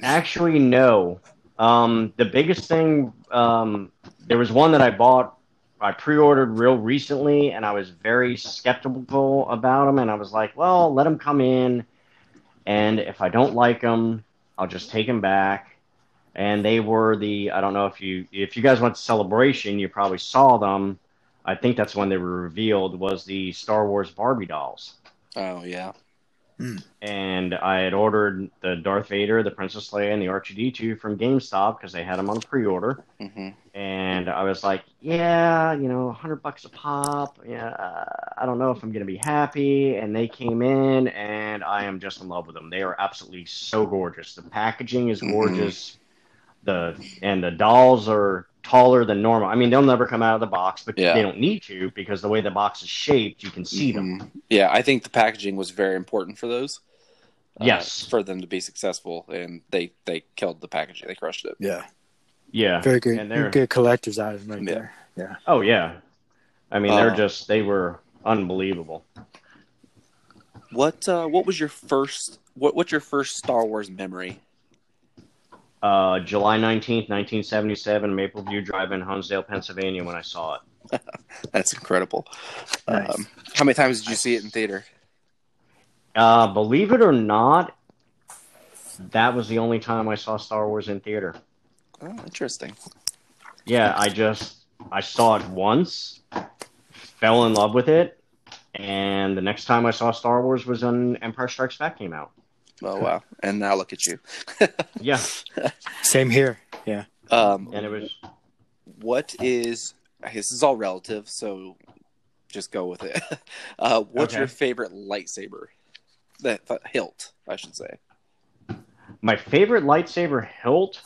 Actually, no. Um, the biggest thing, um, there was one that I bought, I pre-ordered real recently, and I was very skeptical about them. And I was like, well, let them come in, and if I don't like them, I'll just take them back. And they were the I don't know if you if you guys went to Celebration, you probably saw them. I think that's when they were revealed. Was the Star Wars Barbie dolls Oh yeah, and I had ordered the Darth Vader, the Princess Leia, and the R2D2 from GameStop because they had them on pre-order. hmm And I was like, yeah, you know, hundred bucks a pop. Yeah, uh, I don't know if I'm gonna be happy. And they came in, and I am just in love with them. They are absolutely so gorgeous. The packaging is Mhm. gorgeous. The and the dolls are taller than normal. I mean, they'll never come out of the box, but Yeah. they don't need to because the way the box is shaped, you can see them. Mhm. Yeah, I think the packaging was very important for those. uh, Yes. for them to be successful, and they they killed the packaging. They crushed it. yeah. Yeah, Very good, And they're- good collector's item right Yeah. there. Yeah. Oh yeah, I mean they're Uh, just they were unbelievable. What uh, what was your first what what's your first Star Wars memory? Uh, July nineteenth, nineteen seventy seven, Maple View Drive in Hunsdale, Pennsylvania. When I saw it, That's incredible. Nice. Um, how many times did you see it in theater? uh, believe it or not, that was the only time I saw Star Wars in theater. Oh, interesting. Yeah, I just I saw it once, fell in love with it, and the next time I saw Star Wars was when Empire Strikes Back came out. Oh wow! And now look at you. Yeah, Same here. Yeah. Um, and it was what is this is all relative, so just go with it. Uh, what's Okay. your favorite lightsaber? That, that hilt, I should say. my favorite lightsaber hilt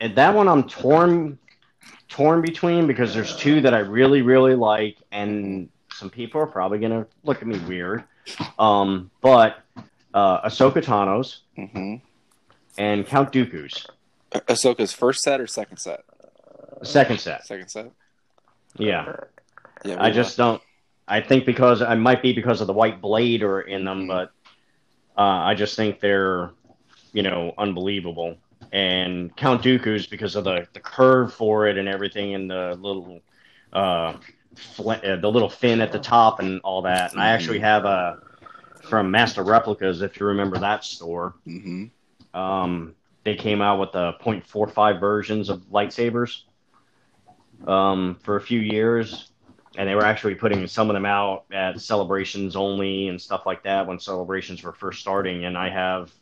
and that one i'm torn torn between because there's two that i really really like and some people are probably gonna look at me weird um but uh ahsoka tano's hmm and count dooku's Ahsoka's first set or second set? second set Second set. yeah Yeah, i just don't i think because i might be because of the white blade or in them Mhm. but uh i just think they're you know unbelievable and Count Dooku's because of the, the curve for it and everything, and the little uh, fl- uh, the little fin at the top and all that. And I actually have a from Master Replicas, if you remember that store. Mhm. Um, they came out with the .45 versions of lightsabers um, for a few years, and they were actually putting some of them out at celebrations only and stuff like that when celebrations were first starting. And I have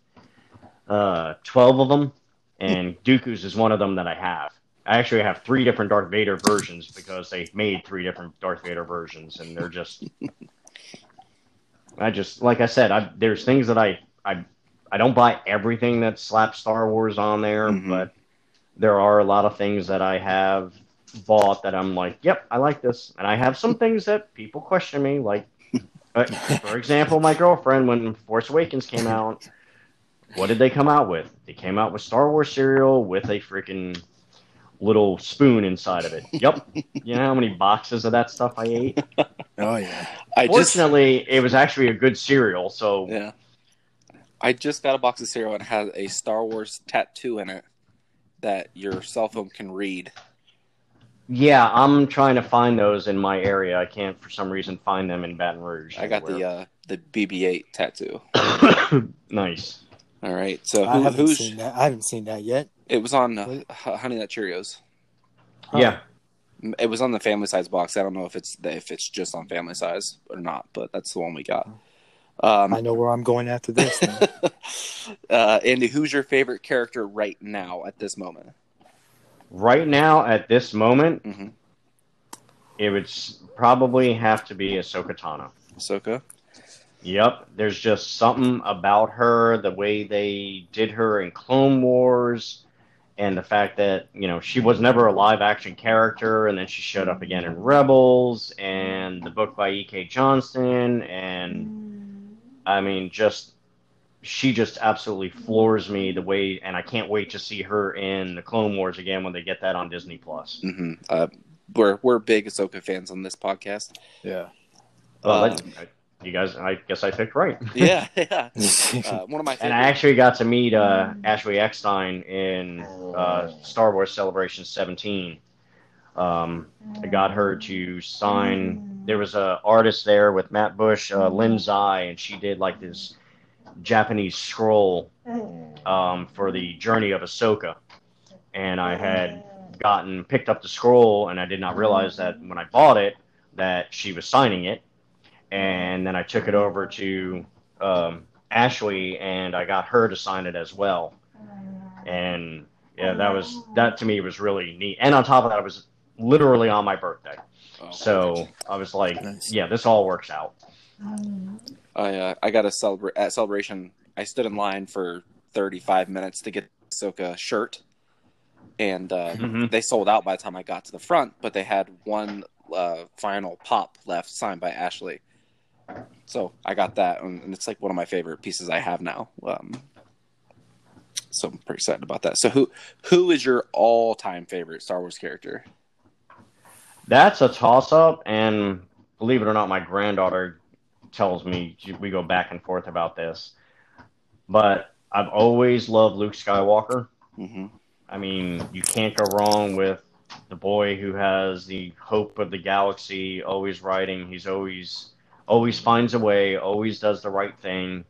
uh, 12 of them, and Dooku's is one of them that I have. I actually have three different Darth Vader versions because they made three different Darth Vader versions, and they're just. I just like I said, I, there's things that I I I don't buy everything that slaps Star Wars on there, Mhm. but there are a lot of things that I have bought that I'm like, yep, I like this, and I have some things that people question me, like, uh, for example, my girlfriend when Force Awakens came out, what did they come out with? They came out with Star Wars cereal with a freaking little spoon inside of it. Yep, you know how many boxes of that stuff I ate. Oh yeah. I just it was actually a good cereal, so yeah. I just got a box of cereal and it had a Star Wars tattoo in it that your cell phone can read. Yeah, I'm trying to find those in my area. I can't, for some reason, find them in Baton Rouge. I got the uh, the BB-8 tattoo. nice. All right, so I haven't who's seen that. I haven't seen that yet. It was on uh, Honey Nut Cheerios. Huh. Yeah, It was on the family size box. I don't know if it's if it's just on family size or not, but that's the one we got. Um, I know where I'm going after this. uh, Andy, who's your favorite character right now at this moment? Right now, at this moment, hmm it would probably have to be Ahsoka Tano. Ahsoka. Yep, there's just something about her, the way they did her in Clone Wars, and the fact that you know she was never a live action character, and then she showed up again in Rebels, and the book by E.K. Johnston, and I mean, just she just absolutely floors me the way, and I can't wait to see her in the Clone Wars again when they get that on Disney Plus. hmm Uh, we're we're big Ahsoka fans on this podcast. yeah. Well, Uh, that- you guys, I guess I picked right. yeah, yeah. Uh, one of my And I actually got to meet uh, Ashley Eckstein in uh, Star Wars Celebration 17. Um, I got her to sign. There was a artist there with Matt Bush, uh, Lin Zai, and she did like this Japanese scroll um, for the Journey of Ahsoka. And I had gotten picked up the scroll, and I did not realize that when I bought it that she was signing it. And then I took it over to um, Ashley, and I got her to sign it as well. And yeah, that was that to me was really neat. And on top of that, it was literally on my birthday, Oh, so I was like, Nice. yeah, this all works out. I uh, I got a celebrate at celebration. I stood in line for 35 minutes to get Ahsoka shirt, and uh, Mhm. they sold out by the time I got to the front. But they had one uh, final pop left, signed by Ashley. So I got that, and it's like one of my favorite pieces I have now. Um, so I'm pretty excited about that. So who who is your all time favorite Star Wars character? That's a toss up, and believe it or not, my granddaughter tells me we go back and forth about this. But I've always loved Luke Skywalker. hmm I mean, you can't go wrong with the boy who has the hope of the galaxy, always riding. He's always always finds a way, always does the right thing.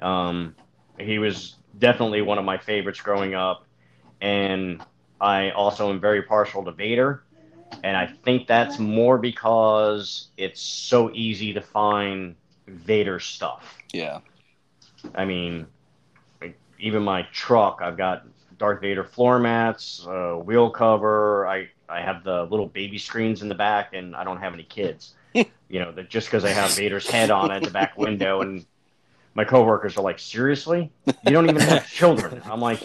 Um, he was definitely one of my favorites growing up, and I also am very partial to Vader. And I think that's more because it's so easy to find Vader stuff. Yeah. I mean, like, even my truck, I've got Darth Vader floor mats, uh, wheel cover. I I have the little baby screens in the back, and I don't have any kids. You know, that just because I have Vader's head on at the back window, and my coworkers are like, "Seriously, you don't even have children?" I'm like,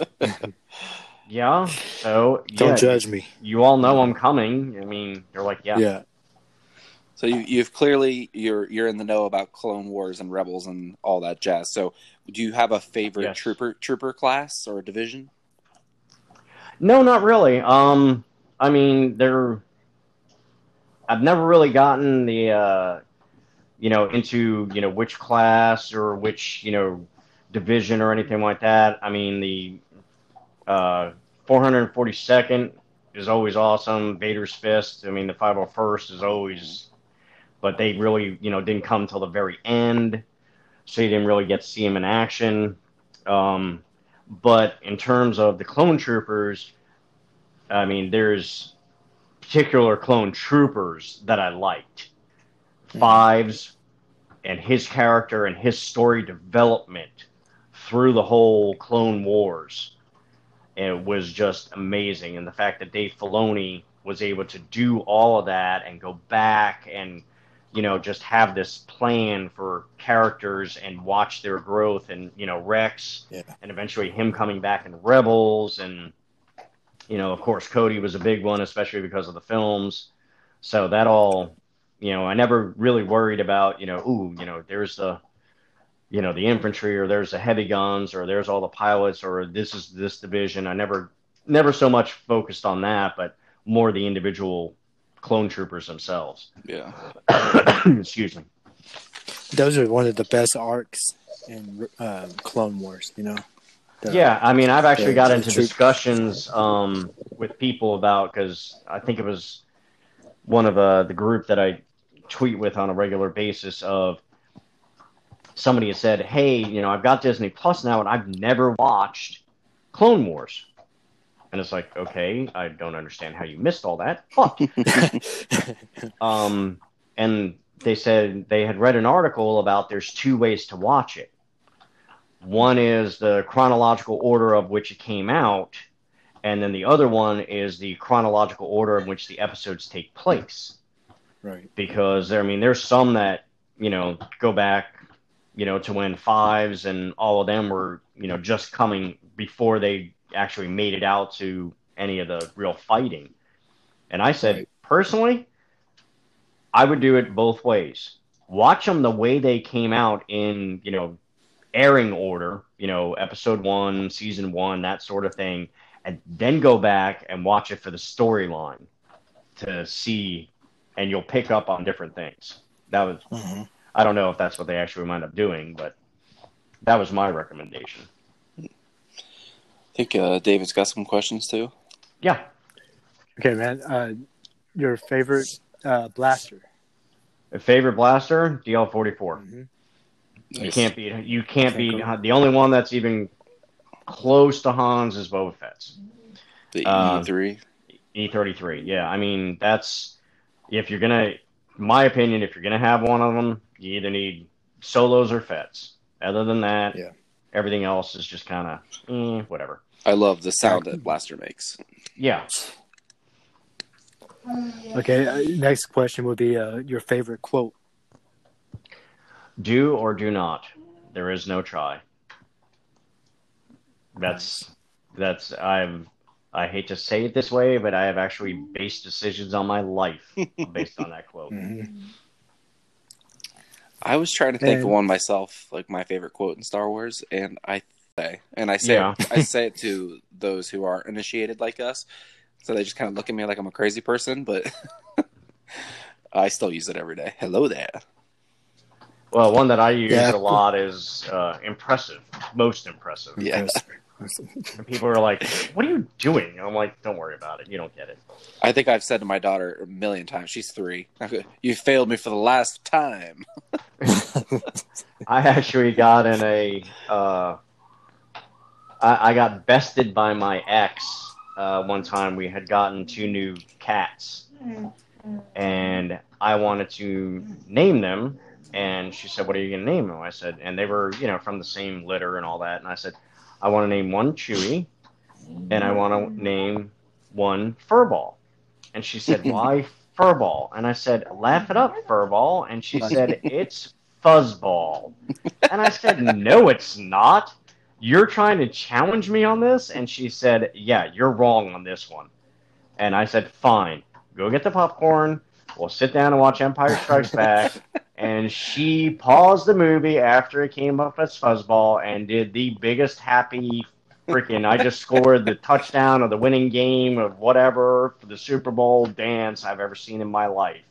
"Yeah." So Don't judge me. You all know I'm coming. I mean, they're like, "Yeah." Yeah. So you you've clearly you're you're in the know about Clone Wars and Rebels and all that jazz. So do you have a favorite Yes. trooper trooper class or division? No, not really. Um, I mean, they're. I've never really gotten the, uh, you know, into you know which class or which you know division or anything like that. I mean, the uh, 442nd is always awesome. Vader's Fist. I mean, the 501st is always, but they really you know didn't come till the very end, so you didn't really get to see him in action. Um, but in terms of the clone troopers, I mean, there's particular clone troopers that I liked. Mm-hmm. Fives and his character and his story development through the whole Clone Wars. It was just amazing. And the fact that Dave Filoni was able to do all of that and go back and, you know, just have this plan for characters and watch their growth and, you know, Rex Yeah. and eventually him coming back in Rebels and you know, of course, Cody was a big one, especially because of the films. So that all, you know, I never really worried about, you know, ooh, you know, there's the, you know, the infantry or there's the heavy guns or there's all the pilots or this is this division. I never, never so much focused on that, but more the individual clone troopers themselves. Yeah. Excuse me. Those are one of the best arcs in um, Clone Wars. You know. The- Yeah, I mean, I've actually got into discussions um, with people about because I think it was one of uh, the group that I tweet with on a regular basis of somebody had said, "Hey, you know, I've got Disney Plus now, and I've never watched Clone Wars." And it's like, okay, I don't understand how you missed all that, but um, and they said they had read an article about there's two ways to watch it. One is the chronological order of which it came out, and then the other one is the chronological order in which the episodes take place. Right. Because there, I mean, there's some that you know go back, you know, to when fives and all of them were you know just coming before they actually made it out to any of the real fighting. And I said, Right. personally, I would do it both ways. Watch them the way they came out in, you know, airing order, you know, episode one, season one, that sort of thing, and then go back and watch it for the storyline to see, and you'll pick up on different things. That was, Mm-hmm. I don't know if that's what they actually wind up doing, but that was my recommendation. I think uh, David's got some questions too. Yeah. Okay, man. Uh, your favorite uh, blaster? Favorite blaster, DL forty four. You Nice. can't beat. You can't Can't beat. go. The only one that's even close to Hans is Boba Fett's The Um, E3. E thirty three. Yeah, I mean that's if you're gonna, my opinion, if you're gonna have one of them, you either need solos or Fett's. Other than that, Yeah. everything else is just kind of eh, whatever. I love the sound that Blaster makes. Yeah. Okay. Uh, next question would be uh, your favorite quote. Do or do not. There is no try. That's that's I've I hate to say it this way, but I have actually based decisions on my life based on that quote. Mm-hmm. I was trying to think of one myself, like my favorite quote in Star Wars, and I say, and I say, Yeah. I say it to those who are initiated like us, so they just kind of look at me like I'm a crazy person, but I still use it every day. Hello there. Well, one that I use Yeah. a lot is uh, impressive, most impressive. Yeah, And people are like, "What are you doing?" And I'm like, "Don't worry about it. You don't get it." I think I've said to my daughter a million times. She's three. You failed me for the last time. I actually got in a. Uh, I, I got bested by my ex uh, one time. We had gotten two new cats, and I wanted to name them. And she said, "What are you going to name them?" I said, and they were, you know, from the same litter and all that. And I said, "I want to name one Chewy, and I want to name one Furball." And she said, "Why Furball?" And I said, "Laugh it up, Furball." And she said, "It's Fuzzball." And I said, "No, it's not. You're trying to challenge me on this?" And she said, "Yeah, you're wrong on this one." And I said, "Fine. Go get the popcorn. We'll sit down and watch Empire Strikes Back." and she paused the movie after it came up as Fuzzball and did the biggest happy freaking I just scored the touchdown of the winning game of whatever for the Super Bowl dance I've ever seen in my life.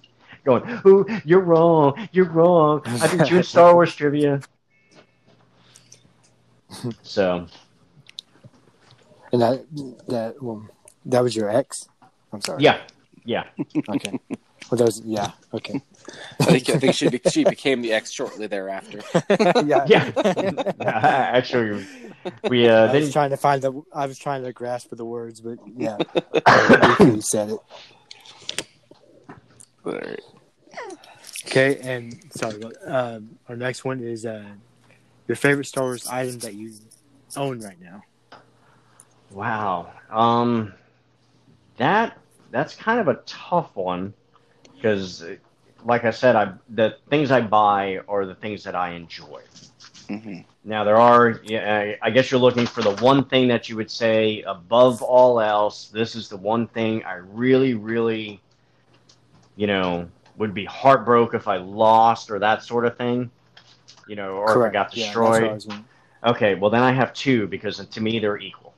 Going, ooh, you're wrong, you're wrong. I've been doing Star Wars trivia. So And that that well, that was your ex. I'm sorry. yeah, yeah. Okay. Well, was yeah. Okay. I think I think she be, she became the ex shortly thereafter. yeah. Yeah. Actually, we uh, I was trying to find the. I was trying to grasp for the words, but yeah, you said it. Alright. Okay, and sorry. Um, our next one is uh, your favorite Star Wars item that you own right now. Wow. Um, that that's kind of a tough one because, like I said, I the things I buy are the things that I enjoy. hmm Now there are, yeah, I guess you're looking for the one thing that you would say above all else. This is the one thing I really, really, you know, would be heartbroken if I lost or that sort of thing. You know, or if I got destroyed. what I was wondering. Okay, well then I have two because to me they're equal.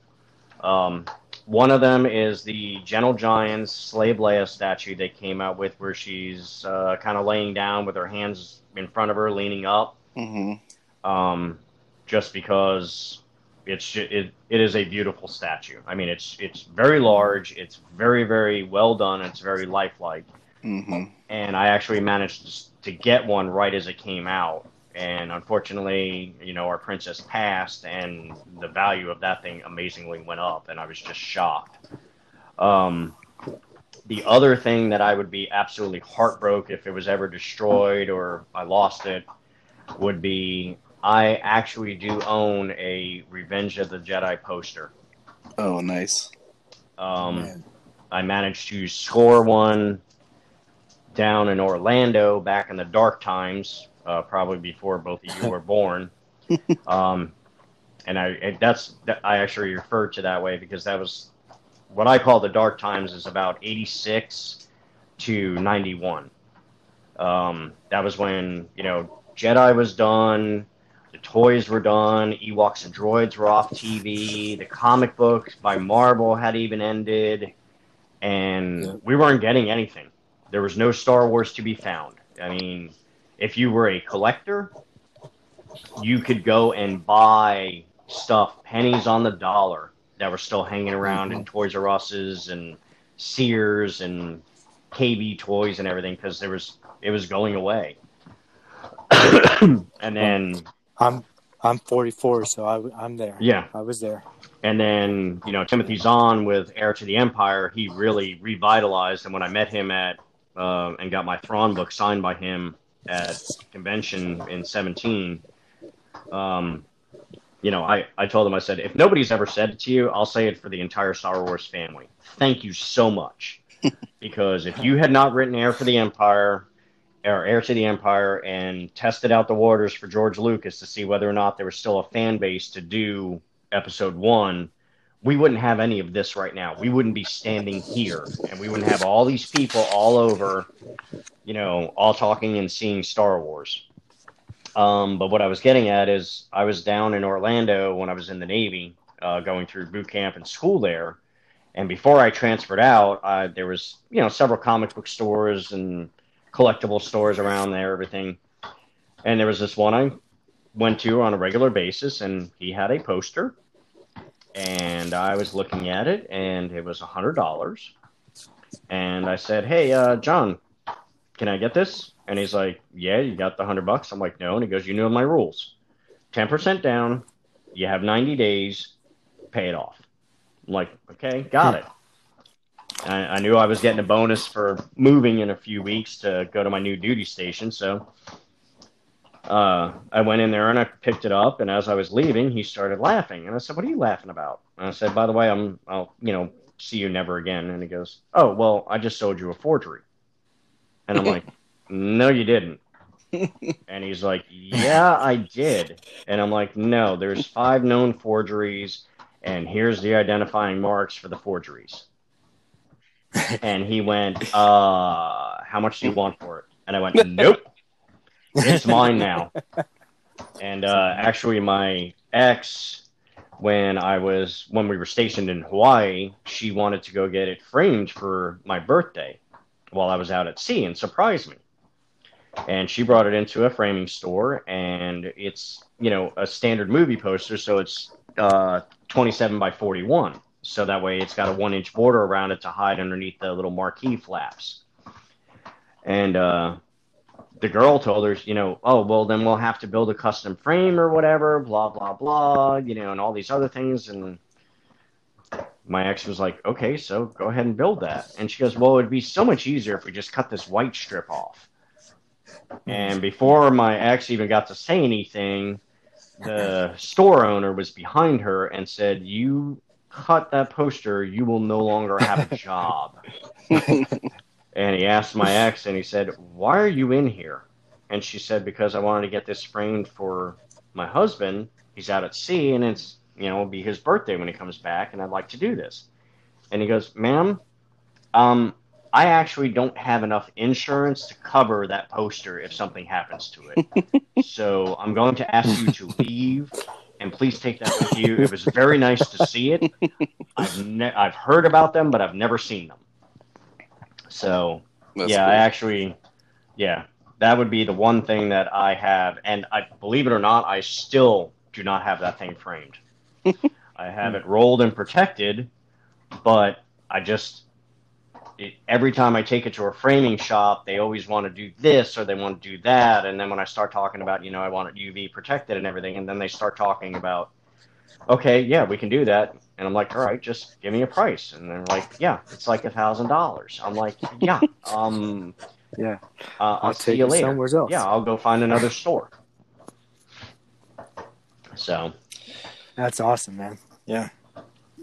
Um, one of them is the Gentle Giants Slave Leia statue they came out with, where she's uh, kind of laying down with her hands in front of her, leaning up. hmm Um, just because it's it, it is a beautiful statue. I mean, it's it's very large, it's very very well done, it's very lifelike hmm and I actually managed to, to get one right as it came out. And unfortunately, you know, our princess passed, and the value of that thing amazingly went up, and I was just shocked. Um, the other thing that I would be absolutely heartbroken if it was ever destroyed or I lost it would be I actually do own a Revenge of the Jedi poster. Oh, nice. Um, Man. I managed to score one down in Orlando back in the dark times, uh, probably before both of you were born. Um, and I and that's I actually refer to that way because that was what I call the dark times is about 86 to 91. Um, that was when you know Jedi was done, the toys were done, Ewoks and droids were off TV, the comic books by Marvel had even ended, and we weren't getting anything. There was no Star Wars to be found. I mean, if you were a collector, you could go and buy stuff pennies on the dollar that were still hanging around in Toys R Us's and Sears and KB Toys and everything because there was it was going away. and then I'm I'm 44, so I, I'm there. yeah, I was there. and then you know Timothy Zahn with Heir to the Empire, he really revitalized. And when I met him at uh, and got my Thrawn book signed by him at convention in seventeen, um, you know, I I told him I said if nobody's ever said it to you, I'll say it for the entire Star Wars family. Thank you so much, because if you had not written Air for the Empire. Or heir to the empire and tested out the waters for George Lucas to see whether or not there was still a fan base to do episode one, we wouldn't have any of this right now. We wouldn't be standing here, and we wouldn't have all these people all over, you know, all talking and seeing Star Wars. Um, but what I was getting at is, I was down in Orlando when I was in the Navy, uh, going through boot camp and school there. And before I transferred out, there was, you know, several comic book stores and collectible stores around there, everything. And there was this one I went to on a regular basis, and he had a poster, and I was looking at it, and it was a hundred dollars. And I said, "Hey, uh, John, can I get this?" And he's like, "Yeah, you got the hundred bucks." I'm like, "No," and he goes, "You know my rules: ten percent down, you have ninety days, pay it off." I'm like, "Okay, got it." I, I knew I was getting a bonus for moving in a few weeks to go to my new duty station, so uh, I went in there and I picked it up. And as I was leaving, he started laughing, and I said, "What are you laughing about?" And I said, "By the way, I'm I'll you know see you never again." And he goes, "Oh well, I just sold you a forgery," and I'm like, "No, you didn't." and he's like, "Yeah, I did," and I'm like, "No, there's five known forgeries, and here's the identifying marks for the forgeries." and he went, "Uh, how much do you want for it?" And I went, "Nope, it's mine now." And uh, actually, my ex, when I was when we were stationed in Hawaii, she wanted to go get it framed for my birthday while I was out at sea and surprise me. And she brought it into a framing store, and it's you know a standard movie poster, so it's uh, 27 by 41 so that way it's got a one inch border around it to hide underneath the little marquee flaps. And uh, the girl told her, you know, oh, well, then we'll have to build a custom frame or whatever, blah, blah, blah, you know, and all these other things. And my ex was like, okay, so go ahead and build that. And she goes, well, it'd be so much easier if we just cut this white strip off. And before my ex even got to say anything, the store owner was behind her and said, you cut that poster, you will no longer have a job. and he asked my ex, and he said, Why are you in here? And she said, Because I wanted to get this framed for my husband. He's out at sea, and it's, you know, it'll be his birthday when he comes back, and I'd like to do this. And he goes, Ma'am, um, I actually don't have enough insurance to cover that poster if something happens to it. so I'm going to ask you to leave and please take that with you. It was very nice to see it. I've ne- I've heard about them, but I've never seen them. So That's yeah, cool. I actually, yeah, that would be the one thing that I have, and I believe it or not, I still do not have that thing framed. I have it rolled and protected, but I just it, every time I take it to a framing shop, they always want to do this or they want to do that. And then when I start talking about, you know, I want it UV protected and everything, and then they start talking about, okay, yeah, we can do that. And I'm like, all right, just give me a price. And they're like, yeah, it's like a thousand dollars. I'm like, yeah, um, Yeah. uh, I'll, I'll see you later. somewhere else. Yeah, I'll go find another store. So, That's awesome, man. Yeah.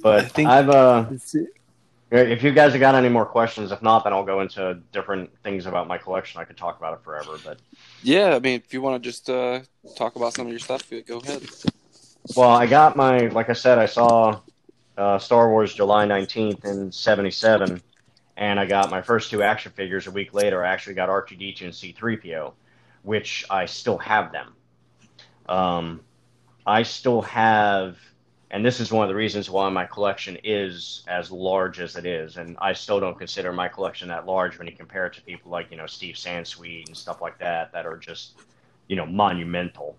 but I think- I've uh, if you guys have got any more questions, if not, then I'll go into different things about my collection. I could talk about it forever, but Yeah, I mean, if you want to just uh, talk about some of your stuff, go ahead. Well, I got my, like I said, I saw uh, Star Wars July 19th in 77, and I got my first two action figures a week later. I actually got R2D2 and C3PO, which I still have them. Um, I still have, and this is one of the reasons why my collection is as large as it is, and I still don't consider my collection that large when you compare it to people like, you know, Steve Sansweet and stuff like that, that are just, you know, monumental.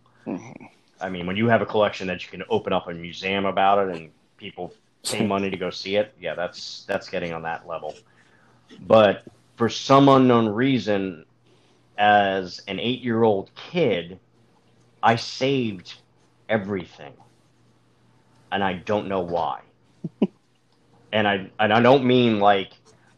I mean, when you have a collection that you can open up a museum about it and people pay money to go see it, yeah, that's that's getting on that level. But for some unknown reason, as an eight-year-old kid, I saved everything, and I don't know why. and I and I don't mean like,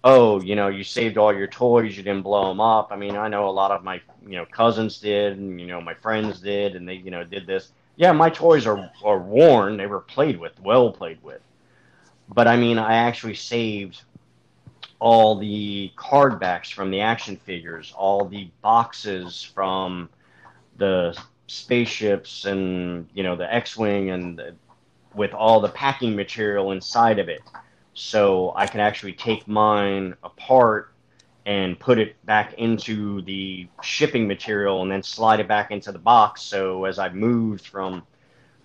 oh, you know, you saved all your toys, you didn't blow them up. I mean, I know a lot of my you know cousins did, and you know my friends did, and they you know did this. Yeah, my toys are are worn; they were played with, well played with. But I mean, I actually saved all the card backs from the action figures, all the boxes from the spaceships, and you know the X-wing, and the, with all the packing material inside of it so I can actually take mine apart and put it back into the shipping material and then slide it back into the box. So as I moved from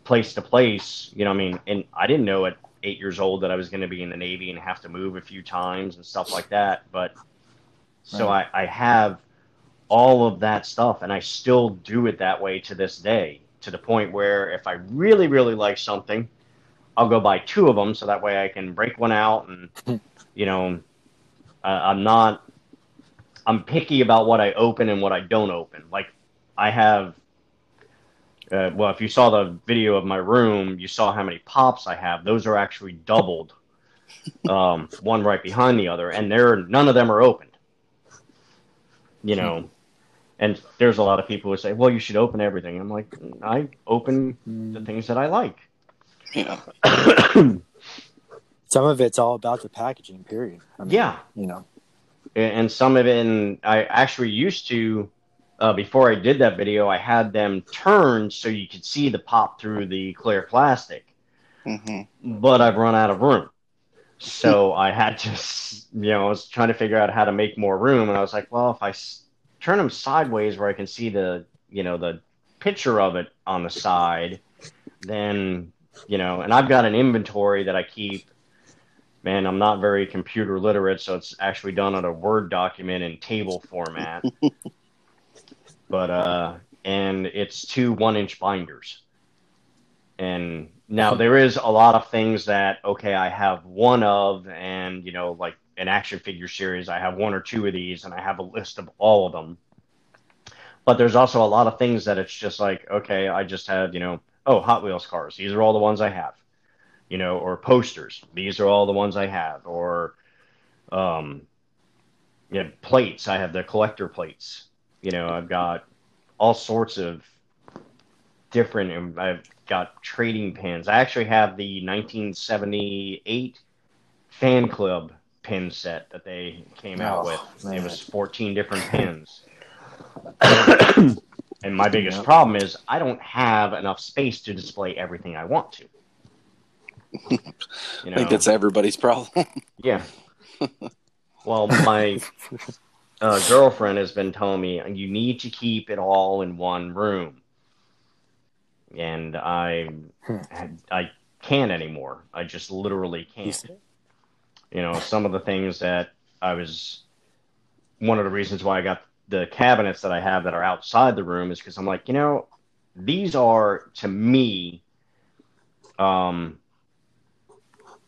place to place, you know, I mean, and I didn't know at eight years old that I was going to be in the Navy and have to move a few times and stuff like that. But so I, I have all of that stuff and I still do it that way to this day to the point where if I really, really like something, I'll go buy two of them so that way I can break one out and you know uh, I'm not I'm picky about what I open and what I don't open. Like I have uh, well, if you saw the video of my room, you saw how many pops I have. Those are actually doubled, um, one right behind the other, and they're none of them are opened. You know, and there's a lot of people who say, "Well, you should open everything." I'm like, I open the things that I like. Yeah. some of it's all about the packaging, period. I mean, Yeah, You know, and some of it, and I actually used to, uh, before I did that video, I had them turned so you could see the pop through the clear plastic, hmm but I've run out of room. So I had to, you know, I was trying to figure out how to make more room, and I was like, well, if I s- turn them sideways where I can see the, you know, the picture of it on the side, then, you know, and I've got an inventory that I keep. Man, I'm not very computer literate, so it's actually done on a Word document in table format. but uh, and it's two one inch binders. And now there is a lot of things that okay, I have one of, and you know, like an action figure series, I have one or two of these, and I have a list of all of them. But there's also a lot of things that it's just like okay, I just had you know, oh Hot Wheels cars, these are all the ones I have, you know, or posters, these are all the ones I have, or um, yeah, plates. I have the collector plates. You know, I've got all sorts of different. and I've got trading pins. I actually have the 1978 fan club pin set that they came out Oh, with. man. It was 14 different pins. and my biggest Yep. problem is I don't have enough space to display everything I want to. You I know? think that's everybody's problem. Yeah. Well, my uh, girlfriend has been telling me you need to keep it all in one room, and I Hmm. I can't anymore. I just literally can't. You know, some of the things that I was one of the reasons why I got the cabinets that I have that are outside the room is because I'm like, you know, these are to me, um,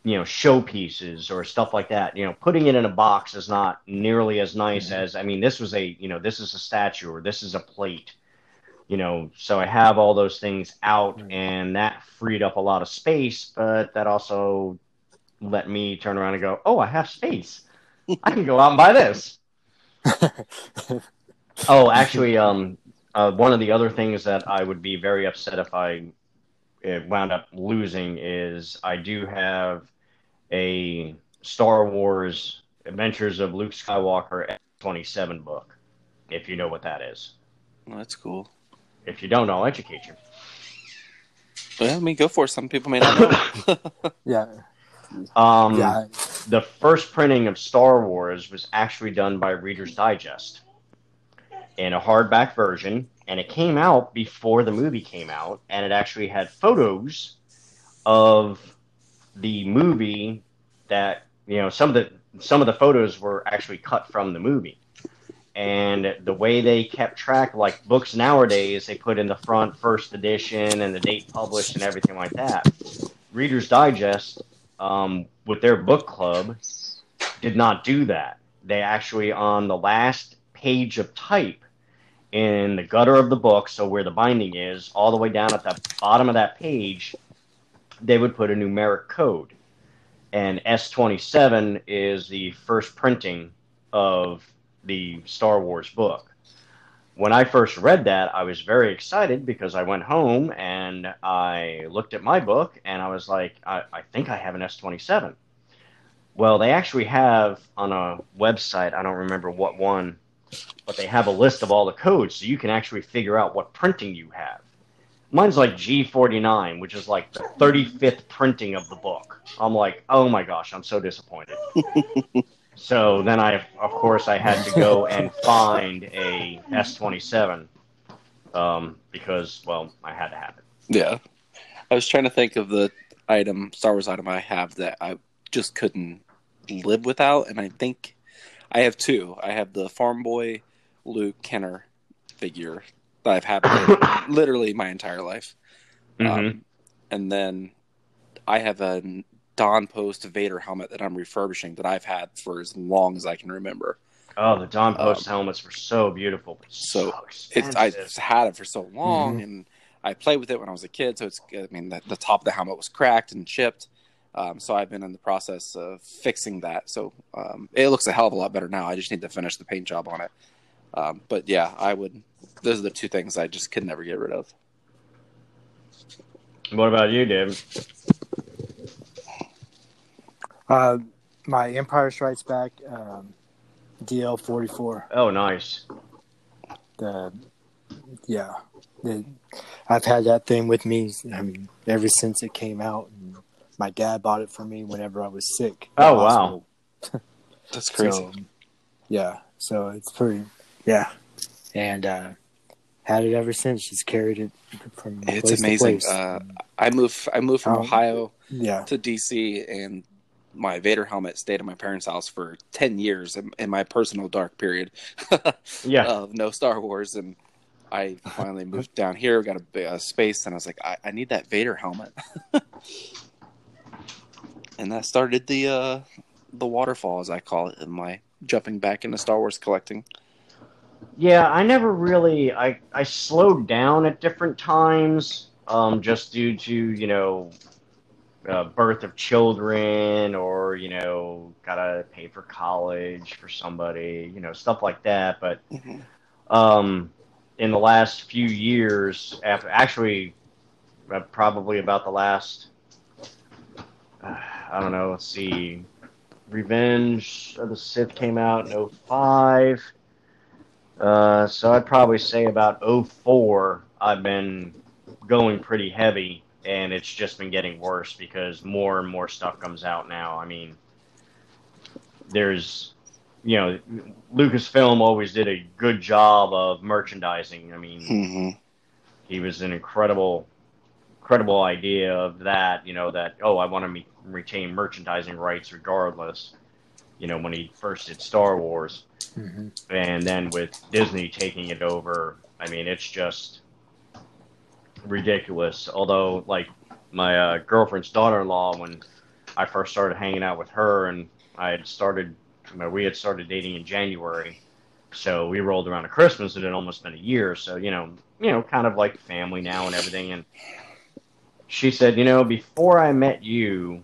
you know, showpieces or stuff like that. You know, putting it in a box is not nearly as nice Mhm. as I mean, this was a you know, this is a statue or this is a plate. you know, so I have all those things out, and that freed up a lot of space, but that also let me turn around and go, oh, I have space. I can go out and buy this. oh, actually, um, uh, one of the other things that I would be very upset if I uh, wound up losing is I do have a Star Wars Adventures of Luke Skywalker 27 book, if you know what that is. Well, that's cool. If you don't, I'll educate you. Well, I mean, go for it. Some people may not know. Yeah, Um, yeah. the first printing of Star Wars was actually done by Reader's Digest in a hardback version, and it came out before the movie came out, and it actually had photos of the movie that you know some of the some of the photos were actually cut from the movie. And the way they kept track, like books nowadays, they put in the front first edition and the date published and everything like that. Reader's Digest um, with their book club did not do that. They actually, on the last page of type in the gutter of the book, so where the binding is, all the way down at the bottom of that page, they would put a numeric code. And S27 is the first printing of the Star Wars book. When I first read that, I was very excited because I went home and I looked at my book and I was like, I, I think I have an S27. Well, they actually have on a website, I don't remember what one, but they have a list of all the codes so you can actually figure out what printing you have. Mine's like G49, which is like the 35th printing of the book. I'm like, oh my gosh, I'm so disappointed. so then I, of course, I had to go and find a S27 um, because, well, I had to have it. yeah. I was trying to think of the item, Star Wars item I have that I just couldn't live without, and I think I have two. I have the Farm Boy Luke Kenner figure that I've had literally my entire life. Mhm. Um, and then I have a Don Post Vader helmet that I'm refurbishing that I've had for as long as I can remember. oh, the Don Post helmets were so beautiful, so so It's I had it for so long, and I played with it when I was a kid. So it's I mean the, the top of the helmet was cracked and chipped. Um, so I've been in the process of fixing that. So um, it looks a hell of a lot better now. I just need to finish the paint job on it. Um, but yeah, I would. Those are the two things I just could never get rid of. What about you, Dave? Uh, my Empire Strikes Back um, DL forty four. Oh, nice. The yeah, the, I've had that thing with me. I mean, ever since it came out. And my dad bought it for me whenever I was sick. Oh, wow. That's crazy. So, yeah, so it's pretty, yeah, and uh, had it ever since. She's carried it from it's place to amazing. place. Uh, I moved. I moved from Um, Ohio yeah, to DC, and my Vader helmet stayed at my parents' house for ten years in, in my personal dark period. Yeah. of no Star Wars, and I finally moved down here, got a big uh, space, and I was like, I, I need that Vader helmet, and that started the uh, the waterfall, as I call it, in my jumping back into Star Wars collecting. Yeah, I never really I I slowed down at different times, um, just due to you know, uh, birth of children or you know, gotta pay for college for somebody, you know, stuff like that. But um, in the last few years, after actually, uh, probably about the last, uh, I don't know, let's see, Revenge of the Sith came out in 05. Uh, so I'd probably say about 04, I've been going pretty heavy, and it's just been getting worse because more and more stuff comes out now. I mean, there's, you know, Lucasfilm always did a good job of merchandising. I mean, hmm he was an incredible incredible idea of that you know that oh i want to me- retain merchandising rights regardless you know when he first did star wars Mhm. and then with disney taking it over i mean it's just ridiculous although like my uh, girlfriend's daughter-in-law when i first started hanging out with her and i had started you know, we had started dating in january So we rolled around to Christmas. It had almost been a year. So you know, you know, kind of like family now and everything. And she said, you know, before I met you,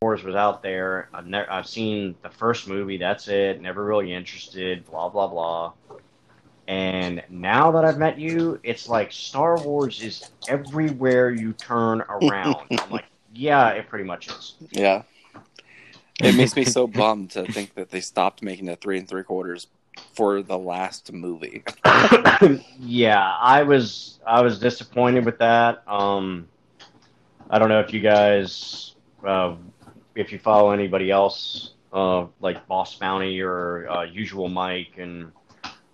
Wars was out there. I've never, I've seen the first movie. That's it. Never really interested. Blah blah blah. And now that I've met you, it's like Star Wars is everywhere you turn around. I'm like, yeah, it pretty much is. Yeah. It makes me so bummed to think that they stopped making the three and three quarters for the last movie. yeah, I was I was disappointed with that. Um, I don't know if you guys, uh, if you follow anybody else, uh, like Boss Bounty or uh, Usual Mike, and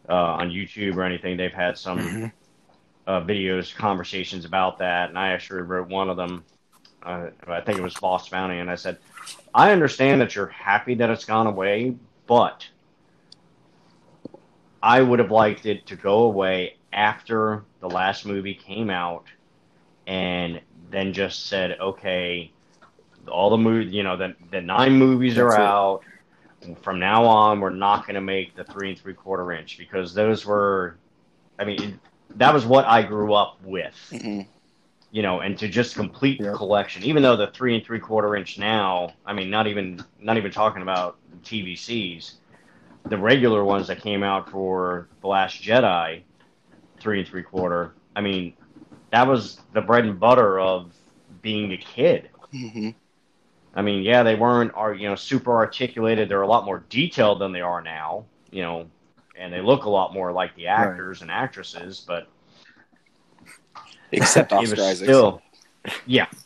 uh, on YouTube or anything, they've had some Mhm. uh, videos, conversations about that, and I actually wrote one of them. Uh, I think it was Boss Bounty, and I said, I understand that you're happy that it's gone away, but I would have liked it to go away after the last movie came out, and then just said, okay, all the movies, you know, the the nine movies That's are it. out. From now on, we're not going to make the three and three quarter inch because those were, I mean, that was what I grew up with Mhm. you know, and to just complete the collection, even though the three and three quarter inch now, I mean, not even not even talking about TVCs, the regular ones that came out for the Last Jedi, three and three quarter. I mean, that was the bread and butter of being a kid. Mhm. I mean, yeah, they weren't are you know super articulated. They're a lot more detailed than they are now, you know, and they look a lot more like the actors and actresses, but Except Oscar was Isaac. still, yeah.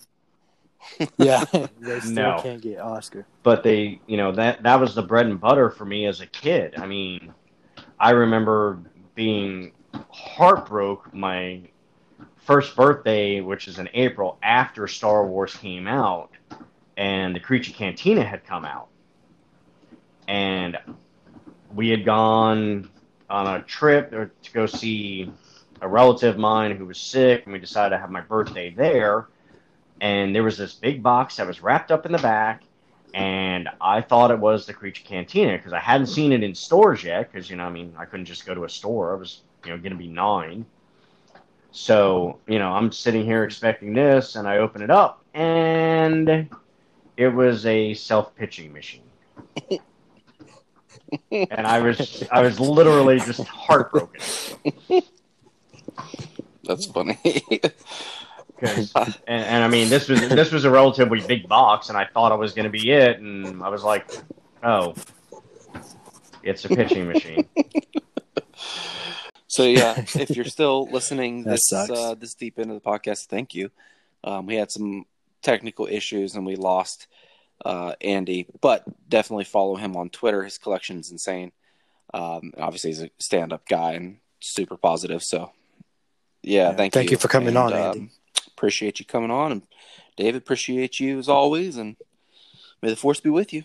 Yeah, they still No. can't get Oscar. but they you know that that was the bread and butter for me as a kid i mean i remember being heartbroken my first birthday which is in april after star wars came out and the creature cantina had come out and we had gone on a trip to go see a relative of mine who was sick and we decided to have my birthday there and there was this big box that was wrapped up in the back and I thought it was the Creature Cantina because I hadn't seen it in stores yet. Because you know, I mean, I couldn't just go to a store. I was, you know, going to be nine. So you know, I'm sitting here expecting this, and I open it up, and it was a self pitching machine. and I was, I was literally just heartbroken. That's funny. 'Cause- and, and I mean, this was this was a relatively big box, and I thought it was going to be it, and I was like, oh, it's a pitching machine. so yeah, if you're still listening this uh, this deep into the podcast, thank you. Um, we had some technical issues and we lost uh, Andy, but definitely follow him on Twitter. His collection is insane. Um, obviously, he's a stand-up guy and super positive. So yeah, Yeah, thank, thank you for coming on, um, appreciate you coming on, and David, appreciate you as always, and may the force be with you.